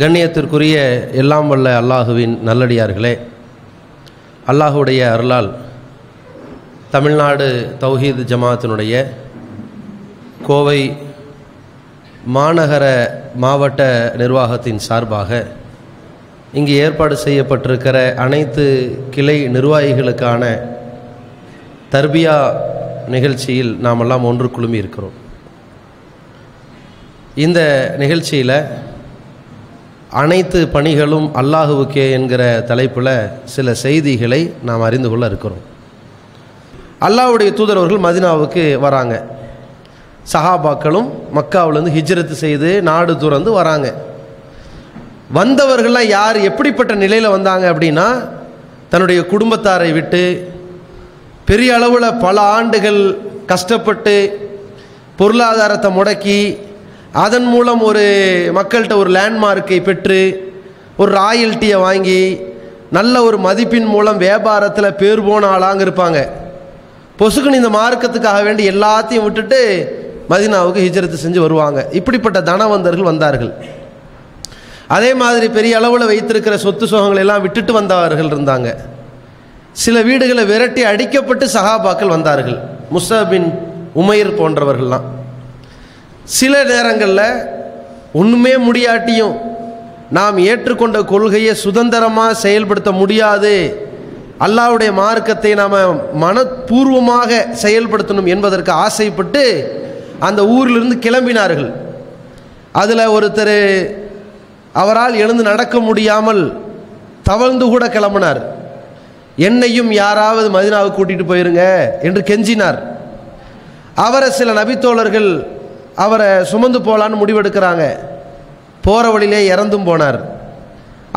கண்ணியத்திற்குரிய எல்லாம் வல்ல அல்லாஹுவின் நல்லடியார்களே அல்லாஹுடைய அருளால் தமிழ்நாடு தௌஹீத் ஜமாத்தினுடைய கோவை மாநகர மாவட்ட நிர்வாகத்தின் சார்பாக இங்கு ஏற்பாடு செய்யப்பட்டிருக்கிற அனைத்து கிளை நிர்வாகிகளுக்கான தர்பியா நிகழ்ச்சியில் நாமெல்லாம் ஒன்று குழுமி இருக்கிறோம். இந்த நிகழ்ச்சியில் அனைத்து பணிகளும் அல்லாஹுவுக்கே என்கிற தலைப்பில் சில செய்திகளை நாம் அறிந்து கொள்ள இருக்கிறோம். அல்லாஹுடைய தூதரவர்கள் மதினாவுக்கு வராங்க. சஹாபாக்களும் மக்காவிலேருந்து ஹிஜ்ரத்து செய்து நாடு துறந்து வராங்க. வந்தவர்கள்லாம் யார் எப்படிப்பட்ட நிலையில் வந்தாங்க அப்படின்னா தன்னுடைய குடும்பத்தாரை விட்டு பெரிய அளவில் பல ஆண்டுகள் கஷ்டப்பட்டு பொருளாதாரத்தை முடக்கி அதன் மூலம் ஒரு மக்கள்கிட்ட ஒரு லேண்ட்மார்க்கை பெற்று ஒரு ராயல்ட்டியை வாங்கி நல்ல ஒரு மதிப்பின் மூலம் வியாபாரத்தில் பேர் போன ஆளாங்க இருப்பாங்க. பொசுக்குன்னு இந்த மார்க்கத்துக்காக வேண்டி எல்லாத்தையும் விட்டுட்டு மதினாவுக்கு ஹிஜ்ரத்து செஞ்சு வருவாங்க. இப்படிப்பட்ட தனவந்தர்கள் வந்தார்கள். அதே மாதிரி பெரிய அளவில் வைத்திருக்கிற சொத்து சுகங்களை எல்லாம் விட்டுட்டு வந்தவர்கள் இருந்தாங்க. சில வீடுகளை விரட்டி அடிக்கப்பட்டு சஹாபாக்கள் வந்தார்கள். முசபின் உமைர் போன்றவர்கள்லாம். சில நேரங்களில் ஒன்றுமே முடியாட்டியும் நாம் ஏற்றுக்கொண்ட கொள்கையை சுதந்திரமாக செயல்படுத்த முடியாது. அல்லாவுடைய மார்க்கத்தை நாம் மனப்பூர்வமாக செயல்படுத்தணும் என்பதற்கு ஆசைப்பட்டு அந்த ஊரிலிருந்து கிளம்பினார்கள். அதில் ஒருத்தர் அவரால் எழுந்து நடக்க முடியாமல் தவழ்ந்து கூட கிளம்பினார். என்னையும் யாராவது மதினாவை கூட்டிகிட்டு போயிருங்க என்று கெஞ்சினார். அவரை சில நபித்தோழர்கள் அவரை சுமந்து போகலான்னு முடிவெடுக்கிறாங்க. போகிற வழியிலே இறந்தும் போனார்.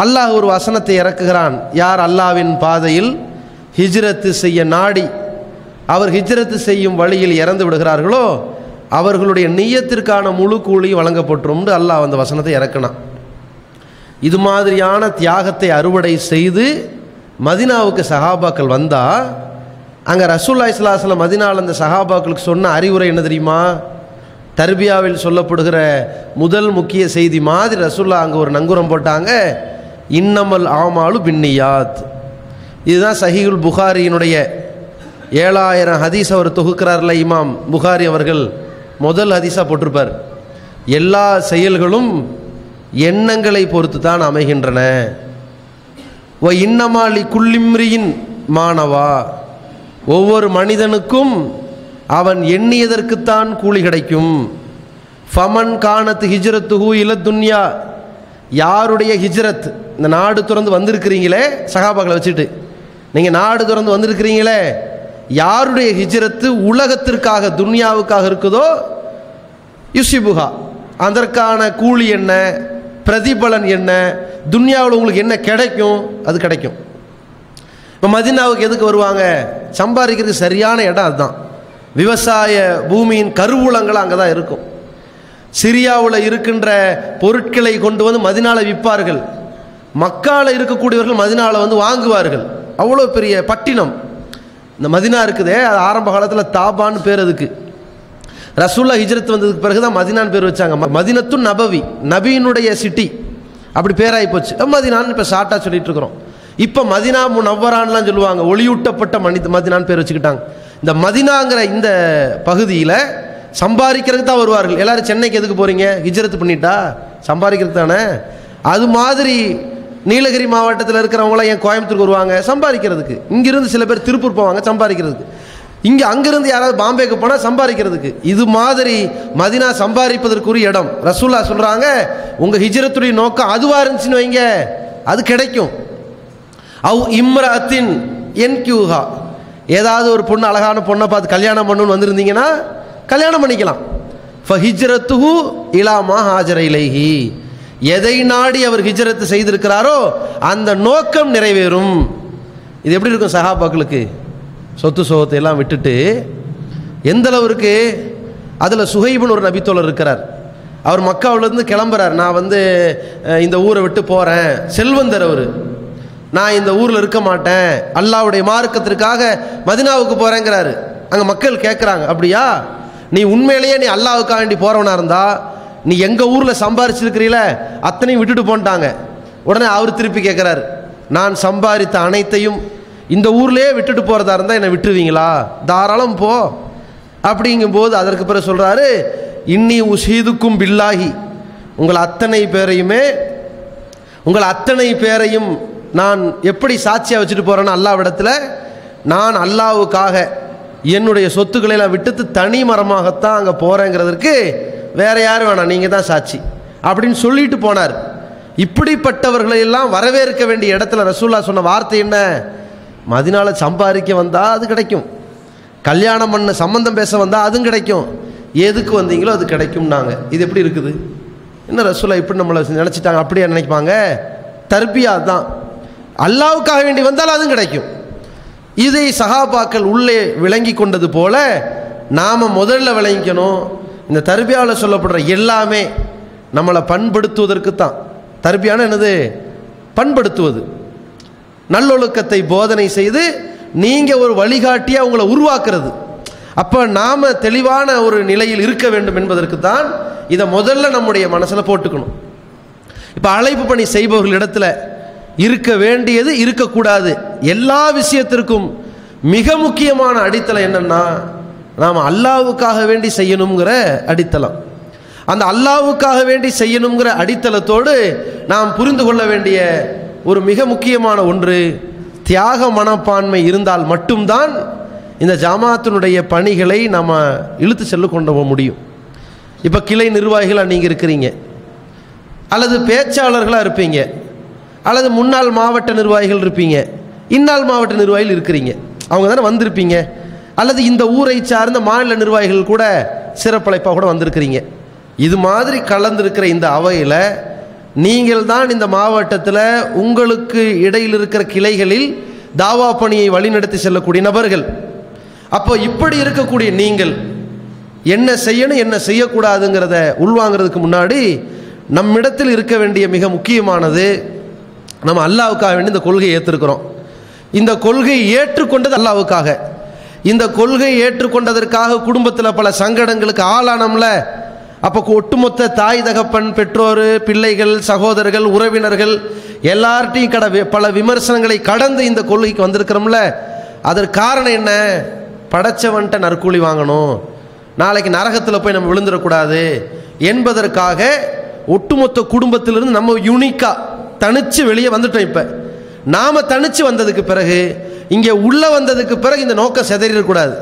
அல்லாஹ் ஒரு வசனத்தை இறக்குகிறான். யார் அல்லாவின் பாதையில் ஹிஜ்ரத்து செய்ய நாடி அவர் ஹிஜ்ரத்து செய்யும் வழியில் இறந்து விடுகிறார்களோ அவர்களுடைய நீயத்திற்கான முழு கூலி வழங்கப்பட்டுரும் அல்லாஹ் அந்த வசனத்தை இறக்கினான். இது மாதிரியான தியாகத்தை அறுவடை செய்து மதினாவுக்கு சஹாபாக்கள் வந்தால் அங்கே ரசூல்லா இஸ்லாஸ்ல மதினாவில் அந்த சஹாபாக்களுக்கு சொன்ன அறிவுரை என்ன தெரியுமா? தர்பியாவில் சொல்லப்படுகிற முதல் முக்கிய செய்தி மாதிரி ரசுல்லா அங்கே ஒரு நங்குரம் போட்டாங்க. இன்னமல் ஆமாலு பின்னியாத் இதுதான் சஹீகுல் புகாரியினுடைய ஏழாயிரம் ஹதீஸ் அவர் தொகுக்கிறார்ல இமாம் புகாரி அவர்கள். முதல் ஹதீஸாக போட்டிருப்பார். எல்லா செயல்களும் எண்ணங்களை பொறுத்து தான் அமைகின்றன. ஓ இன்னமாலி குள்ளிம்ரியின் மாணவா. ஒவ்வொரு மனிதனுக்கும் அவன் எண்ணியதற்குத்தான் கூலி கிடைக்கும். ஃபமன் காணத்து ஹிஜ்ரத்து ஹூ இல துன்யா. யாருடைய ஹிஜ்ரத்? இந்த நாடு திறந்து வந்திருக்கிறீங்களே? சகாபாக்களை வச்சுட்டு. நீங்கள் நாடு திறந்து வந்திருக்கிறீங்களே? யாருடைய ஹிஜ்ரத்து உலகத்திற்காக துன்யாவுக்காக இருக்குதோ? யுசிபுகா அதற்கான கூலி என்ன? பிரதிபலன் என்ன? துன்யாவில் உங்களுக்கு என்ன கிடைக்கும்? அது கிடைக்கும். இப்போ மதினாவுக்கு எதுக்கு வருவாங்க? சம்பாதிக்கிறதுக்கு சரியான இடம் அதுதான். விவசாய பூமியின் கருவூலங்கள் அங்கே தான் இருக்கும். சிரியாவில் இருக்கின்ற பொருட்களை கொண்டு வந்து மதினால விற்பார்கள். மக்கால இருக்கக்கூடியவர்கள் மதினால வந்து வாங்குவார்கள். அவ்வளோ பெரிய பட்டினம். இந்த மதினா இருக்குதே அது ஆரம்ப காலத்தில் தாபான்னு பேர் அதுக்கு. ரசூல்லா ஹிஜ்ரத் வந்ததுக்கு பிறகு தான் மதினான்னு பேர் வச்சாங்க. மதினத்தும் நபவி நபியினுடைய சிட்டி. அப்படி பேராகி போச்சு. மதினான்னு இப்போ ஷார்ட்டாக சொல்லிட்டு இருக்கிறோம். இப்போ மதினா முனவரான்லாம் சொல்லுவாங்க ஒளியூட்டப்பட்ட மனித மதினான்னு பேர் வச்சுக்கிட்டாங்க. இந்த மதினாங்கிற இந்த பகுதியில் சம்பாதிக்கிறதுக்கு தான் வருவார்கள். எல்லாரும் சென்னைக்கு எதுக்கு போகிறீங்க ஹிஜரத்து பண்ணிட்டா? சம்பாதிக்கிறது தானே? அது மாதிரி நீலகிரி மாவட்டத்தில் இருக்கிறவங்களாம் ஏன் கோயம்புத்தூருக்கு வருவாங்க? சம்பாதிக்கிறதுக்கு. இங்கிருந்து சில பேர் திருப்பூர் போவாங்க சம்பாதிக்கிறதுக்கு. இங்கே அங்கிருந்து யாராவது பாம்பேக்கு போனால் சம்பாதிக்கிறதுக்கு. இது மாதிரி மதினா சம்பாதிப்பதற்குரிய இடம். ரசூல்லா சொல்கிறாங்க உங்கள் ஹிஜரத்துடைய நோக்கம் அதுவாக இருந்துச்சுன்னு வைங்க. அது கிடைக்கும். அவ் இம்ரத்தின் என் கியூஹா ஏதாவது ஒரு பொண்ணு அழகான பொண்ணை பார்த்து கல்யாணம் பண்ணுன்னு வந்திருந்தீங்கன்னா கல்யாணம் பண்ணிக்கலாம். ஃபஹிஜ்ரத்துஹு இலாமா ஹாஜர இலைஹி. எதை நாடி அவர் ஹிஜ்ரத்து செய்திருக்கிறாரோ அந்த நோக்கம் நிறைவேறும். இது எப்படி இருக்கும் சஹாபாக்களுக்கு? சொத்து சோகத்தை எல்லாம் விட்டுட்டு எந்த அதில் சுகைபுன்னு ஒரு நபித்தோழர் இருக்கிறார். அவர் மக்காவிலேருந்து கிளம்புறார். நான் வந்து இந்த ஊரை விட்டு போகிறேன் செல்வந்தர் அவர். நான் இந்த ஊரில் இருக்க மாட்டேன். அல்லாவுடைய மார்க்கத்திற்காக மதினாவுக்கு போகிறேங்கிறாரு அங்கே மக்கள் கேட்குறாங்க அப்படியா? நீ உண்மையிலேயே நீ அல்லாவுக்காக வேண்டி போகிறவனா இருந்தா நீ எங்கள் ஊரில் சம்பாரிச்சிருக்கிறீல? அத்தனையும் விட்டுட்டு போன்ட்டாங்க. உடனே அவர் திருப்பி கேட்குறாரு நான் சம்பாதித்த அனைத்தையும் இந்த ஊர்லேயே விட்டுட்டு போகிறதா இருந்தால் என்னை விட்டுருவீங்களா? தாராளம் போ. அப்படிங்கும்போது அதற்கு பிறகு சொல்கிறாரு இன்னி உசீதுக்கும் பில்லாகி உங்கள் அத்தனை பேரையுமே உங்கள் அத்தனை பேரையும் நான் எப்படி சாட்சியாக வச்சுட்டு போகிறேன்னு அல்லாவிடத்தில் நான் அல்லாவுக்காக என்னுடைய சொத்துக்களை எல்லாம் விட்டுட்டு தனி மரமாகத்தான் அங்கே போகிறேங்கிறதுக்கு வேற யாரும் வேணாம் நீங்கள் தான் சாட்சி. அப்படின்னு சொல்லிட்டு போனார். இப்படிப்பட்டவர்களையெல்லாம் வரவேற்க வேண்டிய இடத்துல ரசூல்லா சொன்ன வார்த்தை என்ன? மதினால சம்பாதிக்க வந்தால் அது கிடைக்கும். கல்யாணம் பண்ண சம்பந்தம் பேச வந்தால் அதுவும் கிடைக்கும். எதுக்கு வந்தீங்களோ அது கிடைக்கும் நாங்கள் இது எப்படி இருக்குது? என்ன ரசூலா இப்படி நம்மளை நினச்சிட்டாங்க அப்படியே நினைப்பாங்க? தர்பியா தான். அல்லாவுக்காக வேண்டி வந்தால் அதுவும் கிடைக்கும். இதை சகாபாக்கள் உள்ளே விளங்கி கொண்டது போல நாம் முதல்ல விளங்கிக்கணும். இந்த தர்பியாவில் சொல்லப்படுற எல்லாமே நம்மளை பண்படுத்துவதற்கு தான் தர்பியான என்னது? பண்படுத்துவது. நல்லொழுக்கத்தை போதனை செய்து நீங்கள் ஒரு வழிகாட்டியாக உங்களை உருவாக்குறது. அப்போ நாம் தெளிவான ஒரு நிலையில் இருக்க வேண்டும் என்பதற்கு தான் இதை முதல்ல நம்முடைய மனசில் போட்டுக்கணும். இப்போ அழைப்பு பணி செய்பவர்கள் இடத்துல இருக்க வேண்டியது இருக்கக்கூடாது. எல்லா விஷயத்திற்கும் மிக முக்கியமான அடித்தளம் என்னன்னா நாம் அல்லாவுக்காக வேண்டி செய்யணுங்கிற அடித்தளம். அந்த அல்லாவுக்காக வேண்டி செய்யணுங்கிற அடித்தளத்தோடு நாம் புரிந்து கொள்ள வேண்டிய ஒரு மிக முக்கியமான ஒன்று தியாக மனப்பான்மை இருந்தால் மட்டும்தான் இந்த ஜமாத்தினுடைய பணிகளை நம்ம இழுத்து செல்லு கொண்டு போக முடியும். இப்போ கிளை நிர்வாகிகளாக நீங்கள் இருக்கிறீங்க. அல்லது பேச்சாளர்களாக இருப்பீங்க. அல்லது முன்னாள் மாவட்ட நிர்வாகிகள் இருப்பீங்க. இந்நாள் மாவட்ட நிர்வாகிகள் இருக்கிறீங்க. அவங்க தானே வந்திருப்பீங்க. அல்லது இந்த ஊரை சார்ந்த மாநில நிர்வாகிகள் கூட சிறப்பழைப்பாக கூட வந்திருக்கிறீங்க. இது மாதிரி கலந்திருக்கிற இந்த அவையில் நீங்கள் தான் இந்த மாவட்டத்தில் உங்களுக்கு இடையில் இருக்கிற கிளைகளில் தாவா பணியை வழிநடத்தி செல்லக்கூடிய நபர்கள். அப்போ இப்படி இருக்கக்கூடிய நீங்கள் என்ன செய்யணும் என்ன செய்யக்கூடாதுங்கிறத உள்வாங்கிறதுக்கு முன்னாடி நம்மிடத்தில் இருக்க வேண்டிய மிக முக்கியமானது நம்ம அல்லாவுக்காக வேண்டி இந்த கொள்கையை ஏற்றிருக்கிறோம் இந்த கொள்கையை ஏற்றுக்கொண்டது அல்லாவுக்காக. இந்த கொள்கையை ஏற்றுக்கொண்டதற்காக குடும்பத்தில் பல சங்கடங்களுக்கு ஆளானோம்ல. அப்போ ஒட்டுமொத்த தாய் தகப்பன் பெற்றோர் பிள்ளைகள் சகோதரர்கள் உறவினர்கள் எல்லார்ட்டையும் கட பல விமர்சனங்களை கடந்து இந்த கொள்கைக்கு வந்திருக்கிறோம்ல. அதற்கு காரணம் என்ன? படைச்சவன்ட்ட நற்கூலி வாங்கணும். நாளைக்கு நரகத்தில் போய் நம்ம விழுந்துடக்கூடாது. என்பதற்காக ஒட்டுமொத்த குடும்பத்திலிருந்து நம்ம யூனிக்காக தனிச்சு வெளியே வந்துட்டோம் இப்போ. நாம் தனிச்சு வந்ததுக்கு பிறகு இங்கே உள்ளே வந்ததுக்கு பிறகு இந்த நோக்கம் சிதறிடக்கூடாது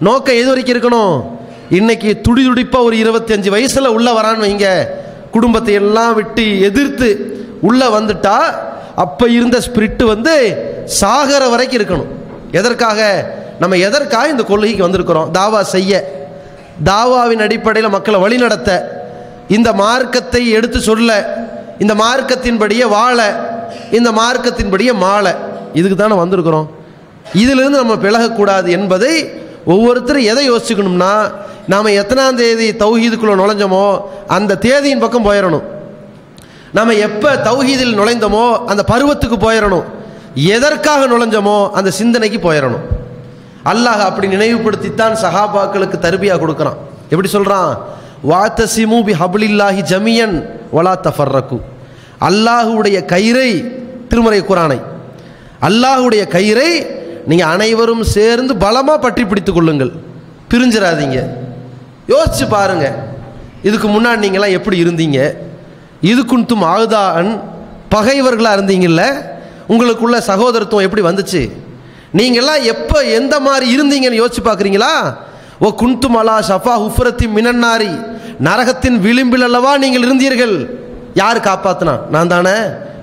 நோக்கம் எது வரைக்கும் இருக்கணும்? இன்னைக்கு துடி துடிப்பாக ஒரு இருபத்தஞ்சு வயசில் உள்ளே வரான்னு வைங்க. குடும்பத்தை எல்லாம் விட்டு எதிர்த்து உள்ளே வந்துட்டா அப்போ இருந்த ஸ்பிரிட்டு வந்து சாகர வரைக்கும் இருக்கணும். எதற்காக? நம்ம எதற்காக இந்த கொள்கைக்கு வந்திருக்கிறோம்? தாவா செய்ய. தாவாவின் அடிப்படையில் மக்களை வழிநடத்த. இந்த மார்க்கத்தை எடுத்து சொல்ல. இந்த மார்க்கத்தின்படியே வாழ இந்த மார்க்கத்தின்படியே மாலை இதுக்கு தானே வந்திருக்கிறோம். இதிலிருந்து நம்ம விலகக்கூடாது என்பதை ஒவ்வொருத்தரும் எதை யோசிச்சுக்கணும்னா நாம் எத்தனாம் தேதி தௌஹீதுக்குள்ளே நுழைஞ்சோமோ அந்த தேதியின் பக்கம் போயிடணும் நம்ம எப்போ தௌஹீதில் நுழைந்தோமோ அந்த பருவத்துக்கு போயிடணும் எதற்காக நுழைஞ்சோமோ அந்த சிந்தனைக்கு போயிடணும் அல்லாஹ் அப்படி நினைவுபடுத்தித்தான் சஹாபாக்களுக்கு தருபியாக கொடுக்குறான். எப்படி சொல்கிறான் வாத்தசிமு பி ஹபுலில்லாஹி ஜமியன் வலா தஃபர்ரக்கு அல்லாஹுடைய கயிறை திருமறை குரானை. அல்லாஹுடைய கயிறை நீங்கள் அனைவரும் சேர்ந்து பலமாக பற்றி பிடித்து கொள்ளுங்கள். பிரிஞ்சிடாதீங்க யோசிச்சு பாருங்க. இதுக்கு முன்னாடி நீங்களாம் எப்படி இருந்தீங்க? இதுக்குன்தும் ஆகுதான் பகைவர்களாக இருந்தீங்கல்ல? உங்களுக்குள்ள சகோதரத்துவம் எப்படி வந்துச்சு? நீங்கள்லாம் எப்போ எந்த மாதிரி இருந்தீங்கன்னு யோசிச்சு பார்க்குறீங்களா ஓ குன்தும் அலா ஷஃபா ஹுஃபரத்தி மினன்னாரி. நரகத்தின் விளிம்பில் அல்லவா நீங்கள் இருந்தீர்கள். யார் காப்பாற்றினா நான் தானே?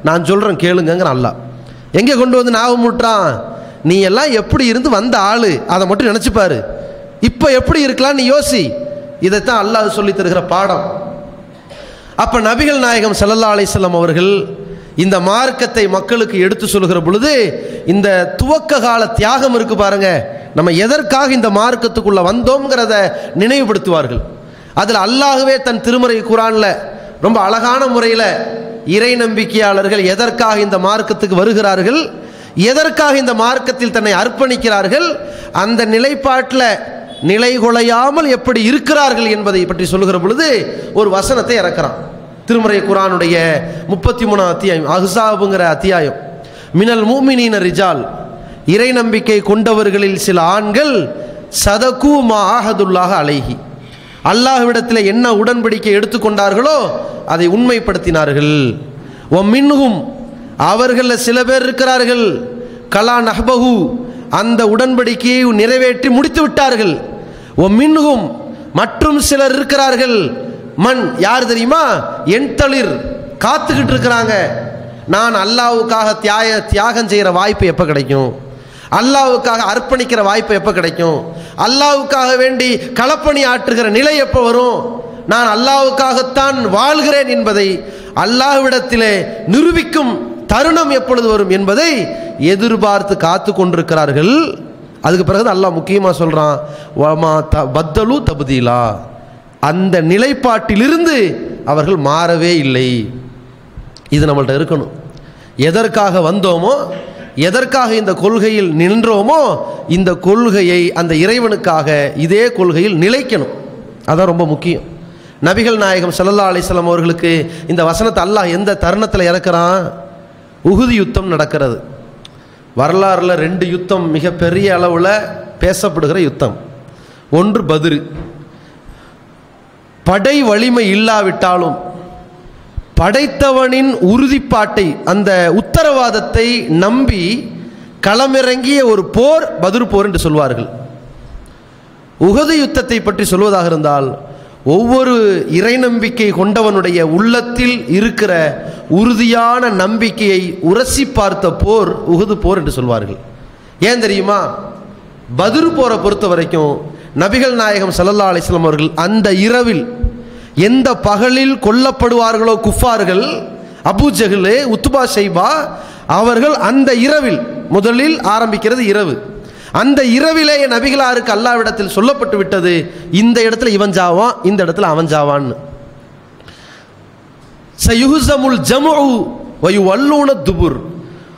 நான் சொல்கிறேன் கேளுங்கங்கிற அல்லா எங்கே கொண்டு வந்து ஞாபகம் முட்டுறான்? நீ எல்லாம் எப்படி இருந்து வந்த ஆளு? அதை மட்டும் நினச்சிப்பார். இப்போ எப்படி இருக்கலாம் நீ யோசி. இதைத்தான் அல்லாஹ் சொல்லி தருகிற பாடம். அப்போ நபிகள் நாயகம் சல்லல்லா அலைஹி அவர்கள் இந்த மார்க்கத்தை மக்களுக்கு எடுத்து சொல்கிற பொழுது இந்த துவக்க கால தியாகம் இருக்கு பாருங்க. நம்ம எதற்காக இந்த மார்க்கத்துக்குள்ள வந்தோம்ங்கிறத நினைவுபடுத்துவார்கள். அதில் அல்லாகவே தன் திருமறை குரானில் ரொம்ப அழகான முறையில் இறை நம்பிக்கையாளர்கள் எதற்காக இந்த மார்க்கத்துக்கு வருகிறார்கள்? எதற்காக இந்த மார்க்கத்தில் தன்னை அர்ப்பணிக்கிறார்கள்? அந்த நிலைப்பாட்டில் நிலை குலையாமல் எப்படி இருக்கிறார்கள் என்பதை பற்றி சொல்லுகிற பொழுது ஒரு வசனத்தை இறக்குறான். திருமறை குரானுடைய முப்பத்தி மூணாம் அத்தியாயம் அஹ்ஸாபுங்கிற அத்தியாயம். மினல் மூமினீன ரிஜால் இறை நம்பிக்கை கொண்டவர்களில் சில ஆண்கள் சதகு மாஹதுல்லாக அழகி அல்லாஹ்விடத்தில் என்ன உடன்படிக்கை எடுத்துக்கொண்டார்களோ அதை உண்மைப்படுத்தினார்கள். ஒ மின்ஹும் அவர்களில் சில பேர் இருக்கிறார்கள். கலா நஹ்பஹு அந்த உடன்படிக்கையை நிறைவேற்றி முடித்து விட்டார்கள். ஒ மின்ஹும் மற்றும் சிலர் இருக்கிறார்கள். மண் யார் தெரியுமா? என் தளிர் காத்துக்கிட்டு இருக்கிறாங்க. நான் அல்லாவுக்காக தியாக தியாகம் செய்கிற வாய்ப்பு எப்போ கிடைக்கும்? அல்லாவுக்காக அர்ப்பணிக்கிற வாய்ப்பு எப்போ கிடைக்கும்? அல்லாவுக்காக வேண்டி களப்பணி ஆற்றுகிற நிலை எப்போ வரும்? நான் அல்லாவுக்காகத்தான் வாழ்கிறேன் என்பதை அல்லாஹ்விடத்திலே நிரூபிக்கும் தருணம் எப்பொழுது வரும் என்பதை எதிர்பார்த்து காத்து கொண்டிருக்கிறார்கள். அதுக்கு பிறகு அல்லாஹ் முக்கியமாக சொல்கிறான் வமா த பத்தலு தபுதீலா. அந்த நிலைப்பாட்டிலிருந்து அவர்கள் மாறவே இல்லை. இது நம்மள்ட்ட இருக்கணும். எதற்காக வந்தோமோ எதற்காக இந்த கொள்கையில் நின்றோமோ இந்த கொள்கையை அந்த இறைவனுக்காக இதே கொள்கையில் நிலைக்கணும். அதான் ரொம்ப முக்கியம். நபிகள் நாயகம் சல்லல்லா அலிஸ்லாம் அவர்களுக்கு இந்த வசனத்தை அல்லாஹ் எந்த தருணத்தில் இறக்குறான்? உகுதி யுத்தம் நடக்கிறது. வரலாறுல ரெண்டு யுத்தம் மிகப்பெரிய அளவில் பேசப்படுகிற யுத்தம். ஒன்று பதிரு. படை வலிமை இல்லாவிட்டாலும் படைத்தவனின் உறுதிப்பாட்டை அந்த உத்தரவாதத்தை நம்பி களமிறங்கிய ஒரு போர் பதில் போர் என்று சொல்வார்கள். உகது யுத்தத்தை பற்றி சொல்வதாக இருந்தால் ஒவ்வொரு இறை நம்பிக்கை கொண்டவனுடைய உள்ளத்தில் இருக்கிற உறுதியான நம்பிக்கையை உரசி பார்த்த போர் உகது போர் என்று சொல்வார்கள். ஏன் தெரியுமா? பதில் போரை பொறுத்த வரைக்கும் நபிகள் நாயகம் சல்லல்லா அலிஸ்லாம் அவர்கள் அந்த இரவில் எந்த பகலில் கொல்லப்படுவார்களோ குஃபார்கள் அபூ உத்துபா ஷைபா அவர்கள் அந்த இரவில் முதலில் ஆரம்பிக்கிறது இரவு. அந்த இரவிலே நபிகளாருக்கு அல்லாவிடத்தில் சொல்லப்பட்டு விட்டது இந்த இடத்துல இவன் ஜாவான் இந்த இடத்துல அவன் ஜாவான்னு. சயுஹுசமுல் ஜமுஉ வயுவல்லூன துபுர்.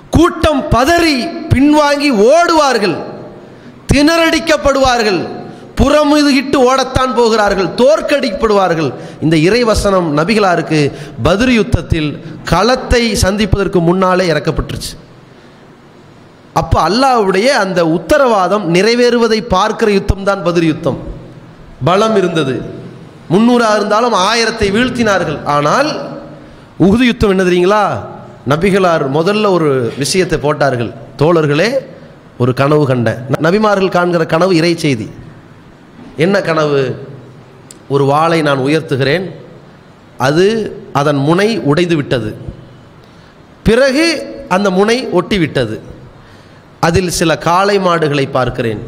கூட்டம் பதறி பின்வாங்கி ஓடுவார்கள் திணறடிக்கப்படுவார்கள். புறமுதுகிட்டு ஓடத்தான் போகிறார்கள் தோற்கடிக்கப்படுவார்கள். இந்த இறைவசனம் நபிகளாருக்கு பதிர் யுத்தத்தில் களத்தை சந்திப்பதற்கு முன்னாலே இறக்கப்பட்டுருச்சு. அப்போ அல்லாவுடைய அந்த உத்தரவாதம் நிறைவேறுவதை பார்க்கிற யுத்தம் தான் பதிர் யுத்தம். பலம் இருந்தது. முன்னூறாக இருந்தாலும் ஆயிரத்தை வீழ்த்தினார்கள். ஆனால் உகுது யுத்தம் என்ன தெரியுங்களா? நபிகளார் முதல்ல ஒரு விஷயத்தை போட்டார்கள். தோழர்களே ஒரு கனவு கண்டேன் நபிமார்கள் காண்கிற கனவு இறை செய்தி. என்ன கனவு? ஒரு வாளை நான் உயர்த்துகிறேன். அது அதன் முனை உடைந்து விட்டது. பிறகு அந்த முனை ஒட்டி விட்டது. அதில் சில காளை மாடுகளை பார்க்கிறேன்.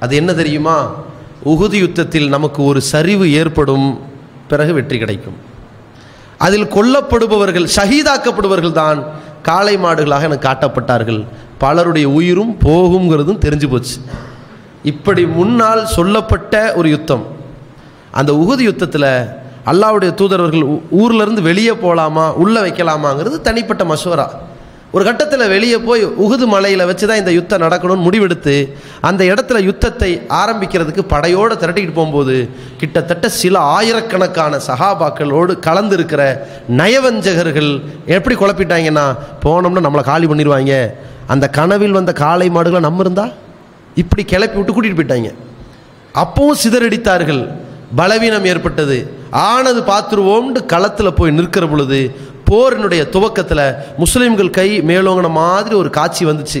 அது என்ன தெரியுமா? உகுதி யுத்தத்தில் நமக்கு ஒரு சரிவு ஏற்படும். பிறகு வெற்றி கிடைக்கும். அதில் கொல்லப்படுபவர்கள் ஷஹீதாக்கப்படுபவர்கள் தான் காளை மாடுகளாக எனக்கு காட்டப்பட்டார்கள். பலருடைய உயிரும் போகுங்கிறதும் தெரிஞ்சு போச்சு. இப்படி முன்னால் சொல்லப்பட்ட ஒரு யுத்தம். அந்த உகுது யுத்தத்தில் அல்லாவுடைய தூதரவர்கள் ஊர்லேருந்து இருந்து வெளியே போகலாமா உள்ளே வைக்கலாமாங்கிறது தனிப்பட்ட மசோரா ஒரு கட்டத்தில் வெளியே போய் உகுது மலையில் வச்சு தான் இந்த யுத்தம் நடக்கணும்னு முடிவெடுத்து அந்த இடத்துல யுத்தத்தை ஆரம்பிக்கிறதுக்கு படையோடு திரட்டிக்கிட்டு போகும்போது கிட்டத்தட்ட சில ஆயிரக்கணக்கான சகாபாக்களோடு கலந்துருக்கிற நயவஞ்சகர்கள் எப்படி குழப்பிட்டாங்கன்னா போனோம்னா நம்மளை காலி பண்ணிடுவாங்க அந்த கனவில் வந்த காளை மாடுகளை நம்ம இருந்தால் இப்படி கிளப்பி விட்டு கூட்டிகிட்டு போயிட்டாங்க. அப்பவும் சிதறடித்தார்கள். பலவீனம் ஏற்பட்டது. ஆனது பார்த்துருவோம்னு களத்தில் போய் நிற்கிற பொழுது போரினுடைய துவக்கத்தில் முஸ்லீம்கள் கை மேலோங்கின மாதிரி ஒரு காட்சி வந்துச்சு.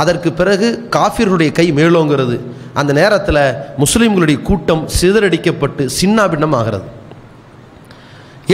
அதற்கு பிறகு காஃபிர்களுடைய கை மேலோங்கிறது அந்த நேரத்தில் முஸ்லீம்களுடைய கூட்டம் சிதறடிக்கப்பட்டு சின்னாபின்னம் ஆகிறது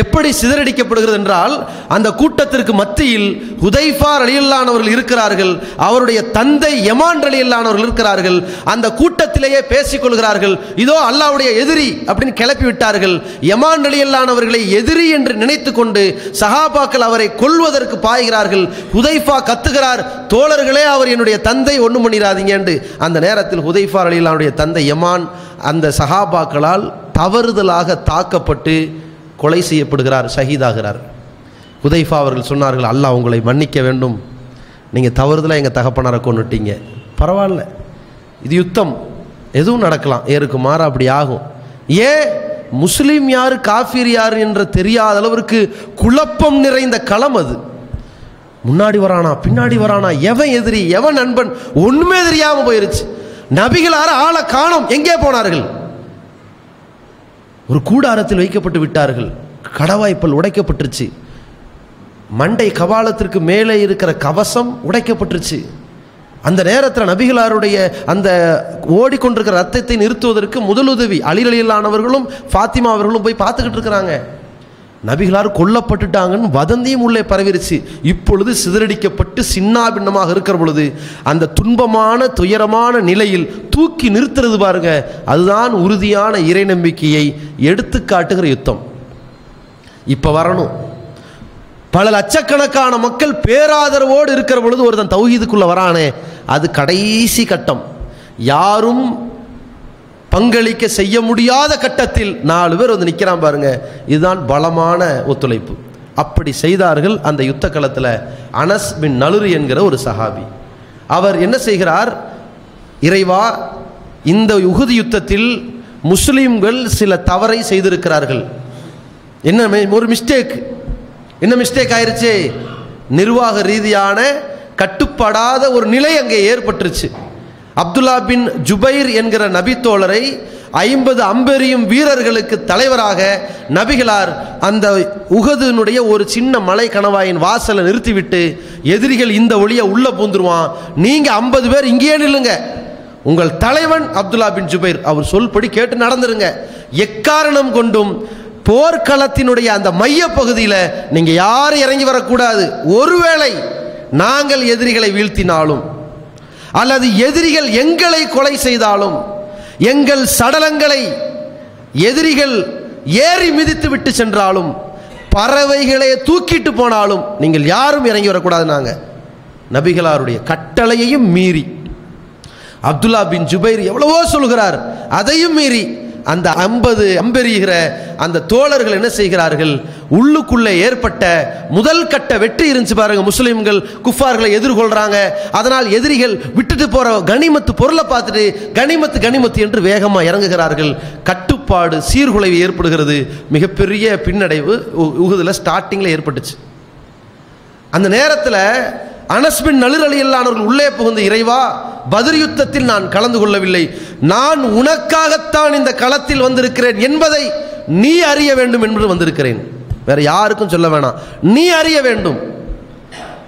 எப்படி சிதறடிக்கப்படுகிறது என்றால் அந்த கூட்டத்திற்கு மத்தியில் ஹுதைஃபார் அலியல்லானவர்கள் இருக்கிறார்கள் அவருடைய தந்தை யமான் அலியல்லானவர்கள் இருக்கிறார்கள் அந்த கூட்டத்திலேயே பேசிக்கொள்கிறார்கள் இதோ அல்லாவுடைய எதிரி அப்படின்னு கிளப்பி விட்டார்கள். யமான் அலியல்லானவர்களை எதிரி என்று நினைத்து கொண்டு சஹாபாக்கள் அவரை கொல்வதற்கு பாய்கிறார்கள். ஹுதைஃபா கத்துகிறார் தோழர்களே அவர் என்னுடைய தந்தை ஒன்றும் பண்ணிடாதீங்க என்று. அந்த நேரத்தில் ஹுதைஃபார் அலியல்லானுடைய தந்தை யமான் அந்த சஹாபாக்களால் தவறுதலாக தாக்கப்பட்டு கொலை செய்யப்படுகிறார் ஷஹீதாகிறார். உதைஃபா அவர்கள் சொன்னார்கள் அல்லாஹ் உங்களை மன்னிக்க வேண்டும். நீங்கள் தவறுதலாக எங்கள் தகப்பனாரை கொண்டுட்டீங்க பரவாயில்ல. இது யுத்தம். எதுவும் நடக்கலாம். ஏருக்கு மாற அப்படி ஆகும். ஏன் முஸ்லீம் யார் காஃபீர் யார் என்ற தெரியாத அளவிற்கு குழப்பம் நிறைந்த களம் அது. முன்னாடி வரானா பின்னாடி வரானா எவன் எதிரி எவன் நண்பன் ஒன்றுமே தெரியாமல் போயிருச்சு. நபிகளார ஆளை காணும். எங்கே போனார்கள்? ஒரு கூடாரத்தில் வைக்கப்பட்டு விட்டார்கள். கடவாய்ப்பல் உடைக்கப்பட்டுருச்சு. மண்டை கபாலத்திற்கு மேலே இருக்கிற கவசம் உடைக்கப்பட்டுருச்சு. அந்த நேரத்தில் நபிகளாருடைய அந்த ஓடிக்கொண்டிருக்கிற ரத்தத்தை நிறுத்துவதற்கு முதலுதவி அலிரலியலானவர்களும் ஃபாத்திமா அவர்களும் போய் பார்த்துக்கிட்டு இருக்கிறாங்க. நபிகளார் கொல்லப்பட்டுட்டாங்கன்னு வதந்தியும் உள்ளே பரவிருச்சு. இப்பொழுது சிதறடிக்கப்பட்டு சின்னாபின்னமாக இருக்கிற பொழுது அந்த துன்பமான துயரமான நிலையில் தூக்கி நிறுத்துறது பாருங்க. அதுதான் உறுதியான இறை நம்பிக்கையை எடுத்து காட்டுகிற யுத்தம். இப்போ வரணும். பல லட்சக்கணக்கான மக்கள் பேராதரவோடு இருக்கிற பொழுது ஒருத்தன் தௌஹீதுக்குள்ளே வரானே. அது கடைசி கட்டம். யாரும் பங்களிக்க செய்ய முடியாத கட்டத்தில் நாலு பேர் வந்து நிற்கிறான் பாருங்க. இதுதான் பலமான ஒத்துழைப்பு. அப்படி செய்தார்கள் அந்த யுத்த களத்தில் அனஸ் பின் நலுரு என்கிற ஒரு சஹாபி. அவர் என்ன செய்கிறார்? இறைவா இந்த உகுதி யுத்தத்தில் முஸ்லீம்கள் சில தவறை செய்திருக்கிறார்கள். என்ன மே- ஒரு மிஸ்டேக் என்ன மிஸ்டேக் ஆயிடுச்சு நிர்வாக ரீதியான கட்டுப்படாத ஒரு நிலை அங்கே ஏற்பட்டுருச்சு. அப்துல்லா பின் ஜுபைர் என்கிற நபித்தோழரை ஐம்பது அம்பெரியும் வீரர்களுக்கு தலைவராக நபிகளார் அந்த உகதுனுடைய ஒரு சின்ன மலை கணவாயின் வாசலை நிறுத்திவிட்டு எதிரிகள் இந்த ஒளியை உள்ளே பூந்துருவான். நீங்கள் ஐம்பது பேர் இங்கேயே நில்லுங்க. உங்கள் தலைவன் அப்துல்லா பின் ஜுபைர் அவர் சொல்படி கேட்டு நடந்துருங்க. எக்காரணம் கொண்டும் போர்க்களத்தினுடைய அந்த மைய பகுதியில் நீங்கள் யாரும் இறங்கி வரக்கூடாது. ஒருவேளை நாங்கள் எதிரிகளை வீழ்த்தினாலும் அல்லது எதிரிகள் எங்களை கொலை செய்தாலும் எங்கள் சடலங்களை எதிரிகள் ஏறி மிதித்து விட்டு சென்றாலும் பறவைகளை தூக்கிட்டு போனாலும் நீங்கள் யாரும் இறங்கி வரக்கூடாது நாங்கள் நபிகளாருடைய கட்டளையையும் மீறி. அப்துல்லா பின் ஜுபைர் எவ்வளவோ சொல்கிறார் அதையும் மீறி. அந்த ஐம்பது அம்பெறிகிற அந்த தோழர்கள் என்ன செய்கிறார்கள்? உள்ளுக்குள்ளே ஏற்பட்ட முதல் கட்ட வெற்றி இருந்துச்சு பாருங்க முஸ்லீம்கள் குஃபார்களை எதிர்கொள்றாங்க. அதனால் எதிரிகள் விட்டுட்டு போற கனிமத்து பொருளை பார்த்துட்டு கனிமத்து கனிமத்து என்று வேகமாக இறங்குகிறார்கள். கட்டுப்பாடு சீர்குலைவு ஏற்படுகிறது. மிகப்பெரிய பின்னடைவு உ- ஸ்டார்டிங்கில் ஏற்பட்டுச்சு. அந்த நேரத்தில் அனஸ்பின் நளிரலியல்லானவர்கள் உள்ளே புகுந்த இறைவா பதிர் யுத்தத்தில் நான் கலந்து கொள்ளவில்லை. நான் உனக்காகத்தான் இந்த களத்தில் வந்திருக்கிறேன் என்பதை நீ அறிய வேண்டும் என்று வந்திருக்கிறேன். வேற யாருக்கும் சொல்ல வேணாம். நீ அறிய வேண்டும்.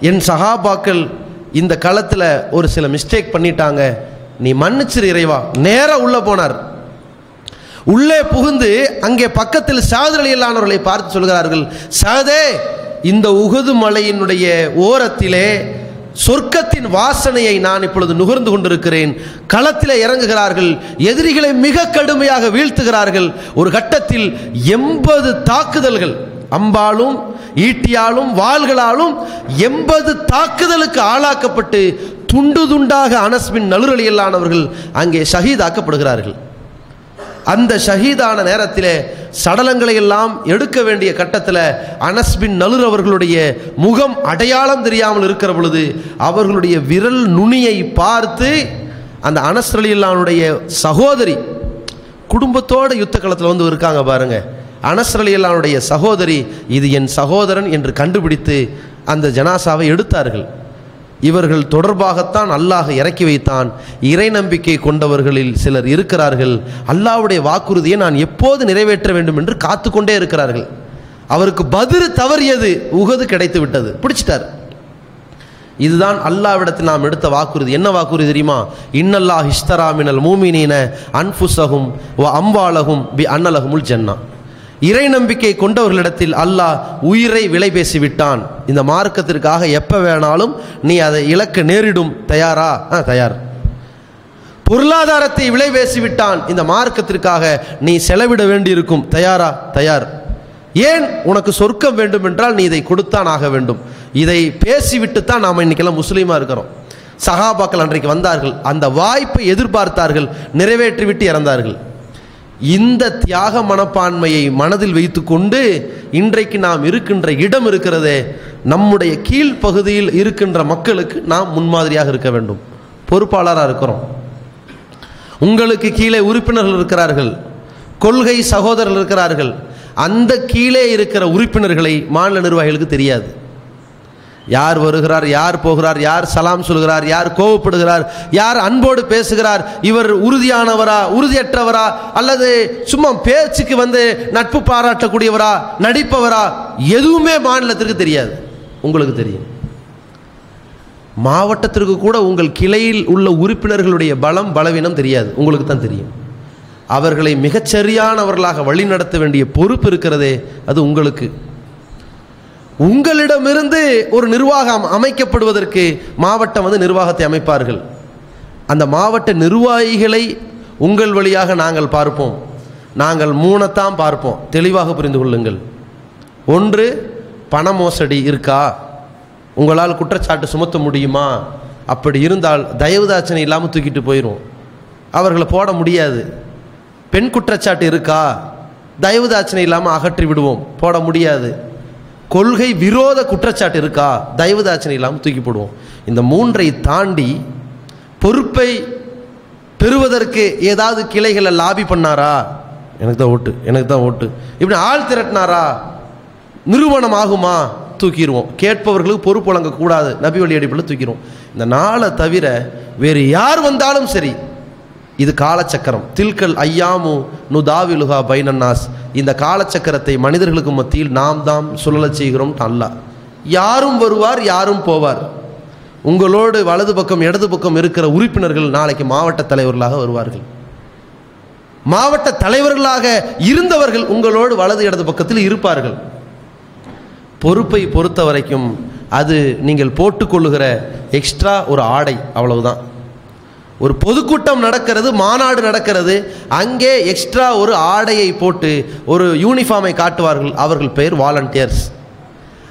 என் சகாபாக்கள் இந்த களத்தில் ஒரு சில மிஸ்டேக் பண்ணிட்டாங்க. நீ மன்னிச்சிரு இறைவா. நேராக உள்ளே போனார். உள்ளே புகுந்து அங்கே பக்கத்தில் சாதரலியலானவர்களை பார்த்து சொல்கிறார்கள் சாதே இந்த உகுது மலையினுடைய ஓரத்திலே சொர்க்கத்தின் வாசனையை நான் இப்பொழுது நுகர்ந்து கொண்டிருக்கிறேன். களத்தில் இறங்குகிறார்கள் எதிரிகளை மிக கடுமையாக வீழ்த்துகிறார்கள். ஒரு கட்டத்தில் எண்பது தாக்குதல்கள் அம்பாலும் ஈட்டியாலும் வாள்களாலும் எண்பது தாக்குதலுக்கு ஆளாக்கப்பட்டு துண்டு துண்டாக அனஸ்மின் நலுரலியல்லானவர்கள் அங்கே ஷஹீதாக்கப்படுகிறார்கள். அந்த ஷஹீதான நேரத்திலே சடலங்களை எல்லாம் எடுக்க வேண்டிய கட்டத்தில் அனஸ்பின் நலுர் அவர்களுடைய முகம் அடையாளம் தெரியாமல் இருக்கிற பொழுது அவர்களுடைய விரல் நுனியை பார்த்து அந்த அனஸ் அலியல்லானுடைய சகோதரி குடும்பத்தோட யுத்த களத்தில் வந்து இருக்காங்க பாருங்க. அனஸ் அலியல்லானுடைய சகோதரி இது என் சகோதரன் என்று கண்டுபிடித்து அந்த ஜனாசாவை எடுத்தார்கள். இவர்கள் தொடர்பாகத்தான் அல்லாஹ் இறக்கி வைத்தான். இறை நம்பிக்கை கொண்டவர்களில் சிலர் இருக்கிறார்கள். அல்லாஹ்வுடைய வாக்குறுதியை நான் எப்போது நிறைவேற்ற வேண்டும் என்று காத்துக்கொண்டே இருக்கிறார்கள். அவருக்கு பதில் தவறியது உகது கிடைத்து விட்டது பிடிச்சிட்டார். இதுதான் அல்லாவிடத்தில் நாம் எடுத்த வாக்குறுதி. என்ன வாக்குறுதி தெரியுமா? இன்னல்லாஹ் ஹிஸ்தரா மினல் மூமினீன அன்புசகும் வ அம்பாலகும் பி அன்னலகுமுல் ஜன்னா. இறை நம்பிக்கை கொண்டவர்களிடத்தில் அல்லாஹ் உயிரை விலை பேசிவிட்டான். இந்த மார்க்கத்திற்காக எப்போ வேணாலும் நீ அதை இழக்க நேரிடும். தயாரா? ஆ தயார். பொருளாதாரத்தை விலை பேசிவிட்டான். இந்த மார்க்கத்திற்காக நீ செலவிட வேண்டியிருக்கும். தயாரா? தயார். ஏன் உனக்கு சொர்க்கம் வேண்டும் என்றால் நீ இதை கொடுத்தான் ஆக வேண்டும். இதை பேசிவிட்டு தான் நாம் இன்னைக்கெல்லாம் முஸ்லீமாக இருக்கிறோம். சகாபாக்கள் அன்றைக்கு வந்தார்கள். அந்த வாய்ப்பை எதிர்பார்த்தார்கள். நிறைவேற்றிவிட்டு இறந்தார்கள். இந்த தியாக மனப்பான்மையை மனதில் வைத்துக்கொண்டு இன்றைக்கு நாம் இருக்கின்ற இடம் இருக்கிறதே நம்முடைய கீழ்ப்பகுதியில் இருக்கின்ற மக்களுக்கு நாம் முன்மாதிரியாக இருக்க வேண்டும். பொறுப்பாளராக இருக்கிறோம். உங்களுக்கு கீழே உறுப்பினர்கள் இருக்கிறார்கள் கொள்கை சகோதரர்கள் இருக்கிறார்கள். அந்த கீழே இருக்கிற உறுப்பினர்களை மாநில நிர்வாகிகளுக்கு தெரியாது. யார் வருகிறார் யார் போகிறார் யார் சலாம் சொல்கிறார் யார் கோவப்படுகிறார் யார் அன்போடு பேசுகிறார் இவர் உறுதியானவரா உறுதியற்றவரா அல்லது சும்மா பேச்சுக்கு வந்து நட்பு பாராட்டக்கூடியவரா நடிப்பவரா எதுவுமே மாநிலத்திற்கு தெரியாது. உங்களுக்கு தெரியும். மாவட்டத்திற்கு கூட உங்கள் கிளையில் உள்ள உறுப்பினர்களுடைய பலம் பலவீனம் தெரியாது. உங்களுக்கு தான் தெரியும். அவர்களை மிகச்சரியானவர்களாக வழிநடத்த வேண்டிய பொறுப்பு இருக்கிறதே அது உங்களுக்கு. உங்களிடமிருந்து ஒரு நிர்வாகம் அமைக்கப்படுவதற்கு மாவட்டம் வந்து நிர்வாகத்தை அமைப்பார்கள். அந்த மாவட்ட நிர்வாகிகளை உங்கள் வழியாக நாங்கள் பார்ப்போம். நாங்கள் மூணைத்தான் பார்ப்போம். தெளிவாக புரிந்து கொள்ளுங்கள். ஒன்று பண மோசடி இருக்கா? உங்களால் குற்றச்சாட்டு சுமத்த முடியுமா? அப்படி இருந்தால் தயவுதாச்சனை இல்லாமல் தூக்கிட்டு போயிடும் அவர்களை போட முடியாது. பெண் குற்றச்சாட்டு இருக்கா? தயவுதாச்சனை இல்லாமல் அகற்றி விடுவோம். போட முடியாது. கொள்கை விரோத குற்றச்சாட்டு இருக்கா? தயவுதாச்சனை இல்லாமல் தூக்கி போடுவோம். இந்த மூன்றை தாண்டி பொறுப்பை பெறுவதற்கு ஏதாவது கிளைகளை லாபி பண்ணாரா? எனக்கு தான் ஓட்டு எனக்கு தான் ஓட்டு. இப்படி ஆள் திரட்டினாரா? நிறுவனம் ஆகுமா? தூக்கிடுவோம். கேட்பவர்களுக்கு பொறுப்பு வழங்கக்கூடாது. நபி வழி அடிப்படையில் தூக்கிடுவோம். இந்த நாளை தவிர வேறு யார் வந்தாலும் சரி இது காலச்சக்கரம். தில்கல் ஐயாமு நுதாவிலுகா பைனன்னாஸ். இந்த காலச்சக்கரத்தை மனிதர்களுக்கு மத்தியில் நாம் தாம் சுழலச் செய்கிறோம் அல்லாஹ் யாரும் வருவார் யாரும் போவார். உங்களோடு வலது பக்கம் இடது பக்கம் இருக்கிற உறுப்பினர்கள் நாளைக்கு மாவட்ட தலைவர்களாக வருவார்கள். மாவட்ட தலைவர்களாக இருந்தவர்கள் உங்களோடு வலது இடது பக்கத்தில் இருப்பார்கள். பொறுப்பை பொறுத்த வரைக்கும் அது நீங்கள் போட்டுக்கொள்ளுகிற எக்ஸ்ட்ரா ஒரு ஆடை அவ்வளவுதான். ஒரு பொதுக்கூட்டம் நடக்கிறது மாநாடு நடக்கிறது அங்கே எக்ஸ்ட்ரா ஒரு ஆடையை போட்டு ஒரு யூனிஃபார்மை காட்டுவார்கள் அவர்கள் பெயர் வாலண்டியர்ஸ்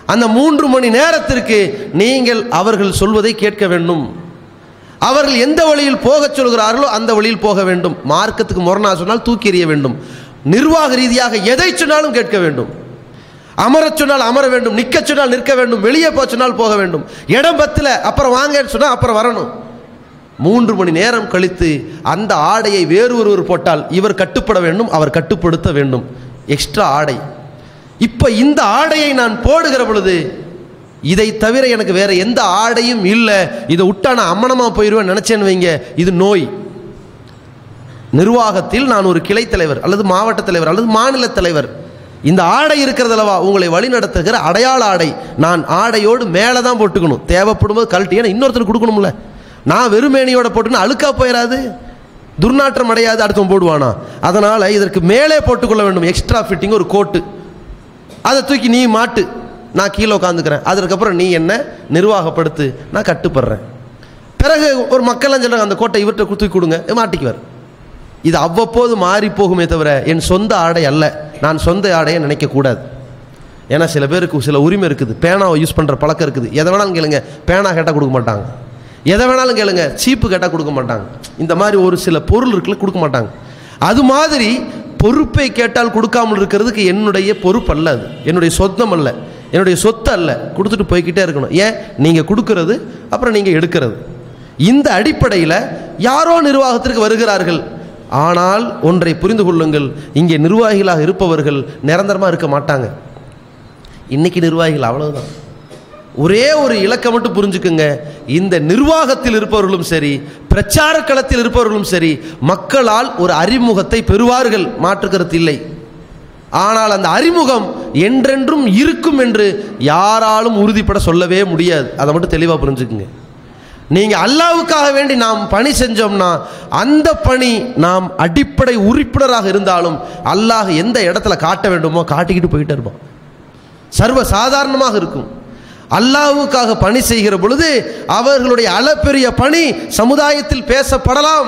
அந்த மூன்று மணி நேரத்திற்கு நீங்கள் அவர்கள் சொல்வதை கேட்க வேண்டும். அவர்கள் எந்த வழியில் போகச் சொல்கிறார்களோ அந்த வழியில் போக வேண்டும். மார்க்கத்துக்கு முரணா சொன்னால் தூக்கி எறிய வேண்டும். நிர்வாக ரீதியாக எதை சொன்னாலும் கேட்க வேண்டும். அமரச் சொன்னால் அமர வேண்டும். நிற்கச் சொன்னால் நிற்க வேண்டும். வெளியே போக சொன்னால் போக வேண்டும். இடம் பத்தில் அப்புறம் வாங்கன்னு சொன்னால் அப்புறம் வரணும். மூன்று மணி நேரம் கழித்து அந்த ஆடையை வேறு ஒருவர் போட்டால் இவர் கட்டுப்பட வேண்டும் அவர் கட்டுப்படுத்த வேண்டும். எக்ஸ்ட்ரா ஆடை. இப்போ இந்த ஆடையை நான் போடுகிற பொழுது இதை தவிர எனக்கு வேற எந்த ஆடையும் இல்லை. இதை விட்டா நான் அம்மனமாக போயிடுவேன் நினச்சேன்னு வைங்க இது நோய். நிர்வாகத்தில் நான் ஒரு கிளை தலைவர் அல்லது மாவட்ட தலைவர் அல்லது மாநில தலைவர். இந்த ஆடை இருக்கிறதல்லவா உங்களை வழிநடத்துகிற அடையாள ஆடை. நான் ஆடையோடு மேலே தான் போட்டுக்கணும். தேவைப்படும் போது கழட்டி ஏன்னா இன்னொருத்தர் கொடுக்கணும்ல. நான் வெறுமேனியோட போட்டுன்னு அழுக்கா போயிடாது துர்நாற்றம் அடையாது அடுத்தவன் போடுவானா. அதனால் இதற்கு மேலே போட்டுக்கொள்ள வேண்டும். எக்ஸ்ட்ரா ஃபிட்டிங் ஒரு கோட்டு. அதை தூக்கி நீ மாட்டு. நான் கீழே உட்காந்துக்கிறேன் அதற்கப்புறம் நீ என்ன நிர்வாகப்படுத்து. நான் கட்டுப்படுறேன். பிறகு ஒரு மக்கள்லாம் சொல்கிறாங்க அந்த கோட்டை இவர்கிட்ட தூக்கி கொடுங்க. மாட்டிக்குவார். இது அவ்வப்போது மாறி போகுமே தவிர என் சொந்த ஆடை அல்ல. நான் சொந்த ஆடையை நினைக்கக்கூடாது ஏன்னா சில பேருக்கு சில உரிமை இருக்குது. பேனாவை யூஸ் பண்ணுற பழக்கம் இருக்குது. எதை வேணாலும் கேளுங்க. பேனா கேட்டால் கொடுக்க மாட்டாங்க. எதை வேணாலும் கேளுங்க. சீப்பு கேட்டால் கொடுக்க மாட்டாங்க. இந்த மாதிரி ஒரு சில பொருள் இருக்குல்ல கொடுக்க மாட்டாங்க. அது மாதிரி பொறுப்பை கேட்டால் கொடுக்காமல் இருக்கிறதுக்கு என்னுடைய பொறுப்பு அல்ல அது. என்னுடைய சொந்தம் அல்ல. என்னுடைய சொத்து அல்ல. கொடுத்துட்டு போய்கிட்டே இருக்கணும். ஏன்? நீங்கள் கொடுக்கறது அப்புறம் நீங்கள் எடுக்கிறது. இந்த அடிப்படையில் யாரோ நிர்வாகத்திற்கு வருகிறார்கள். ஆனால் ஒன்றை புரிந்து கொள்ளுங்கள். இங்கே நிர்வாகிகளாக இருப்பவர்கள் நிரந்தரமாக இருக்க மாட்டாங்க. இன்னைக்கு நிர்வாகிகள் அவ்வளவுதான். ஒரே ஒரு இலக்கை மட்டும் புரிஞ்சுக்குங்க. இந்த நிர்வாகத்தில் இருப்பவர்களும் சரி பிரச்சார களத்தில் இருப்பவர்களும் சரி மக்களால் ஒரு அறிமுகத்தை பெறுவார்கள் மாற்றுக்கிறது இல்லை. ஆனால் அந்த அறிமுகம் என்றென்றும் இருக்கும் என்று யாராலும் உறுதிப்பட சொல்லவே முடியாது. அதை மட்டும் தெளிவாக புரிஞ்சுக்குங்க. நீங்கள் அல்லாவுக்காக வேண்டி நாம் பணி செஞ்சோம்னா அந்த பணி நாம் அடிப்படை உறுப்பினராக இருந்தாலும் அல்லாஹ் எந்த இடத்துல காட்ட வேண்டுமோ காட்டிக்கிட்டு போயிட்டே இருப்பான் சர்வ சாதாரணமாக இருக்கும். அல்லாவுக்காக பணி செய்கிற பொழுது அவர்களுடைய அளப்பெரிய பணி சமுதாயத்தில் பேசப்படலாம்.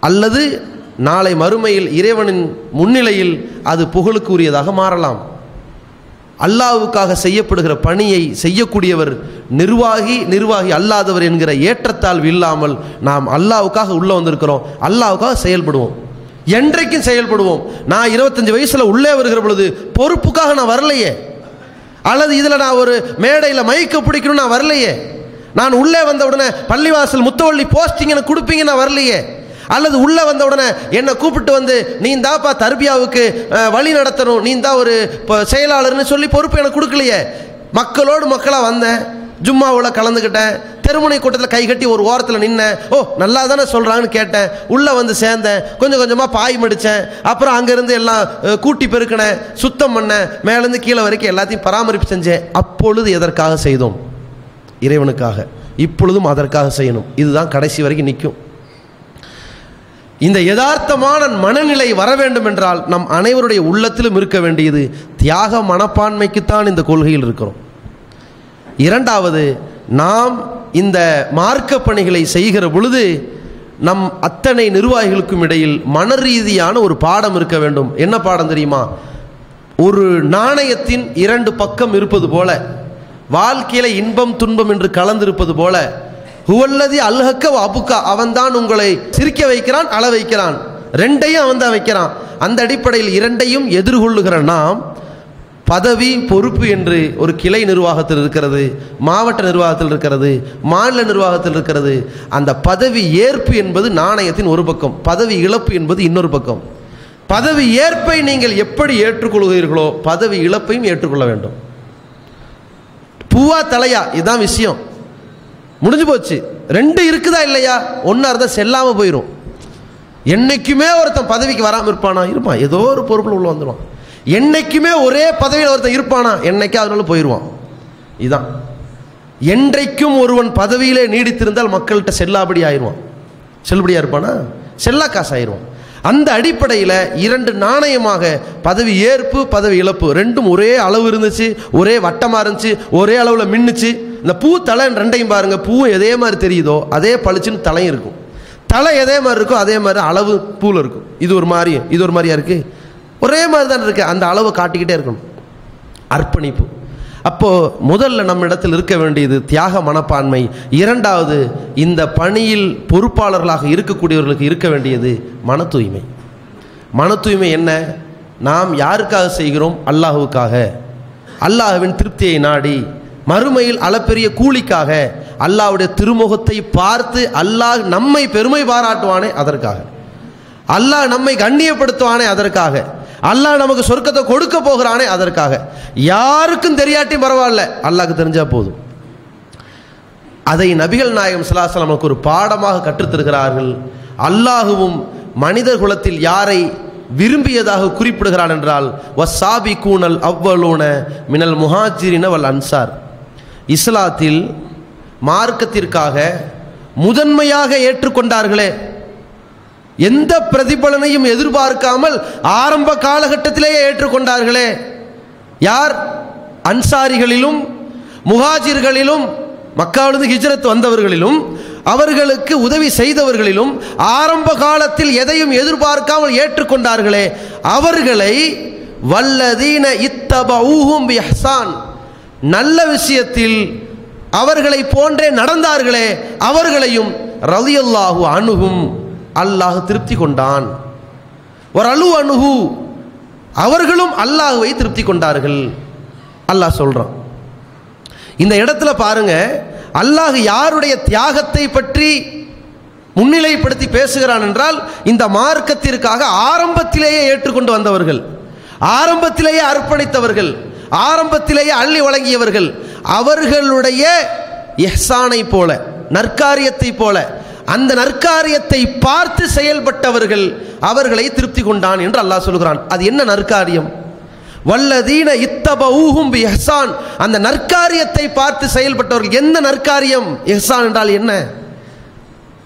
அல்லது நாளை மறுமையில் இறைவனின் முன்னிலையில் அது புகழுக்குரியதாக மாறலாம். அல்லாவுக்காக செய்யப்படுகிற பணியை செய்யக்கூடியவர் நிர்வாகி நிர்வாகி அல்லாதவர் என்கிற ஏற்றத்தாழ்வு இல்லாமல் நாம் அல்லாவுக்காக உள்ளே வந்திருக்கிறோம். அல்லாவுக்காக செயல்படுவோம். என்றைக்கும் செயல்படுவோம். நான் இருபத்தஞ்சு வயசில் உள்ளே வருகிற பொழுது பொறுப்புக்காக நான் வரலையே. அல்லது இதில் நான் ஒரு மேடையில் மைக்கை பிடிக்கணும் நான் வரலையே. நான் உள்ளே வந்த உடனே பள்ளிவாசல் முத்தவள்ளி போஸ்டிங் எனக்கு கொடுப்பீங்க நான் வரலையே. அல்லது உள்ளே வந்த உடனே என்னை கூப்பிட்டு வந்து நீ தாப்பா தர்பியாவுக்கு வழி நடத்தணும். நீ தான் ஒரு இப்போ செயலாளர்னு சொல்லி பொறுப்பு எனக்கு கொடுக்கலையே. மக்களோடு மக்களாக வந்தேன். ஜும்மாவில் கலந்துக்கிட்டேன். தெருமுனை கூட்டத்தில் கை கட்டி ஒரு ஓரத்தில் நின்னேன் ஓ நல்லா தானே சொல்கிறாங்கன்னு கேட்டேன். உள்ளே வந்து சேர்ந்தேன். கொஞ்சம் கொஞ்சமாக பாய் மடித்தேன் அப்புறம் அங்கேருந்து எல்லாம் கூட்டி பெருக்கினேன் சுத்தம் பண்ணேன் மேலேருந்து கீழே வரைக்கும் எல்லாத்தையும் பராமரிப்பு செஞ்சேன். அப்பொழுது எதற்காக செய்தோம்? இறைவனுக்காக. இப்பொழுதும் அதற்காக செய்யணும். இதுதான் கடைசி வரைக்கும் நிற்கும் இந்த யதார்த்தமான மனநிலை வர வேண்டும் என்றால் நம் அனைவருடைய உள்ளத்திலும் இருக்க வேண்டியது தியாக மனப்பான்மைக்குத்தான் இந்த கொள்கையில் இருக்கிறோம். இரண்டாவது நாம் இந்த மார்க்க பணிகளை செய்கிற பொழுது நம் அத்தனை நிர்வாகிகளுக்கும் இடையில் மன ரீதியான ஒரு பாடம் இருக்க வேண்டும். என்ன பாடம் தெரியுமா? ஒரு நாணயத்தின் இரண்டு பக்கம் இருப்பது போல வாழ்க்கையில் இன்பம் துன்பம் என்று கலந்திருப்பது போல ஹுவல்லதி அல்ஹக்க அபுக்கா அவன்தான் உங்களை சிரிக்க வைக்கிறான் அள வைக்கிறான். ரெண்டையும் அவன் தான் வைக்கிறான். அந்த அடிப்படையில் இரண்டையும் எதிர்கொள்ளுகிற நாம் பதவி பொறுப்பு என்று ஒரு கிளை நிர்வாகத்தில் இருக்கிறது மாவட்ட நிர்வாகத்தில் இருக்கிறது மாநில நிர்வாகத்தில் இருக்கிறது. அந்த பதவி ஏற்பு என்பது நாணயத்தின் ஒரு பக்கம் பதவி இழப்பு என்பது இன்னொரு பக்கம். பதவி ஏற்பை நீங்கள் எப்படி ஏற்றுக்கொள்கிறீர்களோ பதவி இழப்பையும் ஏற்றுக்கொள்ள வேண்டும். பூவா தலையா இதுதான் விஷயம். முடிஞ்சு போச்சு. ரெண்டு இருக்குதா இல்லையா? ஒன்றா இருந்தால் செல்லாமல் போயிடும் என்னைக்குமே ஒருத்தன் பதவிக்கு வராமல் இருப்பானா? இருப்பான். ஏதோ ஒரு பொறுப்பில் உள்ள வந்துடுவான் என்னைக்குமே ஒரே பதவியில் ஒருத்தன் இருப்பானா? என்னைக்கா அதனால போயிடுவான் இதுதான் என்றைக்கும் ஒருவன் பதவியிலே நீடித்திருந்தால் மக்கள்கிட்ட செல்லாபடி ஆயிடுவான். செல்லுபடியாக இருப்பானா? செல்லா காசு ஆயிடுவான். அந்த அடிப்படையில் இரண்டு நாணயமாக பதவி ஏற்பு பதவி இழப்பு ரெண்டும் ஒரே அளவு இருந்துச்சு ஒரே வட்டமாக இருந்துச்சு ஒரே அளவில் மின்னுச்சு. இந்த பூ தலை ரெண்டையும் பாருங்கள் பூவும் எதே மாதிரி தெரியுதோ அதே பளிச்சுன்னு தலையும் இருக்கும். தலை எதே மாதிரி இருக்கோ அதே மாதிரி அளவு பூவில் இருக்கும். இது ஒரு மாதிரி இது ஒரு மாதிரியா இருக்குது ஒரே மாதிரி தான் இருக்குது அந்த அளவை காட்டிக்கிட்டே இருக்கணும். அர்ப்பணிப்பு. அப்போது முதல்ல நம்ம இடத்தில் இருக்க வேண்டியது தியாக மனப்பான்மை. இரண்டாவது இந்த பணியில் பொறுப்பாளர்களாக இருக்கக்கூடியவர்களுக்கு இருக்க வேண்டியது மன தூய்மை. மன தூய்மை என்ன? நாம் யாருக்காக செய்கிறோம்? அல்லாஹுவுக்காக. அல்லாஹுவின் திருப்தியை நாடி மறுமையில் அளப்பெரிய கூலிக்காக அல்லாஹ்வுடைய திருமுகத்தை பார்த்து அல்லாஹ் நம்மை பெருமை பாராட்டுவானே அதற்காக. அல்லாஹ் நம்மை கண்ணியப்படுத்துவானே அதற்காக. அல்லாஹ் நமக்கு சொர்க்கத்தை கொடுக்க போகிறானே அதற்காக. யாருக்கும் தெரியாட்டியும் பரவாயில்ல. அல்லாஹ்க்கு தெரிஞ்சால் போதும். அதை நபிகள் நாயகம் ஸல்லல்லாஹு நமக்கு ஒரு பாடமாக கற்றுத்தருகிறார்கள். அல்லாஹுவும் மனிதர் குலத்தில் யாரை விரும்பியதாக குறிப்பிடுகிறான் என்றால் வசாபி கூனல் அவ்வளோன மினல் முஹாஜிரின வல் அன்சார். இஸ்லாத்தில் மார்க்கத்திற்காக முதன்மையாக ஏற்றுக்கொண்டார்களே. எந்த பிரதிபலனையும் எதிர்பார்க்காமல் ஆரம்ப காலகட்டத்திலேயே ஏற்றுக்கொண்டார்களே. யார்? அன்சாரிகளிலும் முஹாஜிர்களிலும் மக்காவிலிருந்து ஹிஜ்ரத் வந்தவர்களிலும் அவர்களுக்கு உதவி செய்தவர்களிலும் ஆரம்ப காலத்தில் எதையும் எதிர்பார்க்காமல் ஏற்றுக்கொண்டார்களே அவர்களை வல்லதீன இத்தபூஹும் பிஹ்சான் நல்ல விஷயத்தில் அவர்களை போன்றே நடந்தார்களே அவர்களையும் ரதியல்லாஹு அணுகும் அல்லாஹ் திருப்தி கொண்டான். ஒரு அழு அணுகு அவர்களும் அல்லாஹுவை திருப்தி கொண்டார்கள். அல்லாஹ் சொல்றான். இந்த இடத்துல பாருங்க அல்லாஹ் யாருடைய தியாகத்தை பற்றி முன்னிலைப்படுத்தி பேசுகிறான் என்றால் இந்த மார்க்கத்திற்காக ஆரம்பத்திலேயே ஏற்றுக்கொண்டு வந்தவர்கள் ஆரம்பத்திலேயே அர்ப்பணித்தவர்கள் ஆரம்பத்திலேயே அள்ளி வழங்கியவர்கள் அவர்களுடைய எஹ்சானை போல நற்காரியத்தை போல அந்த நற்காரியத்தை பார்த்து செயல்பட்டவர்கள் அவர்களை திருப்தி கொண்டான் என்று அல்லாஹ் சொல்கிறான். அது என்ன நற்காரியம்? வல்லதீன இத்தபூஹும் பி எஹ்சான் அந்த நற்காரியத்தை பார்த்து செயல்பட்டவர்கள் எந்த நற்காரியம்? எஹ்சான் என்றால் என்ன?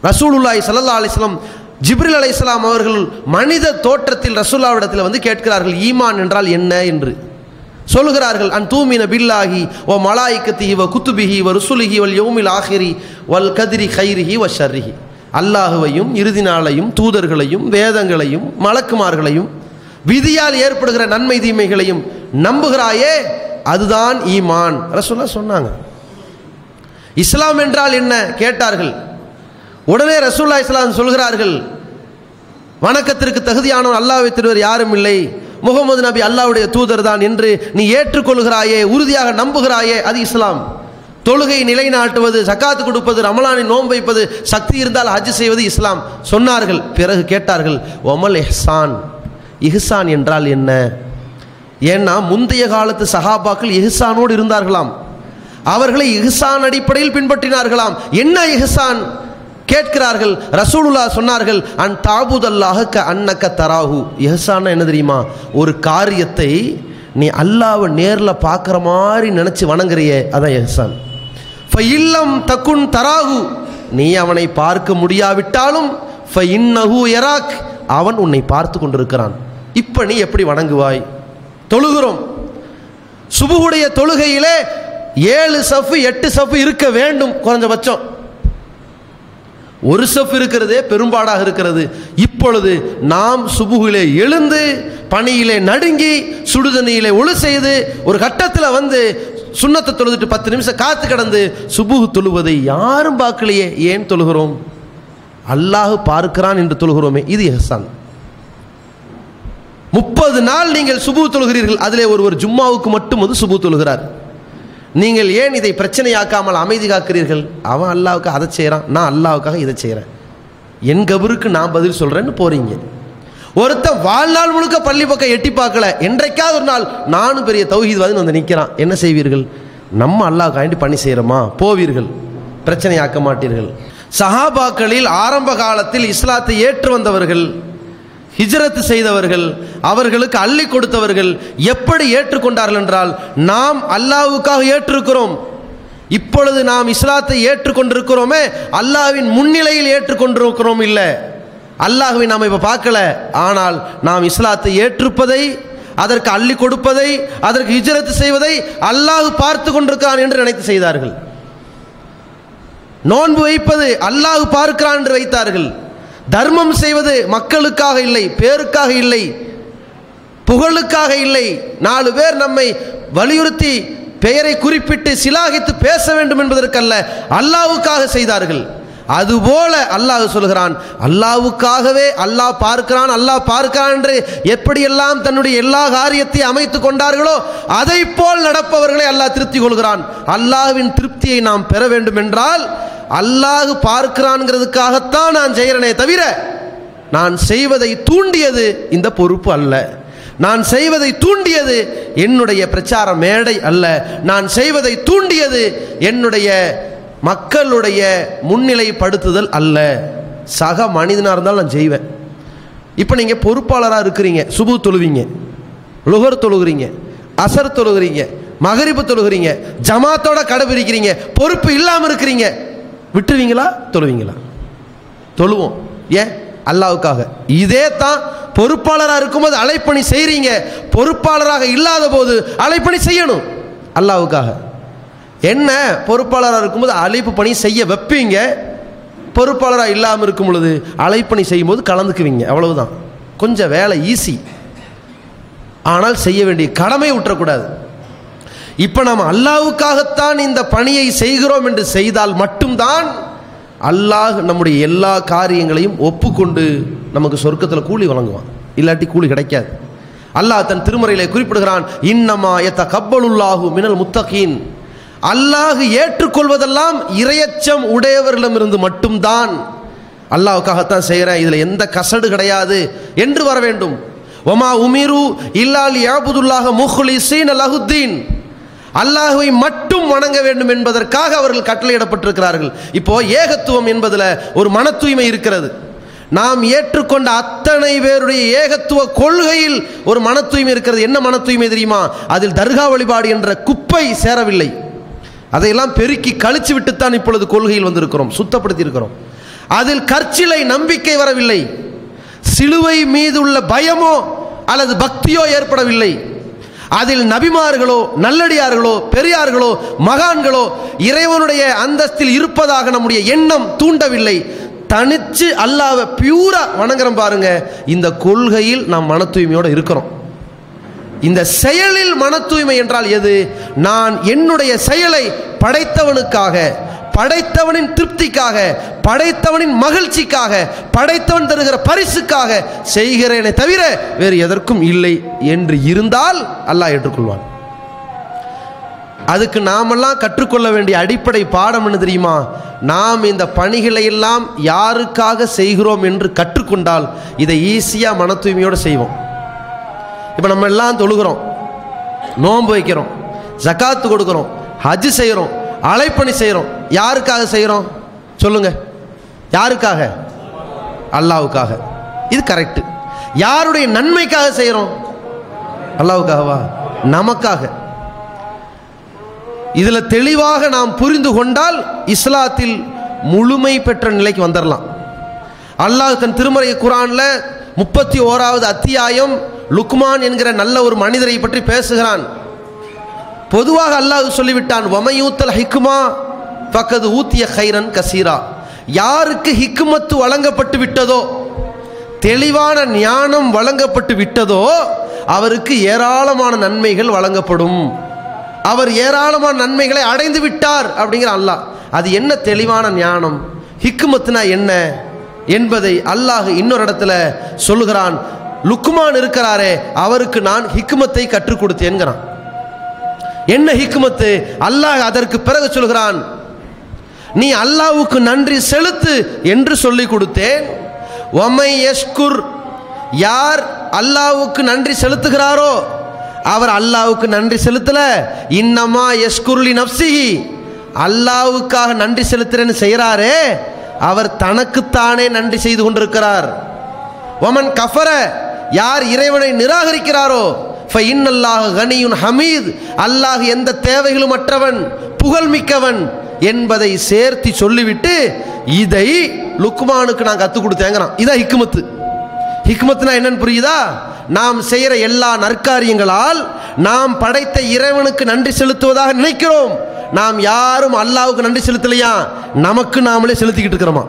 ரசூலுல்லாய் சல்லா அலிஸ்லாம் வஸல்லம் ஜிப்ரில் அலைஹிஸ்ஸலாம் அவர்கள் மனித தோற்றத்தில் ரசூல்லாவிடத்தில் வந்து கேட்கிறார்கள் ஈமான் என்றால் என்ன என்று. சொல்கிறார்கள் அன் தூமின பில்லாகி ஓ மலாயிக்கத்திஹி வ குத்துபிஹி வ ருசுலிஹி வல் யோமில் ஆஹிரி வல் கதிரி கைரிஹி வ ஷர்ரிஹி. அல்லாஹுவையும் இறுதி நாளையும் தூதர்களையும் வேதங்களையும் மலக்குமார்களையும் விதியால் ஏற்படுகிற நன்மை தீமைகளையும் நம்புகிறாயே அதுதான் ஈமான். ரசூல்லா சொன்னாங்க. இஸ்லாம் என்றால் என்ன? கேட்டார்கள். உடனே ரசூல்லா இஸ்லாம் சொல்கிறார்கள் வணக்கத்திற்கு தகுதியானவன் அல்லாஹ்வை திருவர் யாரும் இல்லை. முகமது நபி அல்லாவுடைய தூதர் தான் என்று நீ ஏற்றுக்கொள்கிறாயே உறுதியாக நம்புகிறாயே அது இஸ்லாம். தொழுகை நிலைநாட்டுவது சக்காத்து கொடுப்பது ரமலானை நோன்பு வைப்பது சக்தி இருந்தால் ஹஜ் செய்வது இஸ்லாம். சொன்னார்கள் பிறகு கேட்டார்கள் ஒமல் எஹ்சான் இஹ்சான் என்றால் என்ன? ஏன்னா முந்தைய காலத்து சஹாபாக்கள் இஹ்சானோடு இருந்தார்களாம். அவர்களை இஹ்சான் அடிப்படையில் பின்பற்றினார்களாம். என்ன இஹ்சான்? கேட்கிறார்கள் ரசூலுல்லா சொன்னார்கள் அன் தாபுதல்லாக க அன்னக்க தராஹு. இஹ்சான் என்ன தெரியுமா? ஒரு காரியத்தை நீ அல்லாவை நேரில் பார்க்குற மாதிரி நினச்சி வணங்குறியே அதான் எஹசான். இல்லம் தக்குன் தராகு நீ அவனை பார்க்க முடியாவிட்டாலும் ஃப இன்னஹு எராக். அவன் உன்னை பார்த்து கொண்டிருக்கிறான். இப்போ நீ எப்படி வணங்குவாய்? தொழுகிறோம். சுபுகுடைய தொழுகையிலே ஏழு சஃப் எட்டு சஃப் இருக்க வேண்டும் குறைஞ்சபட்சம். ஒரு சஃப் இருக்கிறதே பெரும்பாடாக இருக்கிறது. இப்பொழுது நாம் சுபுகிலே எழுந்து பணியிலே நடுங்கி சுடுதண்ணியிலே ஒழு செய்து ஒரு கட்டத்தில் வந்து சுண்ணத்தை தொழுதுட்டு பத்து நிமிஷம் காத்து கடந்து சுபுகு தொழுவதை யாரும் பார்க்கலையே. ஏன் தொழுகிறோம்? அல்லாஹு பார்க்கிறான் என்று தொழுகிறோமே. இது எஹசான். முப்பது நாள் நீங்கள் சுபு தொழுகிறீர்கள். அதிலே ஒருவர் ஜும்மாவுக்கு மட்டும் வந்து சுபு தொழுகிறார். நீங்கள் ஏன் இதை பிரச்சனையாக்காமல் அமைதி காக்கிறீர்கள் அவன் அல்லாவுக்கு அதை செய்கிறான் நான் அல்லாவுக்காக இதை செய்கிறேன் என் கபருக்கு நான் பதில் சொல்கிறேன்னு போகிறீங்க ஒருத்தன் வாழ்நாள் முழுக்க பள்ளி பக்கம் எட்டி பார்க்கல. என்றைக்காவது ஒரு நாள் நானும் பெரிய தௌஹீத்வாதின்னு வந்து நிற்கிறான் என்ன செய்வீர்கள்? நம்ம அல்லாவுக்காண்டி பண்ணி செய்கிறோமா போவீர்கள். பிரச்சனையாக்க மாட்டீர்கள். சஹாபாக்களில் ஆரம்ப காலத்தில் இஸ்லாத்தை ஏற்று வந்தவர்கள் ஹிஜ்ரத் செய்தவர்கள் அவர்களுக்கு அள்ளி கொடுத்தவர்கள் எப்படி ஏற்றுக்கொண்டார்கள் என்றால் நாம் அல்லாவுக்காக ஏற்றிருக்கிறோம். இப்பொழுது நாம் இஸ்லாத்தை ஏற்றுக்கொண்டிருக்கிறோமே அல்லாஹ்வின் முன்னிலையில் ஏற்றுக்கொண்டிருக்கிறோம் இல்லை. அல்லாஹுவை நாம் இப்போ பார்க்கல. ஆனால் நாம் இஸ்லாத்தை ஏற்றுப்பதை அதற்கு அள்ளி கொடுப்பதை அதற்கு ஹிஜரத்து செய்வதை அல்லாஹ் பார்த்து கொண்டிருக்கிறான் என்று நினைத்து செய்தார்கள். நோன்பு வைப்பது அல்லாஹ் பார்க்கிறான் என்று வைத்தார்கள். தர்மம் செய்வது மக்களுக்காக இல்லை பேருக்காக இல்லை புகழுக்காக இல்லை. நாலு பேர் நம்மை வலியுறுத்தி பெயரை குறிப்பிட்டு சிலாகித்து பேச வேண்டும் என்பதற்கல்ல அல்லாவுக்காக செய்தார்கள். அதுபோல அல்லாஹ் சொல்கிறான் அல்லாவுக்காகவே அல்லாஹ் பார்க்கிறான் அல்லாஹ் பார்க்கிறான் என்று எப்படியெல்லாம் தன்னுடைய எல்லா காரியத்தையும் அமைத்து கொண்டார்களோ அதை போல் நடப்பவர்களை அல்லாஹ் திருப்தி கொள்கிறான். அல்லாஹ்வின் திருப்தியை நாம் பெற வேண்டும் என்றால் அல்லாஹ் பார்க்கிறான்ங்கிறதுக்காகத்தான் நான் செய்கிறனே தவிர நான் செய்வதை தூண்டியது இந்த பொறுப்பு அல்ல. நான் செய்வதை தூண்டியது என்னுடைய பிரச்சார மேடை அல்ல. நான் செய்வதை தூண்டியது என்னுடைய மக்களுடைய முன்னிலைப்படுத்துதல் அல்ல. சக மனிதனாக இருந்தாலும் நான் செய்வேன் இப்போ நீங்கள் பொறுப்பாளராக இருக்கிறீங்க சுபு தொழுவீங்க லுகர் தொழுகிறீங்க அசர் தொழுகிறீங்க மகரிப்பு தொழுகிறீங்க ஜமாத்தோட கடைபிடிக்கிறீங்க பொறுப்பு இல்லாமல் இருக்கிறீங்க விட்டுருவீங்களா தொழுவீங்களா? தொழுவோம். ஏன்? அல்லாவுக்காக. இதே தான் பொறுப்பாளராக இருக்கும்போது அழைப்பணி செய்கிறீங்க பொறுப்பாளராக இல்லாத போது அழைப்பணி செய்யணும். அல்லாவுக்காக. என்ன பொறுப்பாளராக இருக்கும்போது அழைப்பு பணி செய்ய வைப்பீங்க? பொறுப்பாளராக இல்லாமல் இருக்கும் பொழுது அழைப்பணி செய்யும்போது கலந்துக்குவீங்க. அவ்வளவுதான். கொஞ்சம் வேலை ஈஸி ஆனால் செய்ய வேண்டிய கடமை விட்டுறக்கூடாது இப்போ நாம் அல்லாவுக்காகத்தான் இந்த பணியை செய்கிறோம் என்று செய்தால் மட்டும்தான் அல்லாஹ் நம்முடைய எல்லா காரியங்களையும் ஒப்புக்கொண்டு நமக்கு சொர்க்கத்தில் கூலி வழங்குவான். இல்லாட்டி கூலி கிடைக்காது. அல்லாஹ் தன் திருமறையிலே குறிப்பிடுகிறான் இன்னமா எத்த கப்பலுள்ளாகும் மினல் முத்தகீன். அல்லாஹ் ஏற்றுக்கொள்வதெல்லாம் இரையச்சம் உடையவர்களிடமிருந்து மட்டும்தான். அல்லாவுக்காகத்தான் செய்கிறேன். இதில் எந்த கசடு கிடையாது என்று வர வேண்டும். ஒமா உமிரு இல்லால் யாபுதுல்லாஹ முஹ்லிசீன் அலஹுத்தீன் அல்லாஹுவை மட்டும் வணங்க வேண்டும் என்பதற்காக அவர்கள் கட்டளையிடப்பட்டிருக்கிறார்கள். இப்போ ஏகத்துவம் என்பதில் ஒரு மன தூய்மை இருக்கிறது. நாம் ஏற்றுக்கொண்ட அத்தனை பேருடைய ஏகத்துவ கொள்கையில் ஒரு மன தூய்மை இருக்கிறது. என்ன மன தூய்மை தெரியுமா? அதில் தர்கா வழிபாடு என்ற குப்பை சேரவில்லை. அதையெல்லாம் பெருக்கி கழிச்சு விட்டுத்தான் இப்பொழுது கொள்கையில் வந்திருக்கிறோம் சுத்தப்படுத்தி இருக்கிறோம் அதில் கற்சிலை நம்பிக்கை வரவில்லை. சிலுவை மீது உள்ள பயமோ அல்லது பக்தியோ ஏற்படவில்லை. அதில் நபிமார்களோ நல்லடியார்களோ பெரியார்களோ மகான்களோ இறைவனுடைய அந்தஸ்தில் இருப்பதாக நம்முடைய எண்ணம் தூண்டவில்லை. தனிச்சு அல்லாவை பியூரா வணங்குறோம் பாருங்க. இந்த கொள்கையில் நாம் மன தூய்மையோடு இருக்கிறோம். இந்த செயலில் மன தூய்மை என்றால் எது? நான் என்னுடைய செயலை படைத்தவனுக்காக படைத்தவனின் திருப்திக்காக படைத்தவனின் மகிழ்ச்சிக்காக படைத்தவன் தருகிற பரிசுக்காக செய்கிறேனே தவிர வேறு எதற்கும் இல்லை என்று இருந்தால் அல்லாஹ் ஏற்றுக்கொள்வான். அதுக்கு நாமெல்லாம் கற்றுக்கொள்ள வேண்டிய அடிப்படை பாடம் என்ன தெரியுமா? நாம் இந்த பணிகளை எல்லாம் யாருக்காக செய்கிறோம் என்று கற்றுக்கொண்டால் இதை ஈஸியாக மன தூய்மையோடு செய்வோம். இப்போ நம்ம எல்லாம் தொழுகிறோம். நோன்பு வைக்கிறோம். ஜக்காத்து கொடுக்குறோம். ஹஜ் செய்கிறோம். அழைப்பணி செய்கிறோம். யாருக்காக செய்கிறோம்? சொல்லுங்கள் யாருக்காக? அல்லாவுக்காக. இது கரெக்டு யாருடைய நன்மைக்காக செய்கிறோம்? அல்லாவுக்காகவா? நமக்காக. இதில் தெளிவாக நாம் புரிந்து கொண்டால் இஸ்லாத்தில் முழுமை பெற்ற நிலைக்கு வந்துடலாம் அல்லாஹ் தன் திருமறை குரானில் முப்பத்தி ஓராவது அத்தியாயம் லுக்மான் என்கிற நல்ல ஒரு மனிதரை பற்றி பேசுகிறான். பொதுவாக அல்லாஹ் சொல்லிவிட்டான் ஒமையூத்தல் ஹிக்குமா பக்கது ஊத்திய ஹைரன் கசீரா. யாருக்கு ஹிக்குமத்து வழங்கப்பட்டு விட்டதோ தெளிவான ஞானம் வழங்கப்பட்டு விட்டதோ அவருக்கு ஏராளமான நன்மைகள் வழங்கப்படும். அவர் ஏராளமான நன்மைகளை அடைந்து விட்டார் அப்படிங்கிற அல்லாஹ். அது என்ன தெளிவான ஞானம்? ஹிக்குமத்துனா என்ன? என்பதை அல்லாஹ் இன்னொரு இடத்துல சொல்லுகிறான். லுக்குமான் இருக்கிறாரே அவருக்கு நான் ஹிக்குமத்தை கற்றுக் கொடுத்தேன்கிறான். என்ன ஹிக்குமத்து அல்லாஹ் அதற்கு பிறகு சொல்கிறான் நீ அல்லாவுக்கு நன்றி செலுத்து என்று சொல்லி கொடுத்தேன். ஒமை யஷ்குர் யார் அல்லாவுக்கு நன்றி செலுத்துகிறாரோ அவர் அல்லாவுக்கு நன்றி செலுத்தல. இன்னமா யஷ்குர்லி நப்சிஹி அல்லாஹ்வுக்காக நன்றி செலுத்துறேன்னு செய்கிறாரே அவர் தனக்குத்தானே நன்றி செய்து கொண்டிருக்கிறார். ஒமன் கஃபர யார் இறைவனை நிராகரிக்கிறாரோ? ஃபைன்னல்லாஹ் கனியுன் ஹமீத். அல்லாஹ் எந்த தேவைகளும் அற்றவன் புகழ்மிக்கவன் என்பதை சேர்த்து சொல்லிவிட்டு இதை லுக்மானுக்கு நான் கற்றுக் கொடுத்தேங்கிறான். இதான் ஹிக்மத்து. ஹிக்மத்னா என்னன்னு புரியுதா? நாம் செய்கிற எல்லா நற்காரியங்களால் நாம் படைத்த இறைவனுக்கு நன்றி செலுத்துவதாக நினைக்கிறோம். நாம் யாரும் அல்லாவுக்கு நன்றி செலுத்தலையா? நமக்கு நாமளே செலுத்திக்கிட்டு இருக்கிறோமா?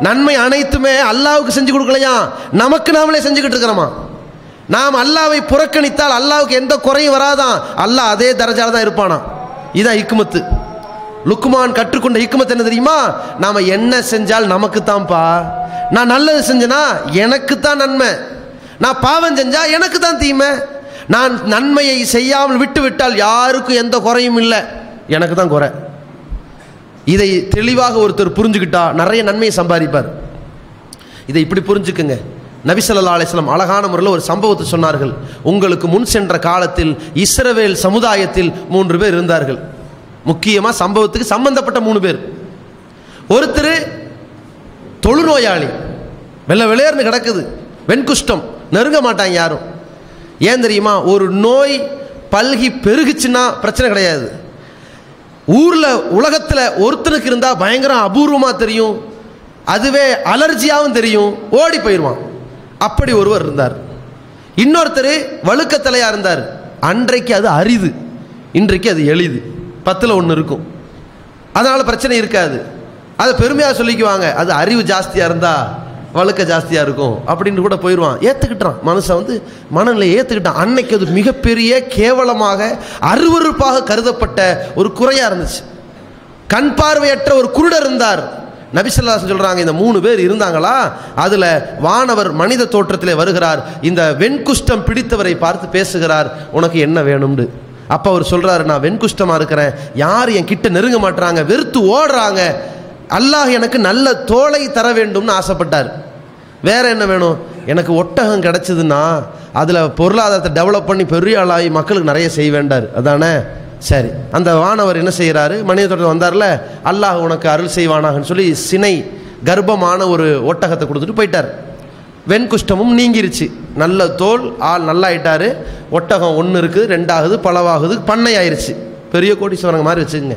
நன்மை அனைத்துமே அல்லாவுக்கு செஞ்சு கொடுக்கலையா? நமக்கு நாமளே செஞ்சுக்கிட்டு இருக்கிறோமா? நாம் அல்லாவை புறக்கணித்தால் அல்லாவுக்கு எந்த குறையும் வராதான் அல்லாஹ் அதே தரஜால தான் இருப்பானா? இதான் இக்குமத்து லுக்குமான் கற்றுக்கொண்ட ஹிக்மத் என்ன தெரியுமா? நாம் என்ன செஞ்சால் நமக்கு தான்ப்பா நான் நல்லது செஞ்சனா? எனக்கு தான் நன்மை. நான் பாவம் செஞ்சால் எனக்கு தான் தீமை. நான் நன்மையை செய்யாமல் விட்டு விட்டால் யாருக்கும் எந்த குறையும் இல்லை. எனக்கு தான் குறை. இதை தெளிவாக ஒருத்தர் புரிஞ்சுக்கிட்டா நிறைய நன்மையை சம்பாதிப்பார். இதை இப்படி புரிஞ்சுக்குங்க. நபிசல்லா அலிஸ்லாம் அழகான முறையில் ஒரு சம்பவத்தை சொன்னார்கள். உங்களுக்கு முன் சென்ற காலத்தில் இஸ்ரவேல் சமுதாயத்தில் மூன்று பேர் இருந்தார்கள். முக்கியமாக சம்பவத்துக்கு சம்பந்தப்பட்ட மூணு பேர். ஒருத்தர் தொழுநோயாளி. வெள்ள வெளியேர்னு கிடக்குது. வெண்குஷ்டம். நெருங்க மாட்டாங்க யாரும். ஏன் தெரியுமா? ஒரு நோய் பல்கி பெருகுச்சுன்னா பிரச்சனை கிடையாது. ஊரில் உலகத்தில் ஒருத்தனுக்கு இருந்தால் பயங்கரம் அபூர்வமாக தெரியும். அதுவே அலர்ஜியாகவும் தெரியும். ஓடி போயிடுவான். அப்படி ஒருவர் இருந்தார். இன்னொருத்தர் வழுக்கத்தலையாக இருந்தார். அன்றைக்கு அது அரிது. இன்றைக்கு அது எளிது. பத்தில் ஒன்று இருக்கும். அதனால் பிரச்சனை இருக்காது. அதை பெருமையாக சொல்லிக்குவாங்க. அது அறிவு ஜாஸ்தியாக இருந்தால் வழுக்க ஜாஸ்தியாக இருக்கும் அப்படின்னு கூட போயிடுவான் ஏற்றுக்கிட்டான் மனுஷன் வந்து மனநிலை ஏற்றுக்கிட்டான் அன்னைக்கு அது மிகப்பெரிய கேவலமாக அருவருப்பாக கருதப்பட்ட ஒரு குறையாக இருந்துச்சு. கண் பார்வையற்ற ஒரு குருடர் இருந்தார். நபிசல்லாசன் சொல்கிறாங்க இந்த மூணு பேர் இருந்தாங்களா? அதில் வானவர் மனித தோற்றத்திலே வருகிறார். இந்த வெண்குஷ்டம் பிடித்தவரை பார்த்து பேசுகிறார். உனக்கு என்ன வேணும்னு. அப்போ அவர் சொல்கிறாரு நான் வெண்குஷ்டமாக இருக்கிறேன். யார் என் கிட்ட நெருங்க மாட்டுறாங்க வெறுத்து ஓடுறாங்க. அல்லாஹ் எனக்கு நல்ல தோலை தர வேண்டும்னு ஆசைப்பட்டார். வேற என்ன வேணும்? எனக்கு ஒட்டகம் கிடச்சிதுன்னா அதில் பொருளாதாரத்தை டெவலப் பண்ணி பெரிய ஆளாகி மக்களுக்கு நிறைய செய்ய வேண்டார் அதானே? சரி. அந்த வானவர் என்ன செய்கிறாரு மனித தோட்டம் வந்தார்ல அல்லாஹ் உனக்கு அருள் செய்வானாகன்னு சொல்லி சினை கர்ப்பமான ஒரு ஒட்டகத்தை கொடுத்துட்டு போயிட்டார். வெண்குஷ்டமும் நீங்கிருச்சு. நல்ல தோல் ஆள் நல்லா ஆயிட்டாரு ஒட்டகம் ஒன்று இருக்குது ரெண்டாகுது பலவாகுது பண்ணை ஆயிருச்சு பெரிய கோடீஸ்வரங்க மாதிரி வச்சுக்கோங்க.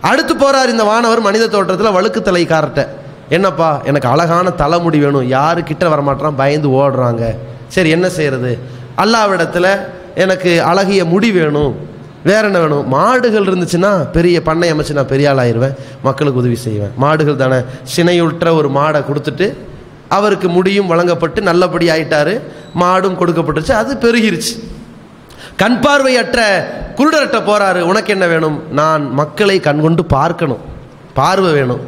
அடுத்து போகிறார் இந்த வானவர் மனித தோற்றத்தில் வழுக்கு தலைக்காரர்கிட்ட என்னப்பா எனக்கு அழகான தலைமுடி வேணும். யாருக்கிட்ட வரமாட்டான் பயந்து ஓடுறாங்க. சரி என்ன செய்கிறது அல்லாவிடத்தில் எனக்கு அழகிய முடி வேணும். வேற என்ன வேணும்? மாடுகள் இருந்துச்சுன்னா பெரிய பண்ணை அமைச்சு நான் பெரிய ஆள் ஆயிடுவேன் மக்களுக்கு உதவி செய்வேன். மாடுகள் தானே. சினையுற்ற ஒரு மாடை கொடுத்துட்டு அவருக்கு முடியும் வழங்கப்பட்டு நல்லபடி ஆயிட்டாரு. மாடும் கொடுக்கப்பட்டுச்சு அது பெருகிருச்சு. கண் பார்வையற்ற குருடர்கிட்ட போறாரு உனக்கு என்ன வேணும்? நான் மக்களை கண்கொண்டு பார்க்கணும். பார்வை வேணும்.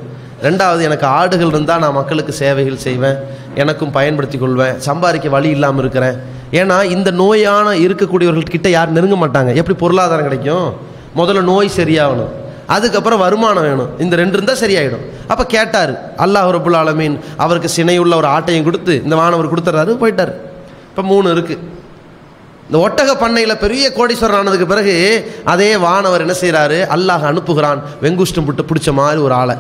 ரெண்டாவது எனக்கு ஆடுகள் இருந்தால் நான் மக்களுக்கு சேவைகள் செய்வேன். எனக்கும் பயன்படுத்தி கொள்வேன். சம்பாதிக்க வழி இல்லாமல் இருக்கிறேன். ஏன்னா இந்த நோயான இருக்கக்கூடியவர்கள்கிட்ட யாரும் நெருங்க மாட்டாங்க. எப்படி பொருளாதாரம் கிடைக்கும்? முதல்ல நோய் சரியாகணும். அதுக்கப்புறம் வருமானம் வேணும். இந்த ரெண்டு இருந்தால் சரியாயிடும். அப்போ கேட்டார் அல்லாஹ் ரபுல் ஆலமீன் அவருக்கு சினையுள்ள ஒரு ஆட்டையும் கொடுத்து இந்த மாணவர் கொடுத்துட்றாரு போயிட்டார். இப்போ மூணு இருக்குது இந்த ஒட்டக பண்ணையில் பெரிய கோடீஸ்வரன் ஆனதுக்கு பிறகு அதே வானவர் என்ன செய்கிறாரு அல்லாஹ் அனுப்புகிறான். வெங்குஷ்டம் புட்டு பிடிச்ச மாதிரி ஒரு ஆளை.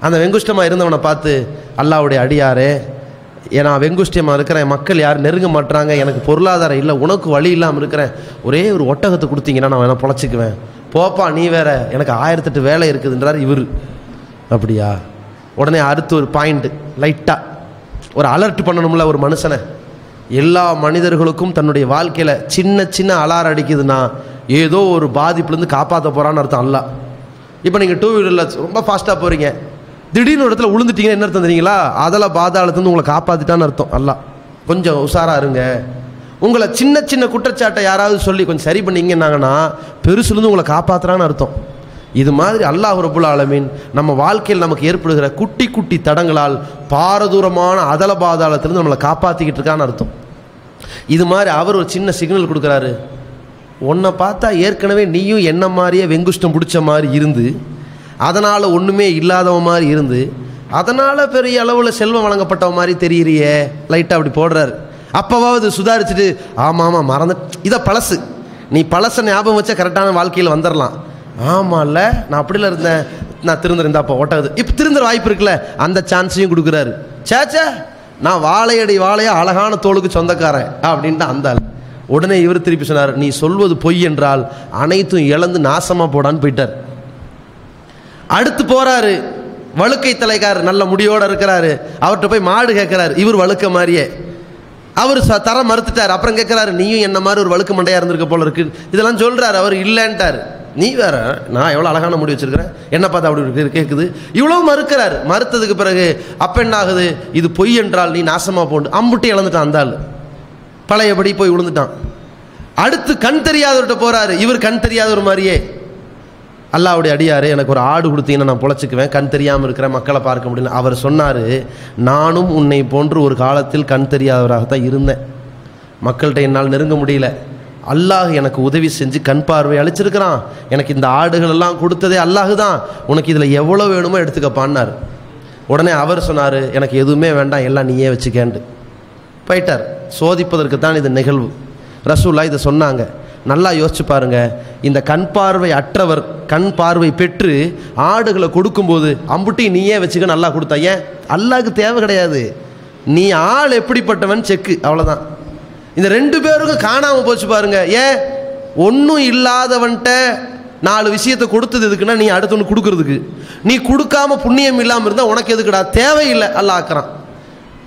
அந்த வெங்குஷ்டமாக இருந்தவனை பார்த்து அல்லாவுடைய அடியாரே ஏன்னா வெங்குஷ்டியமாக இருக்கிறேன். மக்கள் யாரும் நெருங்க மாட்டுறாங்க எனக்கு பொருளாதாரம் இல்லை உனக்கு வழி இல்லாமல் இருக்கிறேன். ஒரே ஒரு ஒட்டகத்தை கொடுத்தீங்கன்னா நான் வேணால் பொழைச்சிக்குவேன். போப்பா நீ வேற. எனக்கு ஆயிரத்தெட்டு வேலை இருக்குதுன்றார் இவர். அப்படியா? உடனே அடுத்து ஒரு பாயிண்ட்டு லைட்டாக ஒரு அலர்ட் பண்ணணும்ல ஒரு மனுஷனை. எல்லா மனிதர்களுக்கும் தன்னுடைய வாழ்க்கையில் சின்ன சின்ன அலாரம் அடிக்குதுன்னா ஏதோ ஒரு பாதிப்புலேருந்து காப்பாற்ற போகிறான்னு அர்த்தம் அல்ல. இப்போ நீங்கள் டூ வீலரில் ரொம்ப ஃபாஸ்ட்டாக போகிறீங்க திடீர்னு ஒரு இடத்துல விழுந்துட்டீங்கன்னா என்ன அர்த்தம் தெரியுங்களா? அதில் பாதாளத்துலேருந்து உங்களை காப்பாற்றிட்டான்னு அர்த்தம் அல்ல. கொஞ்சம் உஷாராக இருங்க. உங்களை சின்ன சின்ன குற்றச்சாட்டை யாராவது சொல்லி கொஞ்சம் சரி பண்ணீங்கன்னாங்கன்னா பெருசுலேருந்து உங்களை காப்பாற்றுறான்னு அர்த்தம். இது மாதிரி அல்லாஹ் ரபுல் ஆலமீன் நம்ம வாழ்க்கையில் நமக்கு ஏற்படுகிற குட்டி குட்டி தடங்களால் பாரதூரமான அதல பாதாளத்திலிருந்து நம்மளை காப்பாற்றிக்கிட்டு இருக்கான்னு அர்த்தம். இது மாதிரி அவர் ஒரு சின்ன சிக்னல் கொடுக்குறாரு. உன்னை பார்த்தா ஏற்கனவே நீயும் என்ன மாதிரியே வெங்குஷ்டம் பிடிச்ச மாதிரி இருந்து அதனால் ஒன்றுமே இல்லாதவன் மாதிரி இருந்து அதனால் பெரிய அளவில் செல்வம் வழங்கப்பட்டவ மாதிரி தெரியறியே லைட்டாக அப்படி போடுறாரு. அப்போவாவது சுதாரிச்சுட்டு ஆமாம் ஆமாம் மறந்து இதை பழசு. நீ பழசை ஞாபகம் வச்சா கரெக்டான வாழ்க்கையில் வந்துடலாம் ஆமாம்ல நான் அப்படில இருந்தேன். நான் திருந்துறேன் அப்போ ஓட்டாது. இப்போ திருந்துற வாய்ப்பு இருக்குல்ல அந்த சான்ஸையும் கொடுக்குறாரு. சேச்சா நான் வாழையடி வாழையா அழகான தோளுக்கு சொந்தக்காரன் அப்படின்ட்டு அந்தாள் உடனே இவர் திருப்பி சொன்னார் நீ சொல்வது பொய் என்றால் அனைத்தும் இழந்து நாசமாக போடான்னு போயிட்டார். அடுத்து போகிறாரு வழுக்கை தலைக்காரர் நல்ல முடியோடு இருக்கிறாரு. அவர்கிட்ட போய் மாடு கேட்குறாரு இவர் வழுக்க மாதிரியே. அவர் ச தர மறுத்துட்டார். அப்புறம் கேட்குறாரு நீயும் என்ன மாதிரி ஒரு வழுக்கு மண்டையாக இருந்திருக்க போல இருக்கு. இதெல்லாம் சொல்கிறாரு அவர் இல்லைன்ட்டார். நீ வேற நான் எவ்வளோ அழகான முடி வச்சிருக்கிறேன் என்ன பார்த்தா அப்படி கேட்குது இவ்வளோ மறுக்கிறார். மறுத்ததுக்கு பிறகு அப்ப என்ன ஆகுது? இது பொய் என்றால் நீ நாசமாக போண்டு. அம்புட்டி இழந்துட்டான் அந்த ஆள். பழையபடி போய் விழுந்துட்டான் அடுத்து கண் தெரியாதவர்கிட்ட போறாரு. இவர் கண் தெரியாதவர் மாதிரியே. அல்லாவுடைய அடியார் எனக்கு ஒரு ஆடு கொடுத்தீங்கன்னா நான் பொழைச்சிக்குவேன். கண் தெரியாமல் இருக்கிற மக்களை பார்க்க முடியல. அவர் சொன்னார் நானும் உன்னை போன்று ஒரு காலத்தில் கண் தெரியாதவராகத்தான் இருந்தேன். மக்கள்கிட்ட என்னால் நெருங்க முடியல. அல்லாஹ் எனக்கு உதவி செஞ்சு கண் பார்வை அழிச்சிருக்கிறான் எனக்கு இந்த ஆடுகள் எல்லாம் கொடுத்ததே அல்லாஹ் தான். உனக்கு இதில் எவ்வளோ வேணுமோ எடுத்துக்கப்பான்னார். உடனே அவர் சொன்னார் எனக்கு எதுவுமே வேண்டாம் எல்லாம் நீயே வச்சுக்கேண்டு போயிட்டார். சோதிப்பதற்கு தான் இது நிகழ்வு. ரசூல்லா இதை சொன்னாங்க. நல்லா யோசிச்சு பாருங்க. இந்த கண் பார்வை அற்றவர் கண் பார்வை பெற்று ஆடுகளை கொடுக்கும்போது அம்புட்டி நீயே வச்சுக்க நல்லா கொடுத்தா ஏன்? அல்லாவுக்கு தேவை கிடையாது. நீ ஆள் எப்படிப்பட்டவன்? செக்கு. அவ்வளோதான் இந்த ரெண்டு பேருக்கும் காணாமல் போச்சு பாருங்க. ஏன் ஒன்றும் இல்லாதவன்ட்ட நாலு விஷயத்தை கொடுத்தது எதுக்குன்னா நீ அடுத்தவனுக்கு கொடுக்கறதுக்கு. நீ கொடுக்காம புண்ணியம் இல்லாமல் இருந்தால் உனக்கு எதுக்குடா? தேவையில்லை அல்லாஹ் ஆக்கிறான்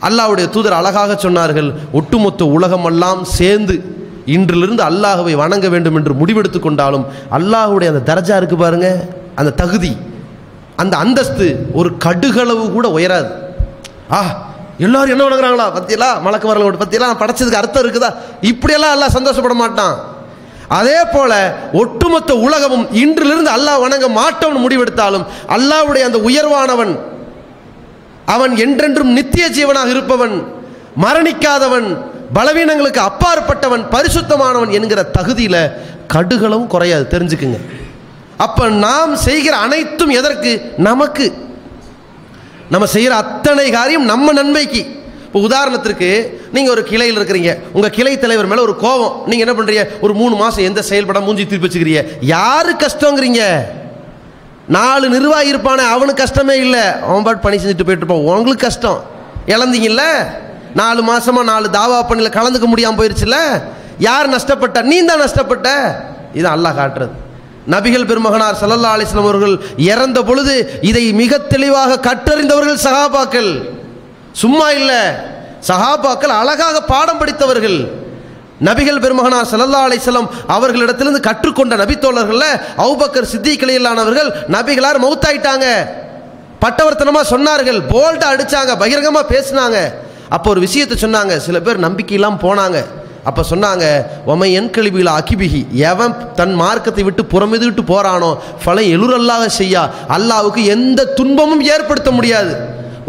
அல்லாஹ்வுடைய தூதர் அழகாக சொன்னார்கள் ஒட்டுமொத்த உலகமெல்லாம் சேர்ந்து இன்றிலிருந்து அல்லாஹுவை வணங்க வேண்டும் என்று முடிவெடுத்து கொண்டாலும் அல்லாஹ்வுடைய அந்த தரஜா இருக்கு பாருங்க அந்த தகுதி அந்த அந்தஸ்து ஒரு கடுகளவு கூட உயராது. ஆ எல்லாரும் என்ன வணங்குறாங்களா பத்தியெல்லாம் மலக்கு வரலோட பத்தியெல்லாம் படைச்சதுக்கு அர்த்தம் இருக்குதா? இப்படியெல்லாம் எல்லாம் சந்தோஷப்பட மாட்டான். அதே போல ஒட்டுமொத்த உலகமும் இன்றிலிருந்து அல்லாஹ் வணங்க மாட்டோம்னு முடிவெடுத்தாலும் அல்லாவுடைய அந்த உயர்வானவன் அவன் என்றென்றும் நித்திய ஜீவனாக இருப்பவன் மரணிக்காதவன் பலவீனங்களுக்கு அப்பாற்பட்டவன் பரிசுத்தமானவன் என்கிற தகுதியில் கடுகளவும் குறையாது. தெரிஞ்சுக்குங்க. அப்ப நாம் செய்கிற அனைத்தும் எதற்கு? நமக்கு. நம்ம செய்கிற அத்தனை காரியம் நம்ம நன்மைக்கு. இப்போ உதாரணத்திற்கு நீங்கள் ஒரு கிளையில் இருக்கிறீங்க. உங்கள் கிளை தலைவர் மேலே ஒரு கோவம் நீங்கள் என்ன பண்ணுறீங்க ஒரு மூணு மாதம் எந்த செயல்பட மூஞ்சி திருப்பி வச்சுக்கிறீங்க. யாரு கஷ்டங்கிறீங்க? நாலு நிர்வாகி இருப்பானே அவனுக்கு கஷ்டமே இல்லை. அவன் பாட்டு பணி செஞ்சுட்டு போயிட்டு இருப்பான். உங்களுக்கு கஷ்டம். இழந்தீங்கல்ல? நாலு மாதமாக நாலு தாவா பணியில் கலந்துக்க முடியாமல் போயிடுச்சுல்ல யார் நஷ்டப்பட்ட? நீ தான் நஷ்டப்பட்ட. இது அல்லாஹ் காட்டுறது. நபிகள் பெருமகனார் சல்லல்லா அலைஹி அவர்கள் இறந்த பொழுது இதை மிக தெளிவாக கற்றறிந்தவர்கள் சகாபாக்கள் சும்மா இல்லை. சஹாபாக்கள் அழகாக பாடம் படித்தவர்கள். நபிகள் பெருமகனார் சல்லல்லா அலைஹி அவர்களிடத்திலிருந்து கற்றுக்கொண்ட நபித்தோழர்களில் அவுபக்கர் சித்திக்கிளையிலானவர்கள் நபிகளார் மௌத்தாயிட்டாங்க பட்டவர்த்தனமாக சொன்னார்கள். போல்ட்டாக அடித்தாங்க பகிரங்கமாக பேசினாங்க. அப்போ ஒரு விஷயத்தை சொன்னாங்க. சில பேர் நம்பிக்கையெல்லாம் போனாங்க. அப்போ சொன்னாங்க ஒமை என் கழிவுகள் அகிபிகி எவன் தன் மார்க்கத்தை விட்டு புறமிதுவிட்டு போகிறானோ பல எழுரல்லாக செய்யா. அல்லாவுக்கு எந்த துன்பமும் ஏற்படுத்த முடியாது.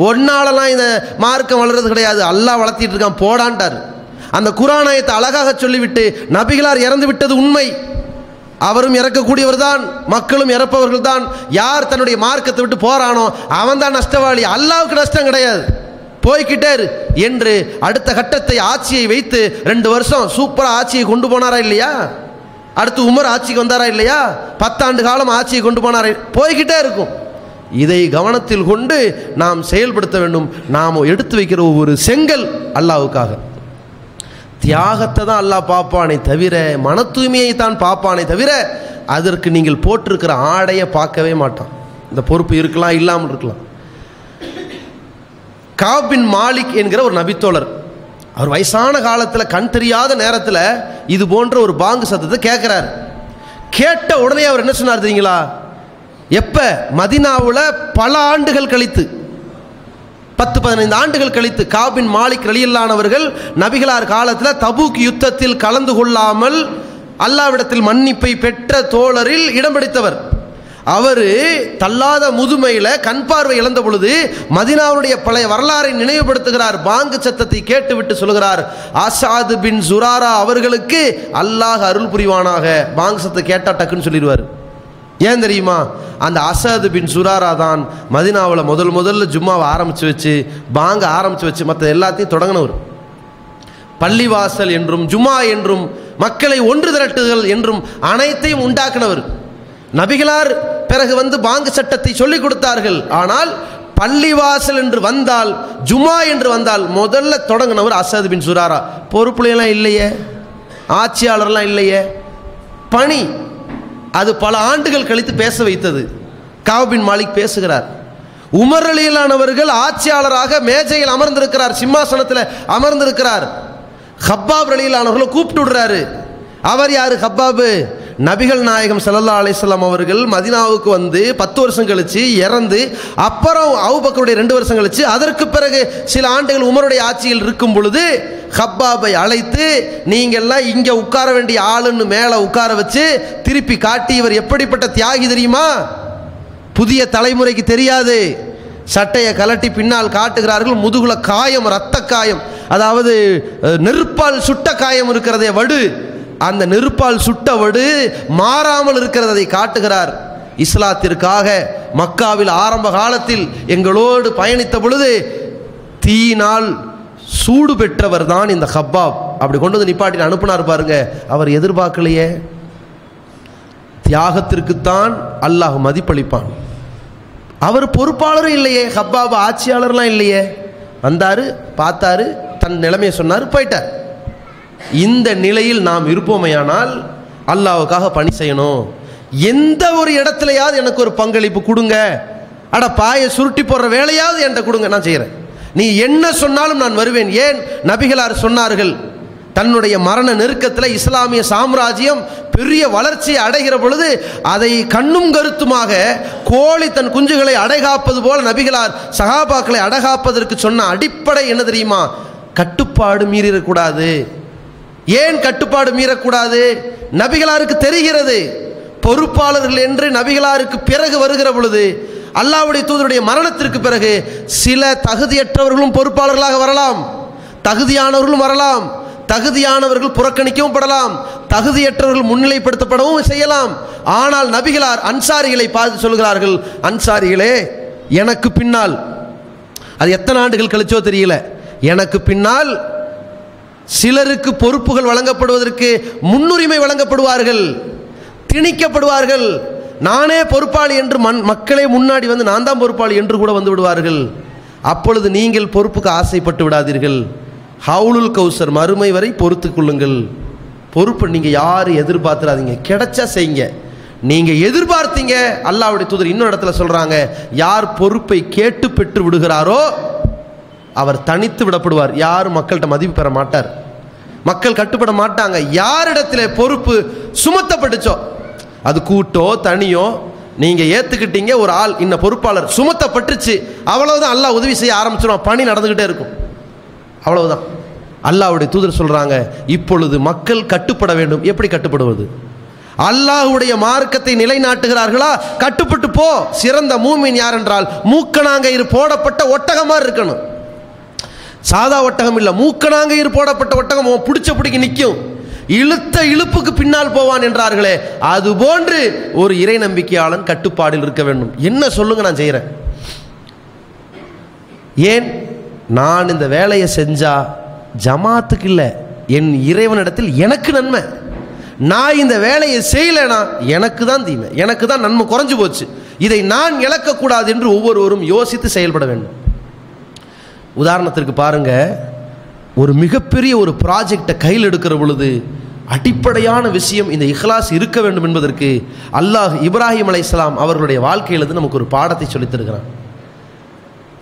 ஒன்னாலலாம் இந்த மார்க்கம் வளர்றது கிடையாது. அல்லாஹ் வளர்த்திட்டு இருக்கான் போடான்ட்டார். அந்த குரானாயத்தை அழகாக சொல்லிவிட்டு நபிகளார் இறந்து விட்டது உண்மை. அவரும் இறக்கக்கூடியவர் தான் மக்களும் இறப்பவர்கள் தான். யார் தன்னுடைய மார்க்கத்தை விட்டு போறானோ அவன் தான் நஷ்டவாளி. அல்லாவுக்கு நஷ்டம் கிடையாது. போய்கிட்டே இரு என்று அடுத்த கட்டத்தை ஆட்சியை வைத்து ரெண்டு வருஷம் சூப்பராக ஆட்சியை கொண்டு போனாரா இல்லையா? அடுத்து உமர் ஆட்சிக்கு வந்தாரா இல்லையா? பத்தாண்டு காலம் ஆட்சியை கொண்டு போனாரா? போய்கிட்டே இருக்கும். இதை கவனத்தில் கொண்டு நாம் செயல்படுத்த வேண்டும். நாம் எடுத்து வைக்கிற ஒவ்வொரு செங்கல் அல்லாவுக்காக. தியாகத்தை தான் அல்லாஹ் பார்ப்பானே தவிர மன தூய்மையை தான் பார்ப்பானே தவிர அதற்கு நீங்கள் போட்டிருக்கிற ஆடையை பார்க்கவே மாட்டான். இந்த பொறுப்பு இருக்கலாம் இல்லாமல் இருக்கலாம். காபின் மாலிக் என்கிற ஒரு நபித்தோழர். அவர் வயசான காலத்தில் கண் தெரியாத நேரத்தில் இது போன்ற ஒரு பாங்கு சத்தத்தை கேட்குறாரு கேட்ட உடனே அவர் என்ன சொன்னார் தெரியுங்களா? எப்போ? மதினாவில் பல ஆண்டுகள் கழித்து. பத்து பதினைந்து ஆண்டுகள் கழித்து காபின் மாலிக் ரலியல்லானவர்கள் நபிகளார் காலத்தில் தபூக் யுத்தத்தில் கலந்து கொள்ளாமல் அல்லாவிடத்தில் மன்னிப்பை பெற்ற தோழரில் இடம் பிடித்தவர். அவர் தள்ளாத முதுமையில் கண் பார்வை இழந்த பொழுது மதினாவுடைய பழைய வரலாறை நினைவுபடுத்துகிறார். பாங்கு சத்தத்தை கேட்டுவிட்டு சொல்கிறார் ஆசாது பின் சுராரா அவர்களுக்கு அல்லாஹ் அருள் புரிவானாக. பாங்கு சத்தத்தை கேட்டா டக்குன்னு சொல்லிடுவார். ஏன் தெரியுமா? அந்த அசாது பின் சுராரா தான் மதினாவில் முதல் முதல்ல ஜும்மாவை ஆரம்பித்து வச்சு பாங்க ஆரம்பித்து வச்சு மற்ற எல்லாத்தையும் தொடங்கினவர். பள்ளிவாசல் என்றும் ஜும்மா என்றும் மக்களை ஒன்று திரட்டுதல் என்றும் அனைத்தையும் உண்டாக்கினவர். நபிகளார் பிறகு வந்து பாங்கு சட்டத்தை சொல்லிக் கொடுத்தார்கள். ஆனால் பள்ளிவாசல் என்று வந்தால் ஜுமா என்று வந்தால் முதல்ல தொடங்கினவர் அசாது பின் சுராரா. பொறுப்புலாம் இல்லையே? ஆட்சியாளர்லாம் இல்லையே? பணி. அது பல ஆண்டுகள் கழித்து பேச வைத்தது. காபின் மாலிக் பேசுகிறார். உமர் அலியிலானவர்கள் ஆட்சியாளராக மேஜையில் அமர்ந்திருக்கிறார் சிம்மாசனத்தில் அமர்ந்திருக்கிறார். ஹப்பாப் அலியிலானவர்களை கூப்பிட்டு விடுறாரு. அவர் யாரு? ஹப்பாபு நபிகள் நாயகம் சல்லல்லா அலிஸ்லாம் அவர்கள் மதினாவுக்கு வந்து பத்து வருஷம் கழித்து இறந்து அப்புறம் அவுபக்கருடைய ரெண்டு வருஷம் கழித்து அதற்கு பிறகு சில ஆண்டுகள் உமருடைய ஆட்சியில் இருக்கும் பொழுது ஹப்பாபை அழைத்து நீங்கள்லாம் இங்கே உட்கார வேண்டிய ஆளுன்னு மேலே உட்கார வச்சு திருப்பி காட்டி இவர் எப்படிப்பட்ட தியாகி தெரியுமா? புதிய தலைமுறைக்கு தெரியாது. சட்டையை கலட்டி பின்னால் காட்டுகிறார்கள். முதுகுல காயம் ரத்த காயம். அதாவது நெருப்பால் சுட்ட காயம் இருக்கிறதே வடு. அந்த நெருப்பால் சுட்டவடு மாறாமல் இருக்கிறதை காட்டுகிறார். இஸ்லாத்திற்காக மக்காவில் ஆரம்ப காலத்தில் எங்களோடு பயணித்த பொழுது தீயினால் சூடு பெற்றவர் தான் இந்த ஹப்பாப் அப்படி கொண்டு வந்து நிப்பாட்டி அனுப்புனார் பாருங்க. அவர் எதிர்பார்க்கலையே. தியாகத்திற்குத்தான் அல்லாஹ் மதிப்பளிப்பான். அவர் பொறுப்பாளரும் இல்லையே. ஹப்பாபு ஆட்சியாளர்லாம் இல்லையே. வந்தார் பார்த்தாரு தன் நிலைமையை சொன்னார் போயிட்டார். இந்த நிலையில் நாம் இருப்போமையானால் அல்லாவுக்காக பணி செய்யணும். எந்த ஒரு இடத்துலையாவது எனக்கு ஒரு பங்களிப்பு கொடுங்க. அட பாயை சுருட்டி போடுற வேலையாவது என்கிட்ட கொடுங்க நான் செய்கிறேன் நீ என்ன சொன்னாலும் நான் வருவேன். ஏன்? நபிகளார் சொன்னார்கள் தன்னுடைய மரண நெருக்கத்தில் இஸ்லாமிய சாம்ராஜ்யம் பெரிய வளர்ச்சியை அடைகிற பொழுது அதை கண்ணும் கருத்துமாக கோழி தன் குஞ்சுகளை அடைகாப்பது போல நபிகளார் சகாபாக்களை அடகாப்பதற்கு சொன்ன அடிப்படை என்ன தெரியுமா? கட்டுப்பாடு மீறிடக்கூடாது. ஏன் கட்டுப்பாடு மீறக்கூடாது? நபிகளாருக்கு தெரிகிறது. பொறுப்பாளர்கள் என்று நபிகளாருக்கு பிறகு வருகிற பொழுது அல்லாவுடைய தூதருடைய மரணத்திற்கு பிறகு சில தகுதியற்றவர்களும் பொறுப்பாளர்களாக வரலாம். தகுதியானவர்களும் வரலாம். தகுதியானவர்கள் புறக்கணிக்கவும் படலாம். தகுதியற்றவர்கள் முன்னிலைப்படுத்தப்படவும் செய்யலாம். ஆனால் நபிகளார் அன்சாரிகளை பார்த்து சொல்கிறார்கள் அன்சாரிகளே எனக்கு பின்னால் அது எத்தனை ஆண்டுகள் கழிச்சோ தெரியல. எனக்கு பின்னால் சிலருக்கு பொறுப்புகள் வழங்கப்படுவதற்கு முன்னுரிமை வழங்கப்படுவார்கள் திணிக்கப்படுவார்கள். நானே பொறுப்பாளி என்று மண் மக்களே முன்னாடி வந்து நான் தான் பொறுப்பாளி என்று கூட வந்து விடுவார்கள். அப்பொழுது நீங்கள் பொறுப்புக்கு ஆசைப்பட்டு விடாதீர்கள். ஹவுலுல் கௌசர் மறுமை வரை பொறுத்து கொள்ளுங்கள். பொறுப்பு நீங்கள் யாரும் எதிர்பார்த்துறாதீங்க கிடைச்சா செய்யுங்க. நீங்கள் எதிர்பார்த்தீங்க அல்லாவுடைய தூதர் இன்னொரு இடத்துல சொல்கிறாங்க யார் பொறுப்பை கேட்டு பெற்று விடுகிறாரோ அவர் தனித்து விடப்படுவார். யாரும் மக்கள்கிட்ட மதிப்பு பெற மாட்டார். மக்கள் கட்டுப்பட மாட்டாங்க. யாரிடத்துல பொறுப்பு சுமத்தப்பட்டுச்சோ? அது கூட்டோ தனியோ நீங்க ஏத்துக்கிட்டீங்க ஒரு ஆள் இன்ன பொறுப்பாளர் சுமத்தப்பட்டுச்சு அவ்வளவுதான் அல்லாஹ் உதவி செய்ய ஆரம்பிச்சிடும் பணி நடந்துகிட்டே இருக்கும். அவ்வளவுதான். அல்லாஹ்வுடைய தூதர் சொல்றாங்க இப்பொழுது மக்கள் கட்டுப்பட வேண்டும். எப்படி கட்டுப்படுவது? அல்லாஹ்வுடைய மார்க்கத்தை நிலைநாட்டுகிறார்களா? கட்டுப்பட்டு போ. சிறந்த மூமின் யார் என்றால் மூக்கணாங்கயிறு போடப்பட்ட ஒட்டகமா இருக்கணும். சாதா ஒட்டகம் இல்லை மூக்கனாங்கயிர் போடப்பட்ட ஒட்டகம் உன் பிடிச்ச பிடிக்க நிற்கும் இழுத்த இழுப்புக்கு பின்னால் போவான் என்றார்களே அது போன்று ஒரு இறை நம்பிக்கையாளன் கட்டுப்பாடில் இருக்க வேண்டும். என்ன சொல்லுங்க நான் செய்கிறேன் ஏன்? நான் இந்த வேலையை செஞ்சா ஜமாத்துக்கு இல்லை என் இறைவனிடத்தில் எனக்கு நன்மை. நான் இந்த வேலையை செய்யலைனா எனக்கு தான் தீமை எனக்கு தான் நன்மை குறைஞ்சு போச்சு. இதை நான் இழக்கக்கூடாது என்று ஒவ்வொருவரும் யோசித்து செயல்பட வேண்டும். உதாரணத்திற்கு பாருங்க ஒரு மிகப்பெரிய ஒரு ப்ராஜெக்டை கையில் எடுக்கிற பொழுது அடிப்படையான விஷயம் இந்த இஹ்லாஸ் இருக்க வேண்டும் என்பதற்கு அல்லாஹ் இப்ராஹிம் அலை இஸ்லாம் அவர்களுடைய வாழ்க்கையிலிருந்து நமக்கு ஒரு பாடத்தை சொல்லித்திருக்கிறான்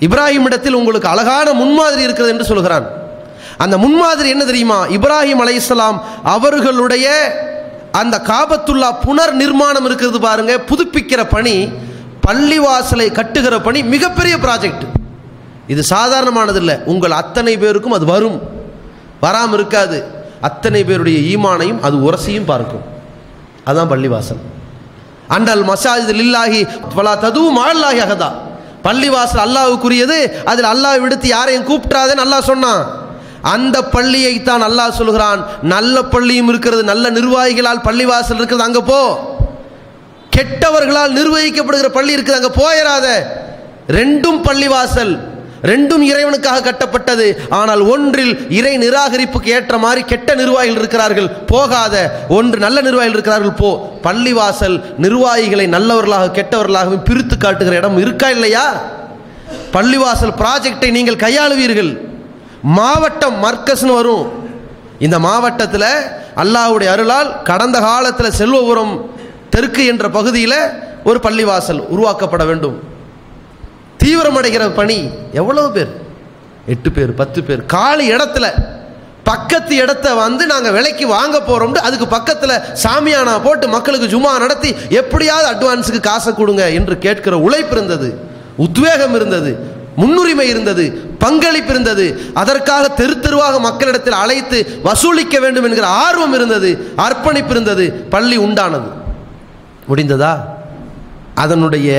இப்ராஹிம் இடத்தில் உங்களுக்கு அழகான முன்மாதிரி இருக்கிறது என்று சொல்கிறான். அந்த முன்மாதிரி என்ன தெரியுமா? இப்ராஹிம் அலை இஸ்லாம் அவர்களுடைய அந்த காபத்துல்லா புனர் நிர்மாணம் இருக்கிறது பாருங்க புதுப்பிக்கிற பணி பள்ளிவாசலை கட்டுகிற பணி மிகப்பெரிய ப்ராஜெக்ட் இது சாதாரணமானதில்லை. உங்கள் அத்தனை பேருக்கும் அது வரும். வராமல் இருக்காது. அத்தனை பேருடைய ஈமானையும் அது உரசியும் பார்க்கும். அதுதான் பள்ளிவாசல். அண்டல் மசாஜில் இல்லாகி பலா ததுவும் மால்லாஹி அகதா. பள்ளிவாசல் அல்லாவுக்குரியது. அதில் அல்லாஹ் விடுத்து யாரையும் கூப்பிட்றாதேன்னு அல்லாஹ் சொன்னான். அந்த பள்ளியை தான் அல்லாஹ் சொல்கிறான். நல்ல பள்ளியும் இருக்கிறது. நல்ல நிர்வாகிகளால் பள்ளிவாசல் இருக்கிறது அங்கே போ. கெட்டவர்களால் நிர்வகிக்கப்படுகிற பள்ளி இருக்குது. அங்கே போயிடாத ரெண்டும் பள்ளிவாசல். ரெண்டும் இறைவனுக்காக கட்டப்பட்டது. ஆனால் ஒன்றில் இறை நிராகரிப்புக்கு ஏற்ற மாதிரி கெட்ட நிர்வாகிகள் இருக்கிறார்கள். போகாத ஒன்று நல்ல நிர்வாகிகள் இருக்கிறார்கள் போ. பள்ளிவாசல் நிர்வாகிகளை நல்லவர்களாக கெட்டவர்களாகவும் பிரித்து காட்டுகிற இடம் இருக்கா இல்லையா? பள்ளிவாசல் ப்ராஜெக்டை நீங்கள் கையாளுவீர்கள். மாவட்டம் மர்க்கஸ்னு வரும். இந்த மாவட்டத்தில் அல்லாஹ்வுடைய அருளால் கடந்த காலத்தில் செல்வபுரம் தெற்கு என்ற பகுதியில் ஒரு பள்ளிவாசல் உருவாக்கப்பட வேண்டும். தீவிரமடைகிற பணி எவ்வளவு பேர்? எட்டு பேர் பத்து பேர். காலி இடத்துல பக்கத்து இடத்த வந்து நாங்கள் விலைக்கு வாங்க போகிறோம்னு அதுக்கு பக்கத்தில் சாமியானா போட்டு மக்களுக்கு ஜுமா நடத்தி எப்படியாவது அட்வான்ஸுக்கு காசை கொடுங்க என்று கேட்கிற உழைப்பு இருந்தது உத்வேகம் இருந்தது முன்னுரிமை இருந்தது பங்களிப்பு இருந்தது. அதற்காக தெரு தெருவாக மக்களிடத்தில் அழைத்து வசூலிக்க வேண்டும் என்கிற ஆர்வம் இருந்தது அர்ப்பணிப்பு இருந்தது பள்ளி உண்டானது. முடிந்ததா? அதனுடைய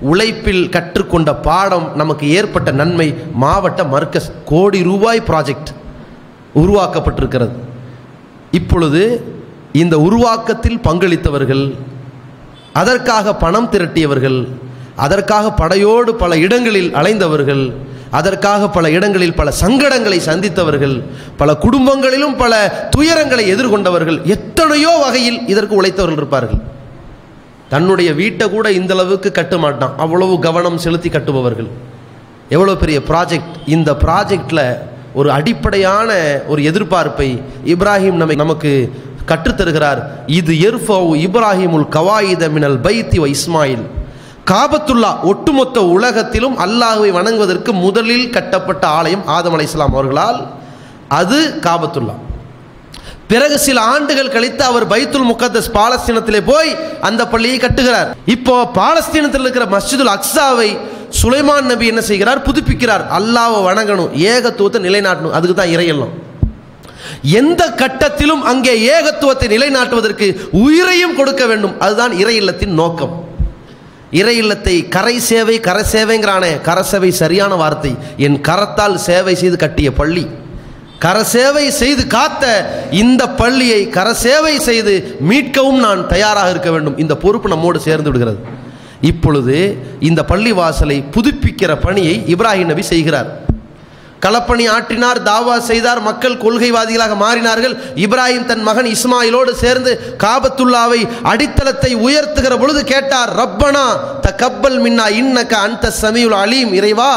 உழைப்பில் கற்றுக்கொண்ட பாடம் நமக்கு ஏற்பட்ட நன்மை மாவட்ட மர்க்கஸ் கோடி ரூபாய் ப்ராஜெக்ட் உருவாக்கப்பட்டிருக்கிறது. இப்பொழுது இந்த உருவாக்கத்தில் பங்களித்தவர்கள் அதற்காக பணம் திரட்டியவர்கள் அதற்காக படையோடு பல இடங்களில் அலைந்தவர்கள் அதற்காக பல இடங்களில் பல சங்கடங்களை சந்தித்தவர்கள் பல குடும்பங்களிலும் பல துயரங்களை எதிர்கொண்டவர்கள் எத்தனையோ வகையில் இதற்கு உழைத்தவர்கள் இருப்பார்கள். தன்னுடைய வீட்டை கூட இந்த அளவுக்கு கட்ட மாட்டான். அவ்வளவு கவனம் செலுத்தி கட்டுபவர்கள். எவ்வளோ பெரிய ப்ராஜெக்ட் இந்த ப்ராஜெக்டில் ஒரு அடிப்படையான ஒரு எதிர்பார்ப்பை இப்ராஹிம் நம்மை நமக்கு கற்றுத்தருகிறார். இது எர்ஃபவு இப்ராஹிமுல் கவாயித மினல் பைத்தி வ இஸ்மாயில். காபத்துல்லா ஒட்டுமொத்த உலகத்திலும் அல்லாஹுவை வணங்குவதற்கு முதலில் கட்டப்பட்ட ஆலயம் ஆதம் அலைஹிஸ்ஸலாம் அவர்களால். அது காபத்துல்லா. பிறகு சில ஆண்டுகள் கழித்து அவர் பைத்துல் முகத்தஸ் பாலஸ்தீனத்திலே போய் அந்த பள்ளியை கட்டுகிறார். இப்போ பாலஸ்தீனத்தில் இருக்கிற மஸ்ஜிதுல் அக்ஸாவை சுலைமான் நபி என்ன செய்கிறார்? புதுப்பிக்கிறார். அல்லாவை வணங்கணும். ஏகத்துவத்தை நிலைநாட்டணும். அதுக்கு தான் இறையெல்லாம் எந்த கட்டத்திலும் அங்கே ஏகத்துவத்தை நிலைநாட்டுவதற்கு உயிரையும் கொடுக்க வேண்டும். அதுதான் இறை இல்லத்தின் நோக்கம். இறை இல்லத்தை கரை சேவை கரை சேவைங்கிறானே. கரசேவை சரியான வார்த்தை. என் கரத்தால் சேவை செய்து கட்டிய பள்ளி. கரசேவை செய்து காத்த இந்த பள்ளியை கரசேவை செய்து மீட்கவும் நான் தயாராக இருக்க வேண்டும். இந்த பொறுப்பு நம்மோடு சேர்ந்து விடுகிறது. இப்பொழுது இந்த பள்ளி வாசலை புதுப்பிக்கிற பணியை இப்ராஹிம் நபி செய்கிறார். களப்பணி ஆற்றினார் தாவா செய்தார் மக்கள் கொள்கைவாதிகளாக மாறினார்கள். இப்ராஹிம் தன் மகன் இஸ்மாயிலோடு சேர்ந்து காபத்துல்லாவை அடித்தளத்தை உயர்த்துகிற பொழுது கேட்டார் ரப்பனா த கப்பல் மின்னா இன்னக்க அந்த சமீயுல் அலீம் இறைவா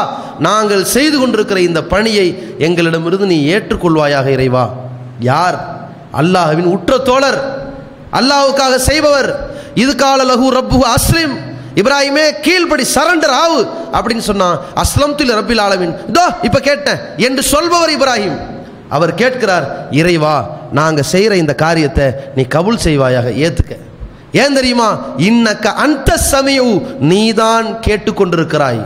நாங்கள் செய்து கொண்டிருக்கிற இந்த பணியை எங்களிடமிருந்து நீ ஏற்றுக்கொள்வாயாக இறைவா. யார்? அல்லாஹ்வின் உற்ற தோழர். அல்லாஹுக்காக செய்பவர். இது கால லகு ரப்பு அஸ்லிம். இப்ராஹிமே கீழ்ப்படி சரண்டர் ஆவு அப்படின்னு சொன்னான் அஸ்லம் துல் ரபில் ஆலமின். இதோ இப்போ கேட்டேன். என்று சொல்பவர் இப்ராஹிம். அவர் கேட்கிறார் இறைவா நாங்கள் செய்கிற இந்த காரியத்தை நீ கபுல் செய்வாயாக ஏற்றுக்க ஏன் தெரியுமா? இன்னக்க அந்த சமயம் நீதான் கேட்டுக்கொண்டிருக்கிறாய்.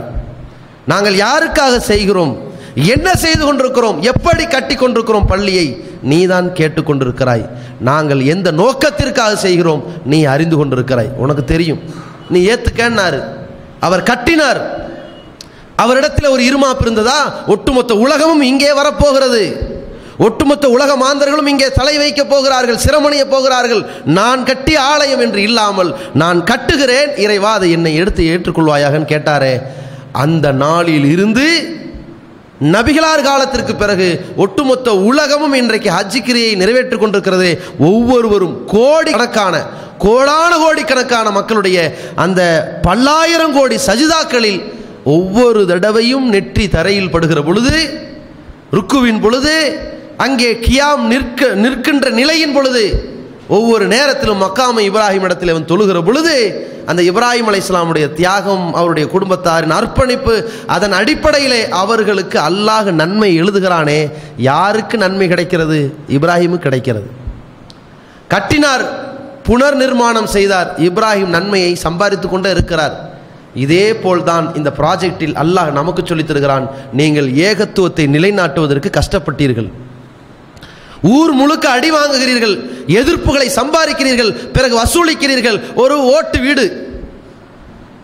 நாங்கள் யாருக்காக செய்கிறோம்? என்ன செய்து கொண்டிருக்கிறோம்? எப்படி கட்டி கொண்டிருக்கிறோம் பள்ளியை? நீதான் கேட்டுக்கொண்டிருக்கிறாய். நாங்கள் எந்த நோக்கத்திற்காக செய்கிறோம்? நீ அறிந்து கொண்டிருக்கிறாய். உனக்கு தெரியும். நீ ஏத்துக்கன்னாரு. அவர் கட்டினார். அவரிடத்தில் ஒரு இருமாப்பு இருந்ததா? ஒட்டுமொத்த உலகமும் இங்கே வரப்போகிறது. ஒட்டுமொத்த உலக மாந்தர்களும் இங்கே தலை வைக்கப் போகிறார்கள் சிரமணிய போகிறார்கள். நான் கட்டி ஆலயம் என்று இல்லாமல் நான் கட்டுகிறேன் இறைவா அதை என்னை எடுத்து ஏற்றுக்கொள்வாயாகன்னு கேட்டாரே. அந்த நாளில் இருந்து நபிகளார் காலத்திற்கு பிறகு ஒட்டுமொத்த உலகமும் இன்றைக்கு ஹஜ் கிரியை நிறைவேற்றிக் கொண்டிருக்கிறது. ஒவ்வொருவரும் கோடி கணக்கான கோடான கோடிக்கணக்கான மக்களுடைய அந்த பல்லாயிரம் கோடி சஜிதாக்களில் ஒவ்வொரு தடவையும் நெற்றி தரையில் படுகிற பொழுது ருக்குவின் பொழுது அங்கே கியாம் நிற்க நிற்கின்ற நிலையின் பொழுது ஒவ்வொரு நேரத்திலும் மக்காமை இப்ராஹிம் இடத்தில் அவன் தொழுகிற பொழுது அந்த இப்ராஹிம் அலை இஸ்லாமுடைய தியாகம் அவருடைய குடும்பத்தாரின் அர்ப்பணிப்பு அதன் அடிப்படையிலே அவர்களுக்கு அல்லாஹ் நன்மை எழுதுகிறானே யாருக்கு நன்மை கிடைக்கிறது? இப்ராஹிமு கிடைக்கிறது. கட்டினார் புனர் நிர்மாணம் செய்தார் இப்ராஹிம் நன்மையை சம்பாதித்து கொண்டே இருக்கிறார். இதே போல்தான் இந்த ப்ராஜெக்டில் அல்லாஹ் நமக்கு சொல்லித் தருகிறான் நீங்கள் ஏகத்துவத்தை நிலைநாட்டுவதற்கு கஷ்டப்பட்டீர்கள். ஊர் முழுக்க அடி வாங்குகிறீர்கள் எதிர்ப்புகளை சம்பாதிக்கிறீர்கள் பிறகு வசூலிக்கிறீர்கள். ஒரு ஓட்டு வீடு.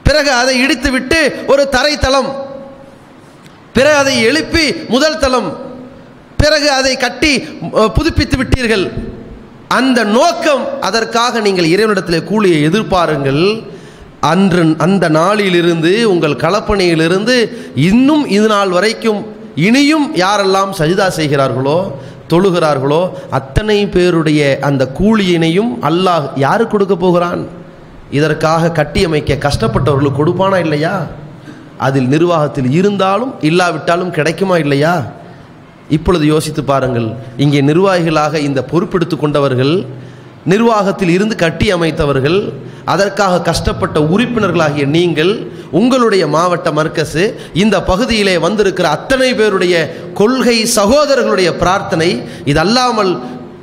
பிறகு அதை இடித்து விட்டு ஒரு தரைத்தளம். பிறகு அதை எழுப்பி முதல் தளம். பிறகு அதை கட்டி புதுப்பித்து விட்டீர்கள். அந்த நோக்கம் அதற்காக நீங்கள் இறைவனிடத்தில் கூலியை எதிர்பாருங்கள். அன்று அந்த நாளிலிருந்து உங்கள் களப்பணியிலிருந்து இன்னும் இது நாள் வரைக்கும் இனியும் யாரெல்லாம் சஜிதா செய்கிறார்களோ தொழுகிறார்களோ அத்தனை பேருடைய அந்த கூலியினையும் அல்லாஹ் யாருக்கு கொடுக்க போகிறான்? இதற்காக கட்டியமைக்க கஷ்டப்பட்டவர்களுக்கு கொடுப்பானா இல்லையா? அதில் நிர்வாகத்தில் இருந்தாலும் இல்லாவிட்டாலும் கிடைக்குமா இல்லையா? இப்பொழுது யோசித்து பாருங்கள். இங்கே நிர்வாகிகளாக இந்த பொறுப்பெடுத்து கொண்டவர்கள் நிர்வாகத்தில் இருந்து கட்டி அமைத்தவர்கள் அதற்காக கஷ்டப்பட்ட உறுப்பினர்களாகிய நீங்கள் உங்களுடைய மாவட்ட மர்க்கசு இந்த பகுதியிலே வந்திருக்கிற அத்தனை பேருடைய கொள்கை சகோதரர்களுடைய பிரார்த்தனை இதல்லாமல்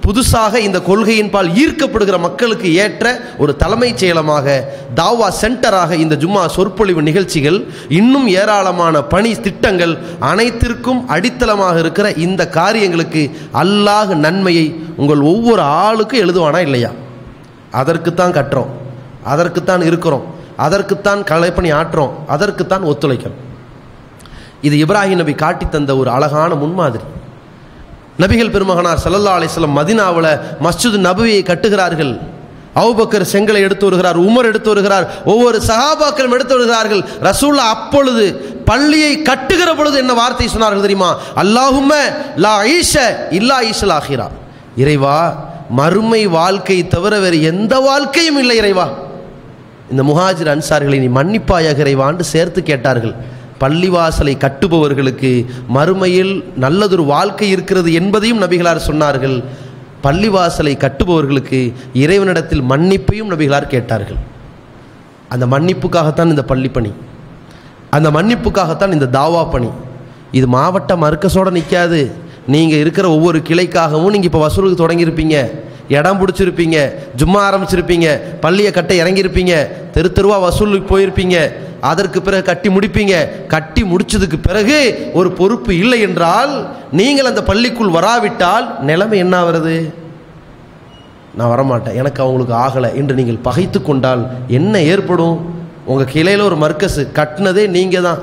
புதுசாக இந்த கொள்கையின்பால் ஈர்க்கப்படுகிற மக்களுக்கு ஏற்ற ஒரு தலைமைச் செயலமாக தாவா சென்டராக இந்த ஜும்மா சொற்பொழிவு நிகழ்ச்சிகள் இன்னும் ஏராளமான பணி திட்டங்கள் அனைத்திற்கும் அடித்தளமாக இருக்கிற இந்த காரியங்களுக்கு அல்லாஹ் நன்மையை உங்கள் ஒவ்வொரு ஆளுக்கும் எழுதுவானா இல்லையா? அதற்குத்தான் கட்டுறோம் அதற்குத்தான் இருக்கிறோம். அதற்குத்தான் கலைப்பணி ஆற்றோம் அதற்குத்தான் ஒத்துழைக்கிறோம் இது இப்ராஹிம் நபி காட்டி தந்த ஒரு அழகான முன்மாதிரி. நபிகள் பெருமகனார் சல்லல்லா அலிஸ்லம் மதினாவில் மஸ்ஜித் நபுவியை கட்டுகிறார்கள். அவுபக்கர் செங்கலை எடுத்து வருகிறார் உமர் எடுத்து வருகிறார் ஒவ்வொரு சகாபாக்களும் எடுத்து வருகிறார்கள். ரசூல்லா அப்பொழுது பள்ளியை கட்டுகிற பொழுது என்ன வார்த்தை சொன்னார்கள் தெரியுமா? அல்லாஹும லா ஈஷ இல்லா ஈஷல் ஆகிரா இறைவா மறுமை வாழ்க்கை தவிர வேறு எந்த வாழ்க்கையும் இல்லை இறைவா. இந்த முஹாஜிர் அன்சார்களை நீ மன்னிப்பாயாக இறைவாண்டு சேர்த்து கேட்டார்கள். பள்ளிவாசலை கட்டுபவர்களுக்கு மறுமையில் நல்லதொரு வாழ்க்கை இருக்கிறது என்பதையும் நபிகளார் சொன்னார்கள். பள்ளிவாசலை கட்டுபவர்களுக்கு இறைவனிடத்தில் மன்னிப்பையும் நபிகளார் கேட்டார்கள். அந்த மன்னிப்புக்காகத்தான் இந்த பள்ளிப்பணி அந்த மன்னிப்புக்காகத்தான் இந்த தாவா பணி. இது மாவட்ட மர்க்கஸோட நிற்காது நீங்கள் இருக்கிற ஒவ்வொரு கிளைக்காகவும் நீங்கள் இப்போ வசூலுக்கு தொடங்கியிருப்பீங்க. இடம் பிடிச்சிருப்பீங்க ஜும்மா ஆரம்பிச்சிருப்பீங்க பள்ளியை கட்ட இறங்கியிருப்பீங்க தெரு தெருவா வசூலுக்கு போயிருப்பீங்க அதற்கு பிறகு கட்டி முடிப்பீங்க. கட்டி முடிச்சதுக்கு பிறகு ஒரு பொறுப்பு இல்லை என்றால் நீங்கள் அந்த பள்ளிக்குள் வராவிட்டால் நிலைமை என்ன வருது நான் வரமாட்டேன். எனக்கு அவங்களுக்கு ஆகலை என்று நீங்கள் பகைத்து கொண்டால் என்ன ஏற்படும்? உங்கள் கிளையில் ஒரு மர்க்கஸு கட்டினதே நீங்கள் தான்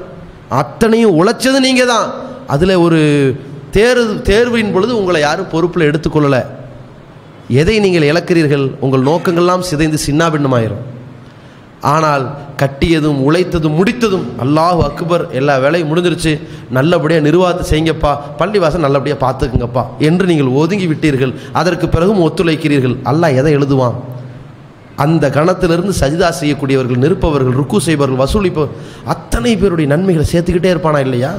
அத்தனையும் உழைச்சது நீங்கள் தான் அதில் ஒரு தேர்வு தேர்வின் பொழுது உங்களை யாரும் பொறுப்பில் எடுத்துக்கொள்ளலை. எதை நீங்கள் இழக்கிறீர்கள்? உங்கள் நோக்கங்கள்லாம் சிதைந்து சின்னாபின்னுமாயிரும். ஆனால் கட்டியதும் உழைத்ததும் முடித்ததும் அல்லாஹ் அக்பர் எல்லா வேலையும் முடிஞ்சிருச்சு. நல்லபடியாக நிர்வாகத்தை செய்யுங்கப்பா. பள்ளிவாசல் நல்லபடியாக பார்த்துக்குங்கப்பா என்று நீங்கள் ஒதுங்கி விட்டீர்கள் அதற்கு பிறகும் ஒத்துழைக்கிறீர்கள். அல்லாஹ் எதை எழுதுவான்? அந்த கணத்திலிருந்து சஜிதா செய்யக்கூடியவர்கள் நிற்பவர்கள் ருக்கு செய்பவர்கள் வசூலிப்பவர் அத்தனை பேருடைய நன்மைகளை சேர்த்துக்கிட்டே இருப்பானா இல்லையா?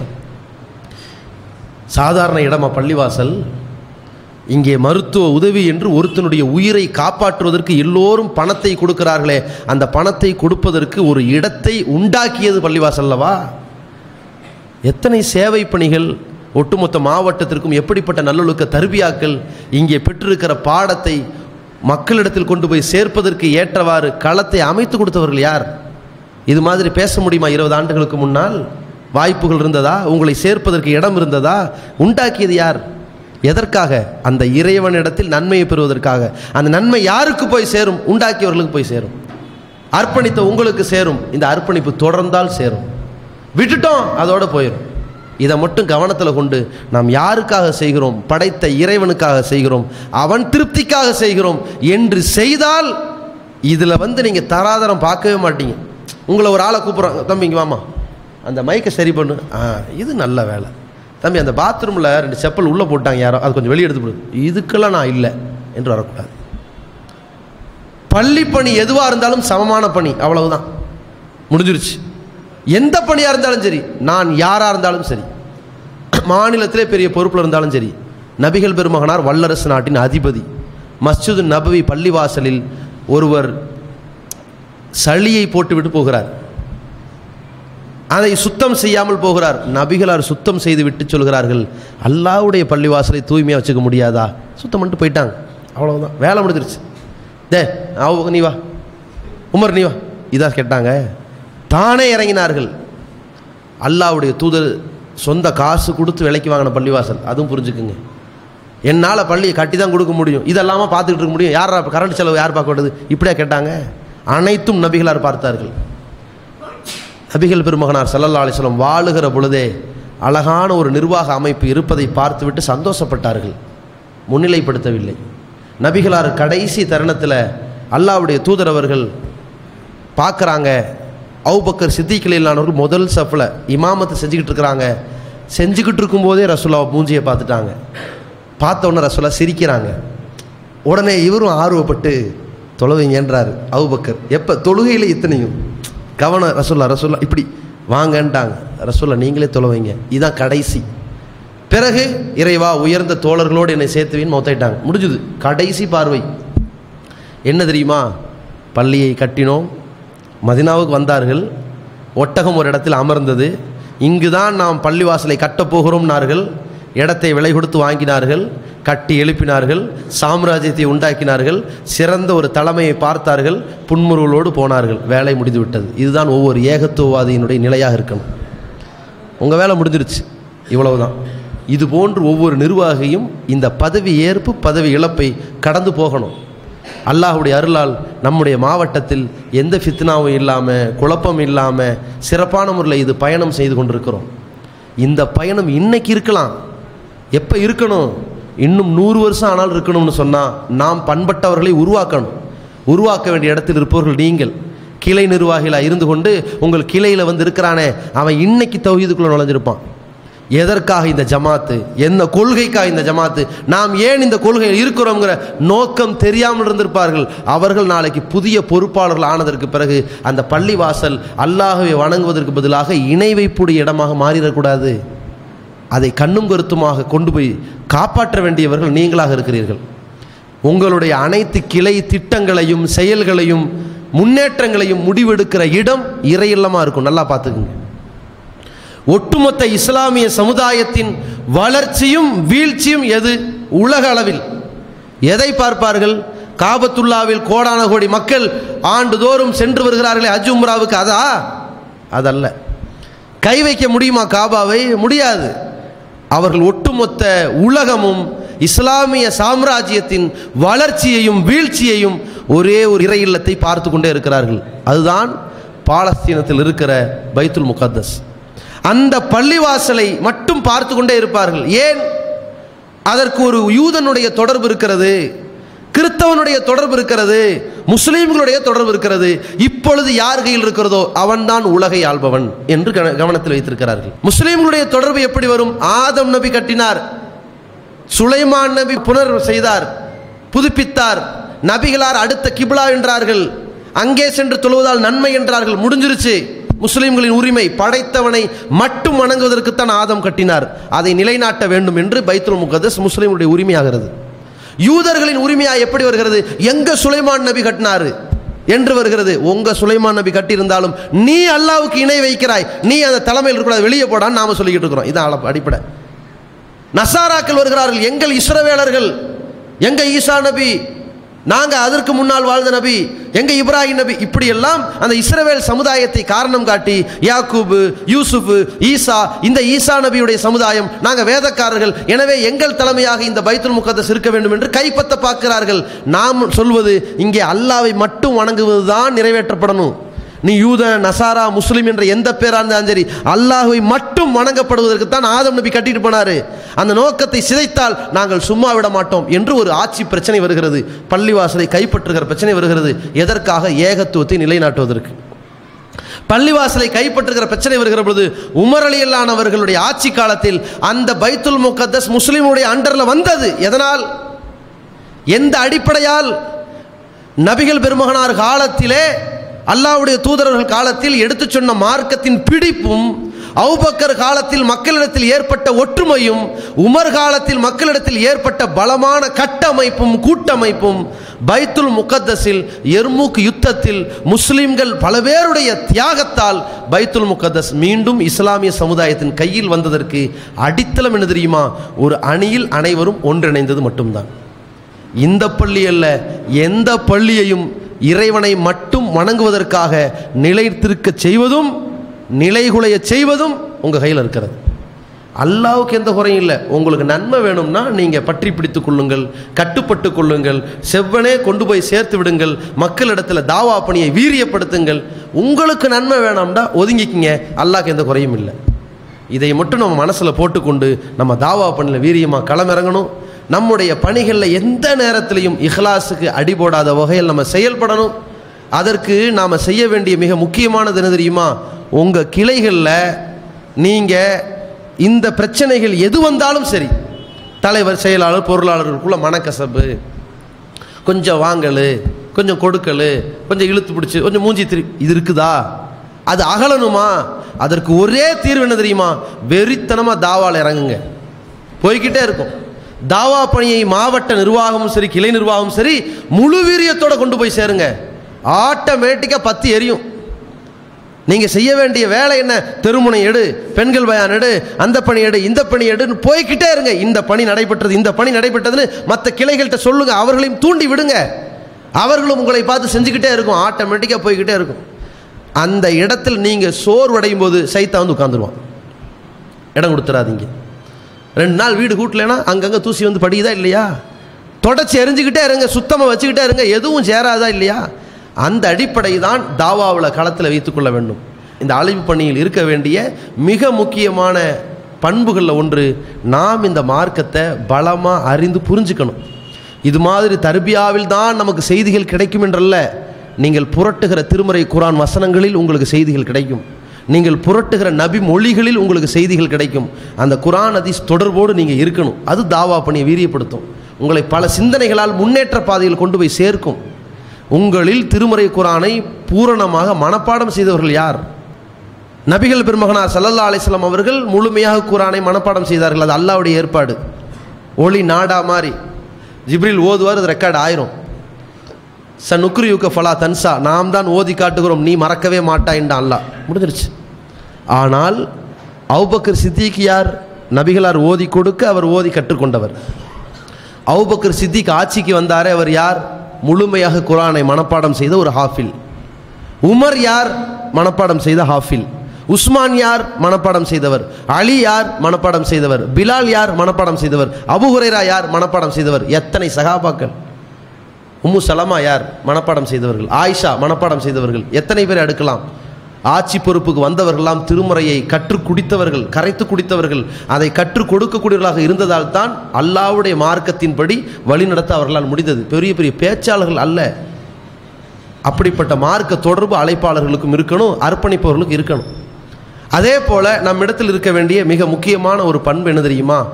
சாதாரண இடமா பள்ளிவாசல்? இங்கே மருத்துவ உதவி என்று ஒருத்தனுடைய உயிரை காப்பாற்றுவதற்கு எல்லோரும் பணத்தை கொடுக்கிறார்களே அந்த பணத்தை கொடுப்பதற்கு ஒரு இடத்தை உண்டாக்கியது பள்ளிவாசல்லவா எத்தனை சேவை பணிகள் ஒட்டுமொத்த மாவட்டத்திற்கும் எப்படிப்பட்ட நல்லொழுக்க தருபியாக்கள் இங்கே பெற்றிருக்கிற பாடத்தை மக்களிடத்தில் கொண்டு போய் சேர்ப்பதற்கு ஏற்றவாறு களத்தை அமைத்து கொடுத்தவர்கள் யார்? இது மாதிரி பேச முடியுமா இருபது ஆண்டுகளுக்கு முன்னால்? வாய்ப்புகள் இருந்ததா? உங்களை சேர்ப்பதற்கு இடம் இருந்ததா? உண்டாக்கியது யார்? எதற்காக? அந்த இறைவனிடத்தில் நன்மையை பெறுவதற்காக. அந்த நன்மை யாருக்கு போய் சேரும்? உண்டாக்கியவர்களுக்கு போய் சேரும். அர்ப்பணித்த உங்களுக்கு சேரும். இந்த அர்ப்பணிப்பு தொடர்ந்தால் சேரும். விட்டுட்டோம் அதோடு போயிடும் இதை மட்டும் கவனத்தில் கொண்டு நாம் யாருக்காக செய்கிறோம்? படைத்த இறைவனுக்காக செய்கிறோம். அவன் திருப்திக்காக செய்கிறோம். என்று செய்தால் இதில் வந்து நீங்கள் தராதரம் பார்க்கவே மாட்டீங்க. உங்களை ஒரு ஆளை கூப்பிட்றாங்க தம்பிங்க வாமா அந்த மைக்கை சரி பண்ணு. ஆ இது நல்ல வேலை. தம்பி அந்த பாத்ரூமில் ரெண்டு செப்பல் உள்ளே போட்டாங்க யாரோ. அது கொஞ்சம் வெளியே எடுத்து போடு. இதுக்கெல்லாம் நான் இல்லை என்று வரக்கூடாது. பள்ளி பணி எதுவாக இருந்தாலும் சமமான பணி. அவ்வளவுதான். முடிஞ்சிருச்சு. எந்த பணியாக இருந்தாலும் சரி நான் யாராக இருந்தாலும் சரி மாநிலத்திலே பெரிய பொறுப்பில் இருந்தாலும் சரி நபிகள் பெருமகனார் வல்லரசு நாட்டின் அதிபதி மஸ்ஜிது நபவி பள்ளிவாசலில் ஒருவர் சளியை போட்டுவிட்டு போகிறார். அதை சுத்தம் செய்யாமல் போகிறார். நபிகளார் சுத்தம் செய்து விட்டு சொல்கிறார்கள். அல்லாவுடைய பள்ளிவாசலை தூய்மையாக வச்சுக்க முடியாதா? சுத்தம் பண்ணிட்டு போயிட்டாங்க. அவ்வளவுதான். வேலை முடிஞ்சிருச்சு. டே அவங்க நீ வா. உமர் நீ வா. இதாக கேட்டாங்க. தானே இறங்கினார்கள். அல்லாவுடைய தூதர் சொந்த காசு கொடுத்து விலைக்கு வாங்கின பள்ளிவாசல். அதுவும் புரிஞ்சுக்குங்க. என்னால் பள்ளியை கட்டி தான் கொடுக்க முடியும். இதெல்லாமா பார்த்துக்கிட்டு இருக்க முடியும். யார் கரண்ட் செலவு யார் பார்க்க வேண்டியது? இப்படியா கேட்டாங்க. அனைத்தும் நபிகளார் பார்த்தார்கள். நபிகள் பெருமகனார் ஸல்லல்லாஹு அலைஹி வாழுகிற பொழுதே அழகான ஒரு நிர்வாக அமைப்பு இருப்பதை பார்த்துவிட்டு சந்தோஷப்பட்டார்கள். முன்னிலைப்படுத்தவில்லை. நபிகளார் கடைசி தருணத்தில் அல்லாவுடைய தூதரவர்கள் பார்க்குறாங்க. அவுபக்கர் சித்திக்கிலானவர்கள் முதல் சஃபில் இமாமத்தை செஞ்சுக்கிட்டு இருக்கிறாங்க. செஞ்சுக்கிட்டு இருக்கும்போதே ரசூலா மூஞ்சியை பார்த்துட்டாங்க. பார்த்த உடனே சிரிக்கிறாங்க. உடனே இவரும் ஆர்வப்பட்டு தொழுவீங்கன்றார் அவுபக்கர். எப்போ? தொழுகையில் இத்தனையும் கவனம் ரசோல்லா ரசோல்லா இப்படி வாங்கன்ட்டாங்க. ரசோல்லா நீங்களே தொலைவைங்க இதுதான் கடைசி. பிறகு இறைவா உயர்ந்த தோழர்களோடு என்னை சேர்த்துவின்னு மொத்தாயிட்டாங்க. முடிஞ்சுது. கடைசி பார்வை. என்ன தெரியுமா? பள்ளியை கட்டினோம். மதினாவுக்கு வந்தார்கள். ஒட்டகம் ஒரு இடத்தில் அமர்ந்தது. இங்குதான் நாம் பள்ளிவாசலை கட்டப்போகிறோம்னார்கள் இடத்தை விலை கொடுத்து வாங்கினார்கள் கட்டி எழுப்பினார்கள் சாம்ராஜ்யத்தை உண்டாக்கினார்கள் சிறந்த ஒரு தலைமையை பார்த்தார்கள் புன்முறுவலோடு போனார்கள். வேலை முடிந்துவிட்டது. இதுதான் ஒவ்வொரு ஏகத்துவவாதியினுடைய நிலையாக இருக்கணும். உங்கள் வேலை முடிஞ்சிருச்சு. இவ்வளவுதான். இது போன்று ஒவ்வொரு நிர்வாகியும் இந்த பதவி ஏற்பு பதவி இழப்பை கடந்து போகணும். அல்லாஹுடைய அருளால் நம்முடைய மாவட்டத்தில் எந்த ஃபித்னாவும் இல்லாமல் குழப்பம் இல்லாமல் சிறப்பான முறையில் இது பயணம் செய்து கொண்டிருக்கிறோம். இந்த பயணம் இன்னைக்கு இருக்கலாம். எப்போ இருக்கணும்? இன்னும் நூறு வருஷம் ஆனால் இருக்கணும்னு சொன்னால் நாம் பண்பட்டவர்களை உருவாக்கணும். உருவாக்க வேண்டிய இடத்தில் இருப்பவர்கள் நீங்கள். கிளை நிர்வாகிகளாக இருந்து கொண்டு உங்கள் கிளையில் வந்து இருக்கிறானே அவன் இன்னைக்கு தௌஹீதுக்குள்ளே நுழைஞ்சிருப்பான். எதற்காக இந்த ஜமாத்து? என்ன கொள்கைக்காக இந்த ஜமாத்து? நாம் ஏன் இந்த கொள்கையில் இருக்கிறோங்கிற நோக்கம் தெரியாமல் இருந்திருப்பார்கள். அவர்கள் நாளைக்கு புதிய பொறுப்பாளர்கள் ஆனதற்கு பிறகு அந்த பள்ளி வாசல் அல்லாஹவை வணங்குவதற்கு பதிலாக இணை வைப்புடைய இடமாக மாறிடக்கூடாது. அதை கண்ணும் கருத்துமாக கொண்டு போய் காப்பாற்ற வேண்டியவர்கள் நீங்களாக இருக்கிறீர்கள். உங்களுடைய அனைத்து கிளை திட்டங்களையும் செயல்களையும் முன்னேற்றங்களையும் முடிவெடுக்கிற இடம் இறையில்லமாக இருக்கும். நல்லா பார்த்துக்குங்க. ஒட்டுமொத்த இஸ்லாமிய சமுதாயத்தின் வளர்ச்சியும் வீழ்ச்சியும் எது? உலக அளவில். எதை பார்ப்பார்கள்? காபத்துல்லாவில் கோடான கோடி மக்கள் ஆண்டுதோறும் சென்று வருகிறார்களே அஜ் உம்ராவுக்கு. அதா? அதல்ல. கை வைக்க முடியுமா காபாவை? முடியாது. அவர்கள் ஒட்டுமொத்த உலகமும் இஸ்லாமிய சாம்ராஜ்யத்தின் வளர்ச்சியையும் வீழ்ச்சியையும் ஒரே ஒரு இறை இல்லத்தை பார்த்து கொண்டே இருக்கிறார்கள். அதுதான் பாலஸ்தீனத்தில் இருக்கிற பைத்துல் முகத்தஸ். அந்த பள்ளிவாசலை மட்டும் பார்த்து கொண்டே இருப்பார்கள். ஏன்? அதற்கு ஒரு யூதனுடைய தொடர்பு இருக்கிறது. கிறிஸ்தவனுடைய தொடர்பு இருக்கிறது முஸ்லீம்களுடைய தொடர்பு இருக்கிறது. இப்பொழுது யார் கையில் இருக்கிறதோ அவன்தான் உலகை ஆள்பவன் என்று கவனத்தில் வைத்திருக்கிறார்கள். முஸ்லீம்களுடைய தொடர்பு எப்படி வரும்? ஆதம் நபி கட்டினார் சுலைமான் நபி புனர் செய்தார் புதுப்பித்தார் நபிகளார் அடுத்த கிபிலா என்றார்கள். அங்கே சென்று தொழுவதால் நன்மை என்றார்கள். முடிஞ்சிருச்சு. முஸ்லிம்களின் உரிமை படைத்தவனை மட்டும் வணங்குவதற்குத்தான் ஆதம் கட்டினார். அதை நிலைநாட்ட வேண்டும் என்று பைத்துல் முகதஸ் முஸ்லீம்களுடைய உரிமையாகிறது. யூதர்களின் உரிமையா எப்படி வருகிறது? எங்க சுலைமான் நபி கட்டினாரு? என்று வருகிறது. உங்க சுலைமான் நபி கட்டியிருந்தாலும் நீ அல்லாவுக்கு இணை வைக்கிறாய். நீ அந்த தலைமையில் இருக்கக்கூடாது வெளியே போடான்னு நாம சொல்லிக்கிட்டு இருக்கிறோம். இதான் அடிப்படை. நசாராக்கள் வருகிறார்கள். எங்கள் இஸ்ரவேலர்கள் எங்க ஈசா நபி நாங்கள் அதற்கு முன்னால் வாழ்ந்த நபி எங்கள் இப்ராஹிம் நபி இப்படியெல்லாம் அந்த இஸ்ரவேல் சமுதாயத்தை காரணம் காட்டி யாக்கூபு யூசுஃபு ஈசா இந்த ஈசா நபியுடைய சமுதாயம் நாங்கள் வேதக்காரர்கள் எனவே எங்கள் தலைமையாக இந்த பைத்துல் முகத்தஸ் இருக்க வேண்டும் என்று கைப்பற்ற பார்க்கிறார்கள். நாம் சொல்வது இங்கே அல்லாவை மட்டும் வணங்குவது தான் நிறைவேற்றப்படணும். நீ யூத நசாரா முஸ்லீம் என்ற எந்த பேரா இருந்தாலும் சரி அல்லாஹுவை மட்டும் வணங்கப்படுவதற்கு தான் ஆதம் நபி கட்டிட்டு போனாரு. அந்த நோக்கத்தை சிதைத்தால் நாங்கள் சும்மா விட மாட்டோம் என்று ஒரு ஆட்சி பிரச்சனை வருகிறது. பள்ளிவாசலை கைப்பற்றுகிற பிரச்சனை வருகிறது. எதற்காக ஏகத்துவத்தை நிலைநாட்டுவதற்கு? பள்ளிவாசலை கைப்பற்றுகிற பிரச்சனை வருகிற பொழுது உமர் அலியல்லானவர்களுடைய ஆட்சி காலத்தில் அந்த பைத்துல் முகத்தஸ் முஸ்லீமுடைய அண்டரில் வந்தது. எதனால்? எந்த அடிப்படையால்? நபிகள் பெருமகனார் காலத்திலே அல்லாவுடைய தூதரர்கள் காலத்தில் எடுத்துச் சொன்ன மார்க்கத்தின் பிடிப்பும் அவுபக்கர் காலத்தில் மக்களிடத்தில் ஏற்பட்ட ஒற்றுமையும் உமர் காலத்தில் மக்களிடத்தில் ஏற்பட்ட பலமான கட்டமைப்பும் கூட்டமைப்பும் பைத்துல் முகத்தஸில் எர்மூக் யுத்தத்தில் முஸ்லிம்கள் பல பேருடைய தியாகத்தால் பைத்துல் முகத்தஸ் மீண்டும் இஸ்லாமிய சமுதாயத்தின் கையில் வந்ததற்கு அடித்தளம் என்ன தெரியுமா? ஒரு அணியில் அனைவரும் ஒன்றிணைந்தது மட்டும்தான். இந்த பள்ளி அல்ல எந்த பள்ளியையும் இறைவனை மட்டும் வணங்குவதற்காக நிலைத்திருக்க செய்வதும் நிலைகுலைய செய்வதும் உங்கள் கையில் இருக்கிறது. அல்லாவுக்கு எந்த குறையும் இல்லை. உங்களுக்கு நன்மை வேணும்னா நீங்கள் பற்றி பிடித்து கொள்ளுங்கள் கட்டுப்பட்டு கொள்ளுங்கள் செவ்வனே கொண்டு போய் சேர்த்து விடுங்கள் மக்களிடத்தில் தாவா பணியை வீரியப்படுத்துங்கள். உங்களுக்கு நன்மை வேணாம்டா ஒதுங்கிக்கிங்க. அல்லாவுக்கு எந்த குறையும் இல்லை. இதை மட்டும் நம்ம மனசில் போட்டுக்கொண்டு நம்ம தாவா பணியில் வீரியமாக களமிறங்கணும். நம்முடைய பணிகளில் எந்த நேரத்திலையும் இஹ்லாஸுக்கு அடிபோடாத வகையில் நம்ம செயல்படணும். அதற்கு நாம் செய்ய வேண்டிய மிக முக்கியமானது என்ன தெரியுமா? உங்கள் கிளைகளில் நீங்கள் இந்த பிரச்சனைகள் எது வந்தாலும் சரி தலைவர் செயலாளர் பொருளாளர்களுக்குள்ள மனக்கசப்பு கொஞ்சம் வாங்கல் கொஞ்சம் கொடுக்கல் கொஞ்சம் இழுத்து பிடிச்சி கொஞ்சம் மூஞ்சி திரு இது இருக்குதா? அது அகலணுமா? அதற்கு ஒரே தீர்வு என்ன தெரியுமா? வெறித்தனமாக தாவால் இறங்குங்க. போய்கிட்டே இருக்கும். தாவா பணியை மாவட்ட நிர்வாகமும் சரி கிளை நிர்வாகமும் சரி முழு வீரியத்தோட கொண்டு போய் சேருங்க. ஆட்டோமேட்டிக்காக பத்தி எரியும். நீங்க செய்ய வேண்டிய வேலை என்ன? தெருமுனை எடு பெண்கள் பயான் எடு அந்த பணி எடு இந்த பணி எடுன்னு போய்க்கிட்டே இருங்க. இந்த பணி நடைபெற்றது இந்த பணி நடைபெற்றதுன்னு மற்ற கிளைகள்கிட்ட சொல்லுங்க அவர்களையும் தூண்டி விடுங்க. அவர்களும் உங்களை பார்த்து செஞ்சுக்கிட்டே இருக்கும் ஆட்டோமேட்டிக்காக போய்கிட்டே இருக்கும். அந்த இடத்தில் நீங்கள் சோர்வடையும் போது சைத்தா வந்து உட்காந்துருவான் இடம் கொடுத்துறாதீங்க. ரெண்டு நாள் வீடு கூட்டலைன்னா அங்கங்கே தூசி வந்து படியுதா இல்லையா? தொடச்சி எரிஞ்சுக்கிட்டே இருங்க சுத்தமாக வச்சுக்கிட்டே இருங்க எதுவும் சேராதா இல்லையா? அந்த அடிப்படை தான் தாவாவில் களத்தில் வைத்துக்கொள்ள வேண்டும். இந்த அழிவு பணியில் இருக்க வேண்டிய மிக முக்கியமான பண்புகளில் ஒன்று நாம் இந்த மார்க்கத்தை பலமாக அறிந்து புரிஞ்சுக்கணும். இது மாதிரி தர்பியாவில் தான் நமக்கு செய்திகள் கிடைக்கும் என்றல்ல. நீங்கள் புரட்டுகிற திருமறை குரான் வசனங்களில் உங்களுக்கு செய்திகள் கிடைக்கும். நீங்கள் புரட்டுகிற நபி மொழிகளில் உங்களுக்கு செய்திகள் கிடைக்கும். அந்த குரான் அதிஸ் தொடர்போடு நீங்கள் இருக்கணும். அது தாவா பணியை வீரியப்படுத்தும். உங்களை பல சிந்தனைகளால் முன்னேற்ற பாதையில் கொண்டு போய் சேர்க்கும். உங்களில் திருமறை குரானை பூரணமாக மனப்பாடம் செய்தவர்கள் யார்? நபிகள் பெருமகனார் சல்லல்லா அலிஸ்லாம் அவர்கள் முழுமையாக குரானை மனப்பாடம் செய்தார்கள். அது அல்லாவுடைய ஏற்பாடு. ஒளி நாடா மாதிரி ஜிப்ரில் ஓதுவார் அது ரெக்கார்ட் ஆயிரும். ச நுக்ரியுக்க ஃபலா தன்சா. நாம் தான் ஓதி காட்டுகிறோம். நீ மறக்கவே மாட்டாயின்டான் அல்லாஹ். முடிஞ்சிருச்சு. ஆனால் அவுபக்கர் சித்திக் யார்? நபிகளார் ஓதி கொடுக்க அவர் ஓதி கற்றுக்கொண்டவர். அவுபக்கர் சித்திக் ஆட்சிக்கு வந்தாரே அவர் யார்? முழுமையாக குரானை மனப்பாடம் செய்த ஒரு ஹாஃபில். உமர் யார்? மனப்பாடம் செய்த ஹாஃபில். உஸ்மான் யார்? மனப்பாடம் செய்தவர். அலி யார்? மனப்பாடம் செய்தவர். பிலால் யார்? மனப்பாடம் செய்தவர். அபுஹுரேரா யார்? மனப்பாடம் செய்தவர். எத்தனை சகாபாக்கள்? உம்மு சலமா யார்? மனப்பாடம் செய்தவர்கள். ஆயிஷா மனப்பாடம் செய்தவர்கள். எத்தனை பேர் எடுக்கலாம் ஆட்சி பொறுப்புக்கு வந்தவர்கள்லாம் திருமுறையை கற்று குடித்தவர்கள் கரைத்து குடித்தவர்கள் அதை கற்றுக் கொடுக்கக்கூடியவர்களாக இருந்ததால் தான் அல்லாவுடைய மார்க்கத்தின்படி வழிநடத்த அவர்களால் முடிந்தது. பெரிய பெரிய பேச்சாளர்கள் அல்ல. அப்படிப்பட்ட மார்க்க தொடர்பு அழைப்பாளர்களுக்கும் இருக்கணும் அர்ப்பணிப்பவர்களுக்கும் இருக்கணும். அதே போல நம்மிடத்தில் இருக்க வேண்டிய மிக முக்கியமான ஒரு பண்பு என்ன தெரியுமா?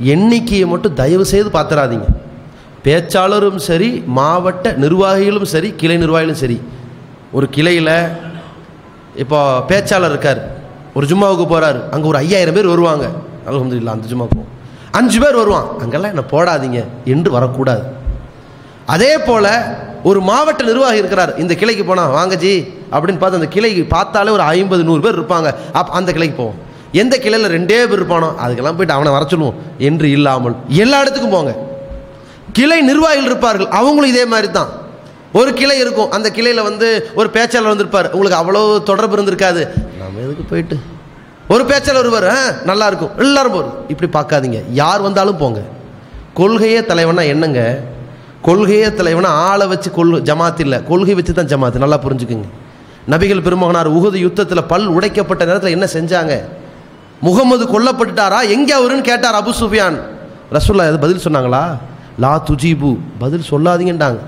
எண்ணிக்கையை மட்டும் தயவு செய்து பார்த்துறாதீங்க. பேச்சாளரும் சரி மாவட்ட நிர்வாகிகளும் சரி கிளை நிர்வாகிகளும் சரி. ஒரு கிளையில் இப்போ பேச்சாளர் இருக்கார். ஒரு ஜும்மாவுக்கு போகிறார் அங்கே ஒரு ஐயாயிரம் பேர் வருவாங்க. அல்ஹம்துலில்லாஹ் அந்த ஜும்மாவுக்கு அஞ்சு பேர் வருவான். அங்கெல்லாம் என்னை போடாதீங்க. என்று வரக்கூடாது. அதே போல் ஒரு மாவட்ட நிர்வாகி இருக்கிறார். இந்த கிளைக்கு போனால் வாங்க ஜி அப்படின்னு பார்த்து அந்த கிளைக்கு பார்த்தாலே ஒரு ஐம்பது நூறு பேர் இருப்பாங்க. அப் அந்த கிளைக்கு போவோம். எந்த கிளையில் ரெண்டே பேர் இருப்பானோ அதுக்கெல்லாம் போயிட்டு அவனை வர சொல்லுவோம். என்று இல்லாமல் எல்லா இடத்துக்கும் போங்க. கிளை நிர்வாகிகள் இருப்பார்கள். அவங்களும் இதே மாதிரி தான் ஒரு கிளை இருக்கும். அந்த கிளையில் வந்து ஒரு பேச்சாளர் வந்திருப்பார். உங்களுக்கு அவ்வளோ தொடர்பு இருந்திருக்காது. நம்ம எதுக்கு போயிட்டு? ஒரு பேச்சாளர் வருவார் ஆ நல்லா இருக்கும். எல்லாரும் போகிறோம் இப்படி பார்க்காதீங்க. யார் வந்தாலும் போங்க. கொள்கையே தலைவனா என்னங்க? கொள்கையே தலைவனா ஆளை வச்சு கொள் ஜமாத் இல்லை. கொள்கை வச்சு தான் ஜமாத். நல்லா புரிஞ்சுக்குங்க. நபிகள் பெருமகனார் உகது யுத்தத்தில் பல் உடைக்கப்பட்ட நேரத்தில் என்ன செஞ்சாங்க? முகமது கொல்லப்பட்டுட்டாரா? எங்கே அவருன்னு கேட்டார் அபு சுஃபியான். ரசூல்லா எது பதில் சொன்னாங்களா? லா துஜீபு. பதில் சொல்லாதீங்கன்றாங்க.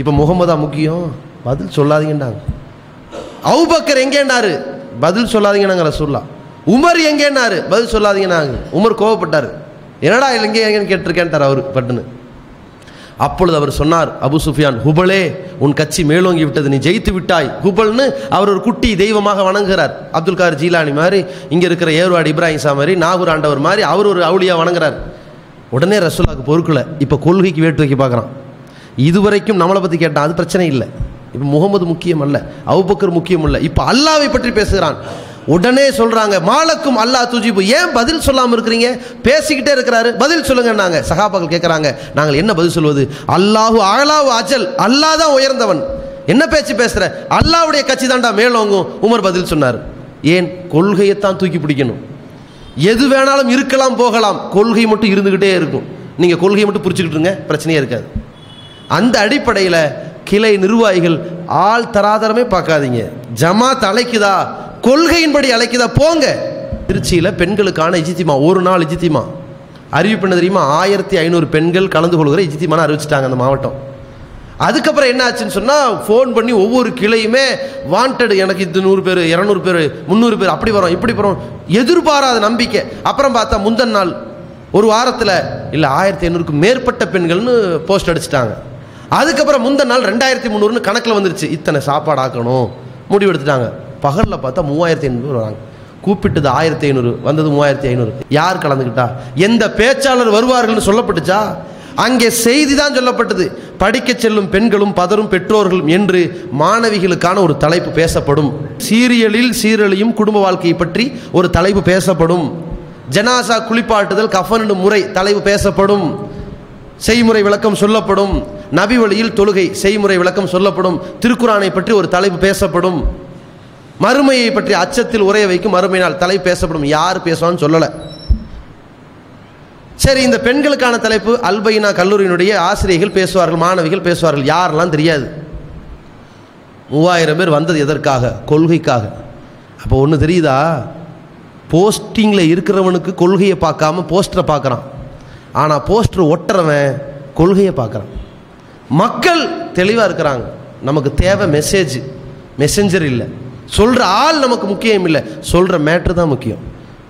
இப்போ முகமதா முக்கியம்? பதில் சொல்லாதீங்கண்டாங்க அவுபக்கர் எங்கேண்டாரு பதில் சொல்லாதீங்கன்னாங்க ரசூல்லா உமர் எங்கேனாரு பதில் சொல்லாதீங்கண்ணாங்க உமர் கோவப்பட்டார். என்னடா எங்கே எங்கேன்னு கேட்டிருக்கேன்ட்டார் அவர் பட்டுன்னு. அப்பொழுது அவர் சொன்னார் அபு சுஃபியான் ஹுபலே உன் கட்சி மேலோங்கி விட்டது. நீ ஜெயித்து விட்டாய். ஹுபல்னு அவர் ஒரு குட்டி தெய்வமாக வணங்குகிறார். அப்துல் கார் ஜீலானி மாதிரி இங்கே இருக்கிற ஏர்வாடு இப்ராஹிம் சா மாதிரி நாகூர் ஆண்டவர் மாதிரி அவர் ஒரு அவுளியாக வணங்குறார். உடனே ரசூலாவுக்கு பொறுக்கலை. இப்போ கொள்கைக்கு வேட்டு வைக்க பார்க்குறான். இதுவரைக்கும் நம்மளை பற்றி கேட்டான் அது பிரச்சனை இல்லை. இப்போ முகமது முக்கியம் அல்ல அவுபக்கர் முக்கியம் இல்லை. இப்போ அல்லாவை பற்றி பேசுகிறான் உடனே சொல்கிறாங்க மாலக்கும் அல்லாஹ் துஜிபு. ஏன் பதில் சொல்லாமல் இருக்கிறீங்க? பேசிக்கிட்டே இருக்கிறாரு. பதில் சொல்லுங்கன்னாங்க. சகாபாக்கள் கேட்குறாங்க நாங்கள் என்ன பதில் சொல்வது? அல்லாஹு அழலாவு அஜல். அல்லாஹ் தான் உயர்ந்தவன். என்ன பேச்சு பேசுகிற அல்லாவுடைய கட்சி தாண்டா மேலோங்கும். உமர் பதில் சொன்னார். ஏன்? கொள்கையைத்தான் தூக்கி பிடிக்கணும். எது வேணாலும் இருக்கலாம் போகலாம். கொள்கை மட்டும் இருந்துக்கிட்டே இருக்கும். நீங்கள் கொள்கையை மட்டும் பிடிச்சிக்கிட்டுருங்க பிரச்சனையே இருக்காது. அந்த அடிப்படையில் கிளை நிர்வாகிகள் ஆள் தராதரமே பார்க்காதீங்க. ஜமாத் அழைக்குதா? கொள்கையின்படி அழைக்குதா? போங்க. திருச்சியில் பெண்களுக்கான இஜித்திமா ஒரு நாள் இஜித்திமா. அறிவிப்பு தெரியுமா? ஆயிரத்தி ஐநூறு பெண்கள் கலந்து கொள்கிற இஜித்திமான அறிவிச்சிட்டாங்க அந்த மாவட்டம். அதுக்கப்புறம் என்ன ஆச்சுன்னு சொன்னால் ஃபோன் பண்ணி ஒவ்வொரு கிளையுமே வாண்டட் எனக்கு இது நூறு பேர் இரநூறு பேர் முந்நூறு பேர் அப்படி வரும் இப்படி வரும். எதிர்பாராத நம்பிக்கை. அப்புறம் பார்த்தா முந்தன் நாள் ஒரு வாரத்தில் இல்லை ஆயிரத்தி ஐநூறுக்கு மேற்பட்ட பெண்கள்னு போஸ்ட் அடிச்சிட்டாங்க. அதுக்கப்புறம் முந்தின நாள் ரெண்டாயிரத்தி முந்நூறுன்னு கணக்கில் வந்துருச்சு. இத்தனை சாப்பாடு ஆக்கணும் முடிவு எடுத்துட்டாங்க பகலில் பார்த்தா மூவாயிரத்தி ஐநூறு வராங்க. கூப்பிட்டது ஆயிரத்தி ஐநூறு வந்தது மூவாயிரத்தி ஐநூறு. யார் கலந்துக்கிட்டா? எந்த பேச்சாளர் வருவார்கள்னு சொல்லப்பட்டுச்சா? அங்கே செய்தி தான் சொல்லப்பட்டது. படிக்கச் செல்லும் பெண்களும் பதரும் பெற்றோர்களும் என்று மாணவிகளுக்கான ஒரு தலைப்பு பேசப்படும். சீரியலில் சீரழியும் குடும்ப வாழ்க்கையை பற்றி ஒரு தலைப்பு பேசப்படும். ஜனாசா குளிப்பாட்டுதல் கஃபன் முறை தலைப்பு பேசப்படும். செய்முறை விளக்கம் சொல்லப்படும். நபி வழியில் தொழுகை செய்முறை விளக்கம் சொல்லப்படும். திருக்குறானை பற்றி ஒரு தலைப்பு பேசப்படும். மறுமையை பற்றி அச்சத்தில் உரைய வைக்கும் மறுமையினால் தலைப்பு பேசப்படும். யார் பேசுவான்னு சொல்லலை. சரி இந்த பெண்களுக்கான தலைப்பு அல்பைனா கல்லூரியினுடைய ஆசிரியர்கள் பேசுவார்கள் மாணவிகள் பேசுவார்கள் யாரெல்லாம் தெரியாது. மூவாயிரம் பேர் வந்தது எதற்காக? கொள்கைக்காக. அப்போ ஒன்று தெரியுதா? போஸ்டிங்கில் இருக்கிறவனுக்கு கொள்கையை பார்க்காம போஸ்டரை பார்க்குறான். ஆனால் போஸ்டர் ஒட்டுறவன் கொள்கையை பார்க்குறான். மக்கள் தெளிவாக இருக்கிறாங்க. நமக்கு தேவை மெசேஜ் மெசஞ்சர் இல்லை. சொல்கிற ஆள் நமக்கு முக்கியம் இல்லை. சொல்கிற மேட்ரு தான் முக்கியம்.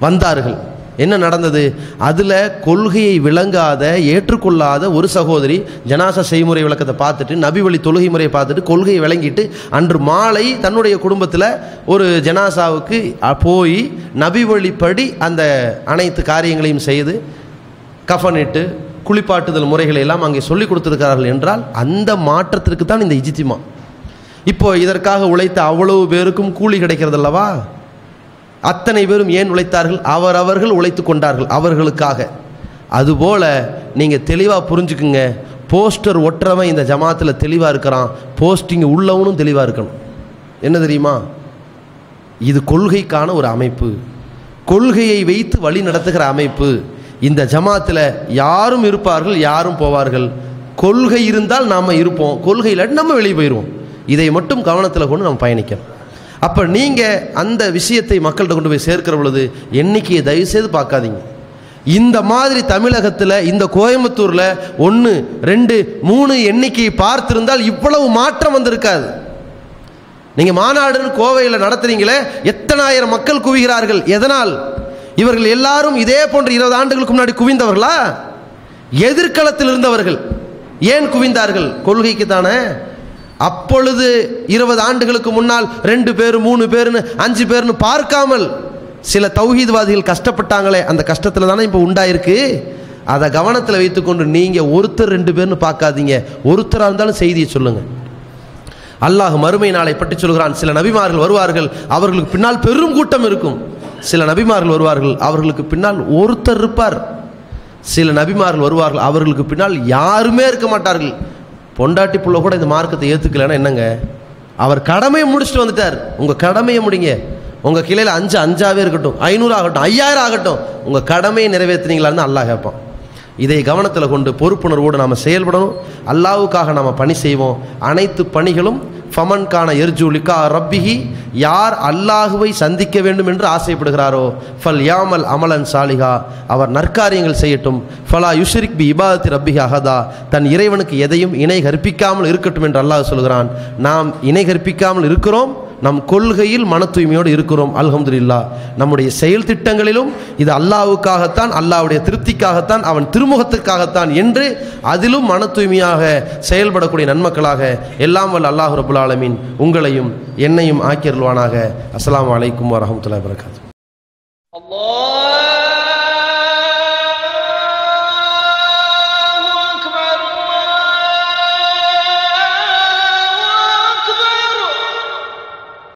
வந்தார்கள். என்ன நடந்தது? அதில் கொள்கையை விளங்காத ஏற்றுக்கொள்ளாத ஒரு சகோதரி ஜனாசா செய்முறை விளக்கத்தை பார்த்துட்டு நபி வழி தொழுகை முறையை பார்த்துட்டு கொள்கையை விளங்கிட்டு அன்று மாலை தன்னுடைய குடும்பத்தில் ஒரு ஜனாசாவுக்கு போய் நபி வழிப்படி அந்த அனைத்து காரியங்களையும் செய்து கஃனிட்டு குளிப்பாட்டுதல் முறைகளை எல்லாம் அங்கே சொல்லிக் கொடுத்துருக்கிறார்கள் என்றால் அந்த மாற்றத்திற்கு தான் இந்த இஜித்திமா. இப்போ இதற்காக உழைத்த அவ்வளவு பேருக்கும் கூலி கிடைக்கிறது அல்லவா அத்தனை பேரும் ஏன் உழைத்தார்கள்? அவரவர்கள் உழைத்து கொண்டார்கள் அவர்களுக்காக. அதுபோல நீங்கள் தெளிவாக புரிஞ்சுக்குங்க. போஸ்டர் ஒட்டுறவன் இந்த ஜமாத்தில் தெளிவாக இருக்கிறான். போஸ்டிங் உள்ளவனும் தெளிவாக இருக்கணும். என்ன தெரியுமா? இது கொள்கைக்கான ஒரு அமைப்பு. கொள்கையை வைத்து வழி நடத்துகிற அமைப்பு. இந்த ஜமாத்தில் யாரும் இருப்பார்கள் யாரும் போவார்கள். கொள்கை இருந்தால் நாம் இருப்போம். கொள்கை இல்லாட்டி நம்ம வெளியே போயிடுவோம் இதை மட்டும் கவனத்தில் கொண்டு நம்ம பயணிக்கணும். அப்போ நீங்கள் அந்த விஷயத்தை மக்கள்கிட்ட கொண்டு போய் சேர்க்கிற பொழுது எண்ணிக்கையை தயவுசெய்து பார்க்காதீங்க. இந்த மாதிரி தமிழகத்தில் இந்த கோயம்புத்தூரில் ஒன்று ரெண்டு மூணு எண்ணிக்கையை பார்த்திருந்தால் இவ்வளவு மாற்றம் வந்திருக்காது. நீங்கள் மாநாடுன்னு கோவையில் நடத்துகிறீங்களே எத்தனாயிரம் மக்கள் குவிகிறார்கள்? எதனால்? இவர்கள் எல்லாரும் இதே போன்ற இருபது ஆண்டுகளுக்கு முன்னாடி குவிந்தவர்களா? எதிர்காலத்தில் இருந்தவர்கள். ஏன் குவிந்தார்கள்? கொள்கைக்கு தானே. அப்பொழுது இருபது ஆண்டுகளுக்கு முன்னால் ரெண்டு பேர் மூணு பேர்னு அஞ்சு பேர்னு பார்க்காமல் சில தௌஹீத்வாதிகள் கஷ்டப்பட்டாங்களே அந்த கஷ்டத்தில் தானே இப்போ உண்டாயிருக்கு? அதை கவனத்தில் வைத்துக்கொண்டு நீங்கள் ஒருத்தர் ரெண்டு பேர்னு பார்க்காதீங்க. ஒருத்தராக இருந்தாலும் செய்தியை சொல்லுங்கள் அல்லாஹ் மறுமை நாளை பற்றி சொல்கிறான். சில நபிமார்கள் வருவார்கள். அவர்களுக்கு பின்னால் பெரும் கூட்டம் இருக்கும். சில நபிமார்கள் வருவார்கள் அவர்களுக்கு பின்னால் ஒருத்தர் இருப்பார். சில நபிமார்கள் வருவார்கள் அவர்களுக்கு பின்னால் யாருமே இருக்க மாட்டார்கள். பொண்டாட்டி புள்ள கூட இந்த மார்க்கத்தை ஏற்றுக்கலைன்னா என்னங்க? அவர் கடமையை முடிச்சுட்டு வந்துட்டார். உங்கள் கடமையை முடிங்க. உங்கள் கிளையில் அஞ்சு அஞ்சாவே இருக்கட்டும் ஐநூறு ஆகட்டும் ஐயாயிரம் ஆகட்டும் உங்கள் கடமையை நிறைவேற்றினீங்களான்னு அல்லாஹ் கேட்பான். இதை கவனத்தில் கொண்டு பொறுப்புணர்வோடு நாம் செயல்படணும். அல்லாவுக்காக நாம் பணி செய்வோம். அனைத்து பணிகளும் ஃபமன் கான எர்ஜு ரப்பிஹி யார் அல்லாஹுவை சந்திக்க வேண்டும் என்று ஆசைப்படுகிறாரோ ஃபல் யாமல் அமலன் சாலிகா அவர் நற்காரியங்கள் செய்யட்டும். ஃபலா யுஷரிக் பி இபாதத்தி ரப்பிஹி அஹதா தன் இறைவனுக்கு எதையும் இணை கற்பிக்காமல் இருக்கட்டும் என்று அல்லாஹ் சொல்கிறான். நாம் இணை கற்பிக்காமல் இருக்கிறோம் நம் கொள்கையில் மன தூய்மையோடு இருக்கிறோம் அல்ஹம்துல்லா நம்முடைய செயல் திட்டங்களிலும் இது அல்லாவுக்காகத்தான் அல்லாவுடைய திருப்திக்காகத்தான் அவன் திருமுகத்துக்காகத்தான் என்று அதிலும் மன தூய்மையாக செயல்படக்கூடிய நன்மக்களாக எல்லாம் வல்ல அல்லாஹ் ரபுல் ஆலமின் உங்களையும் என்னையும் ஆக்கியருள்வானாக அஸ்லாம் வலைக்கம் வரமத்துல வரகாத்து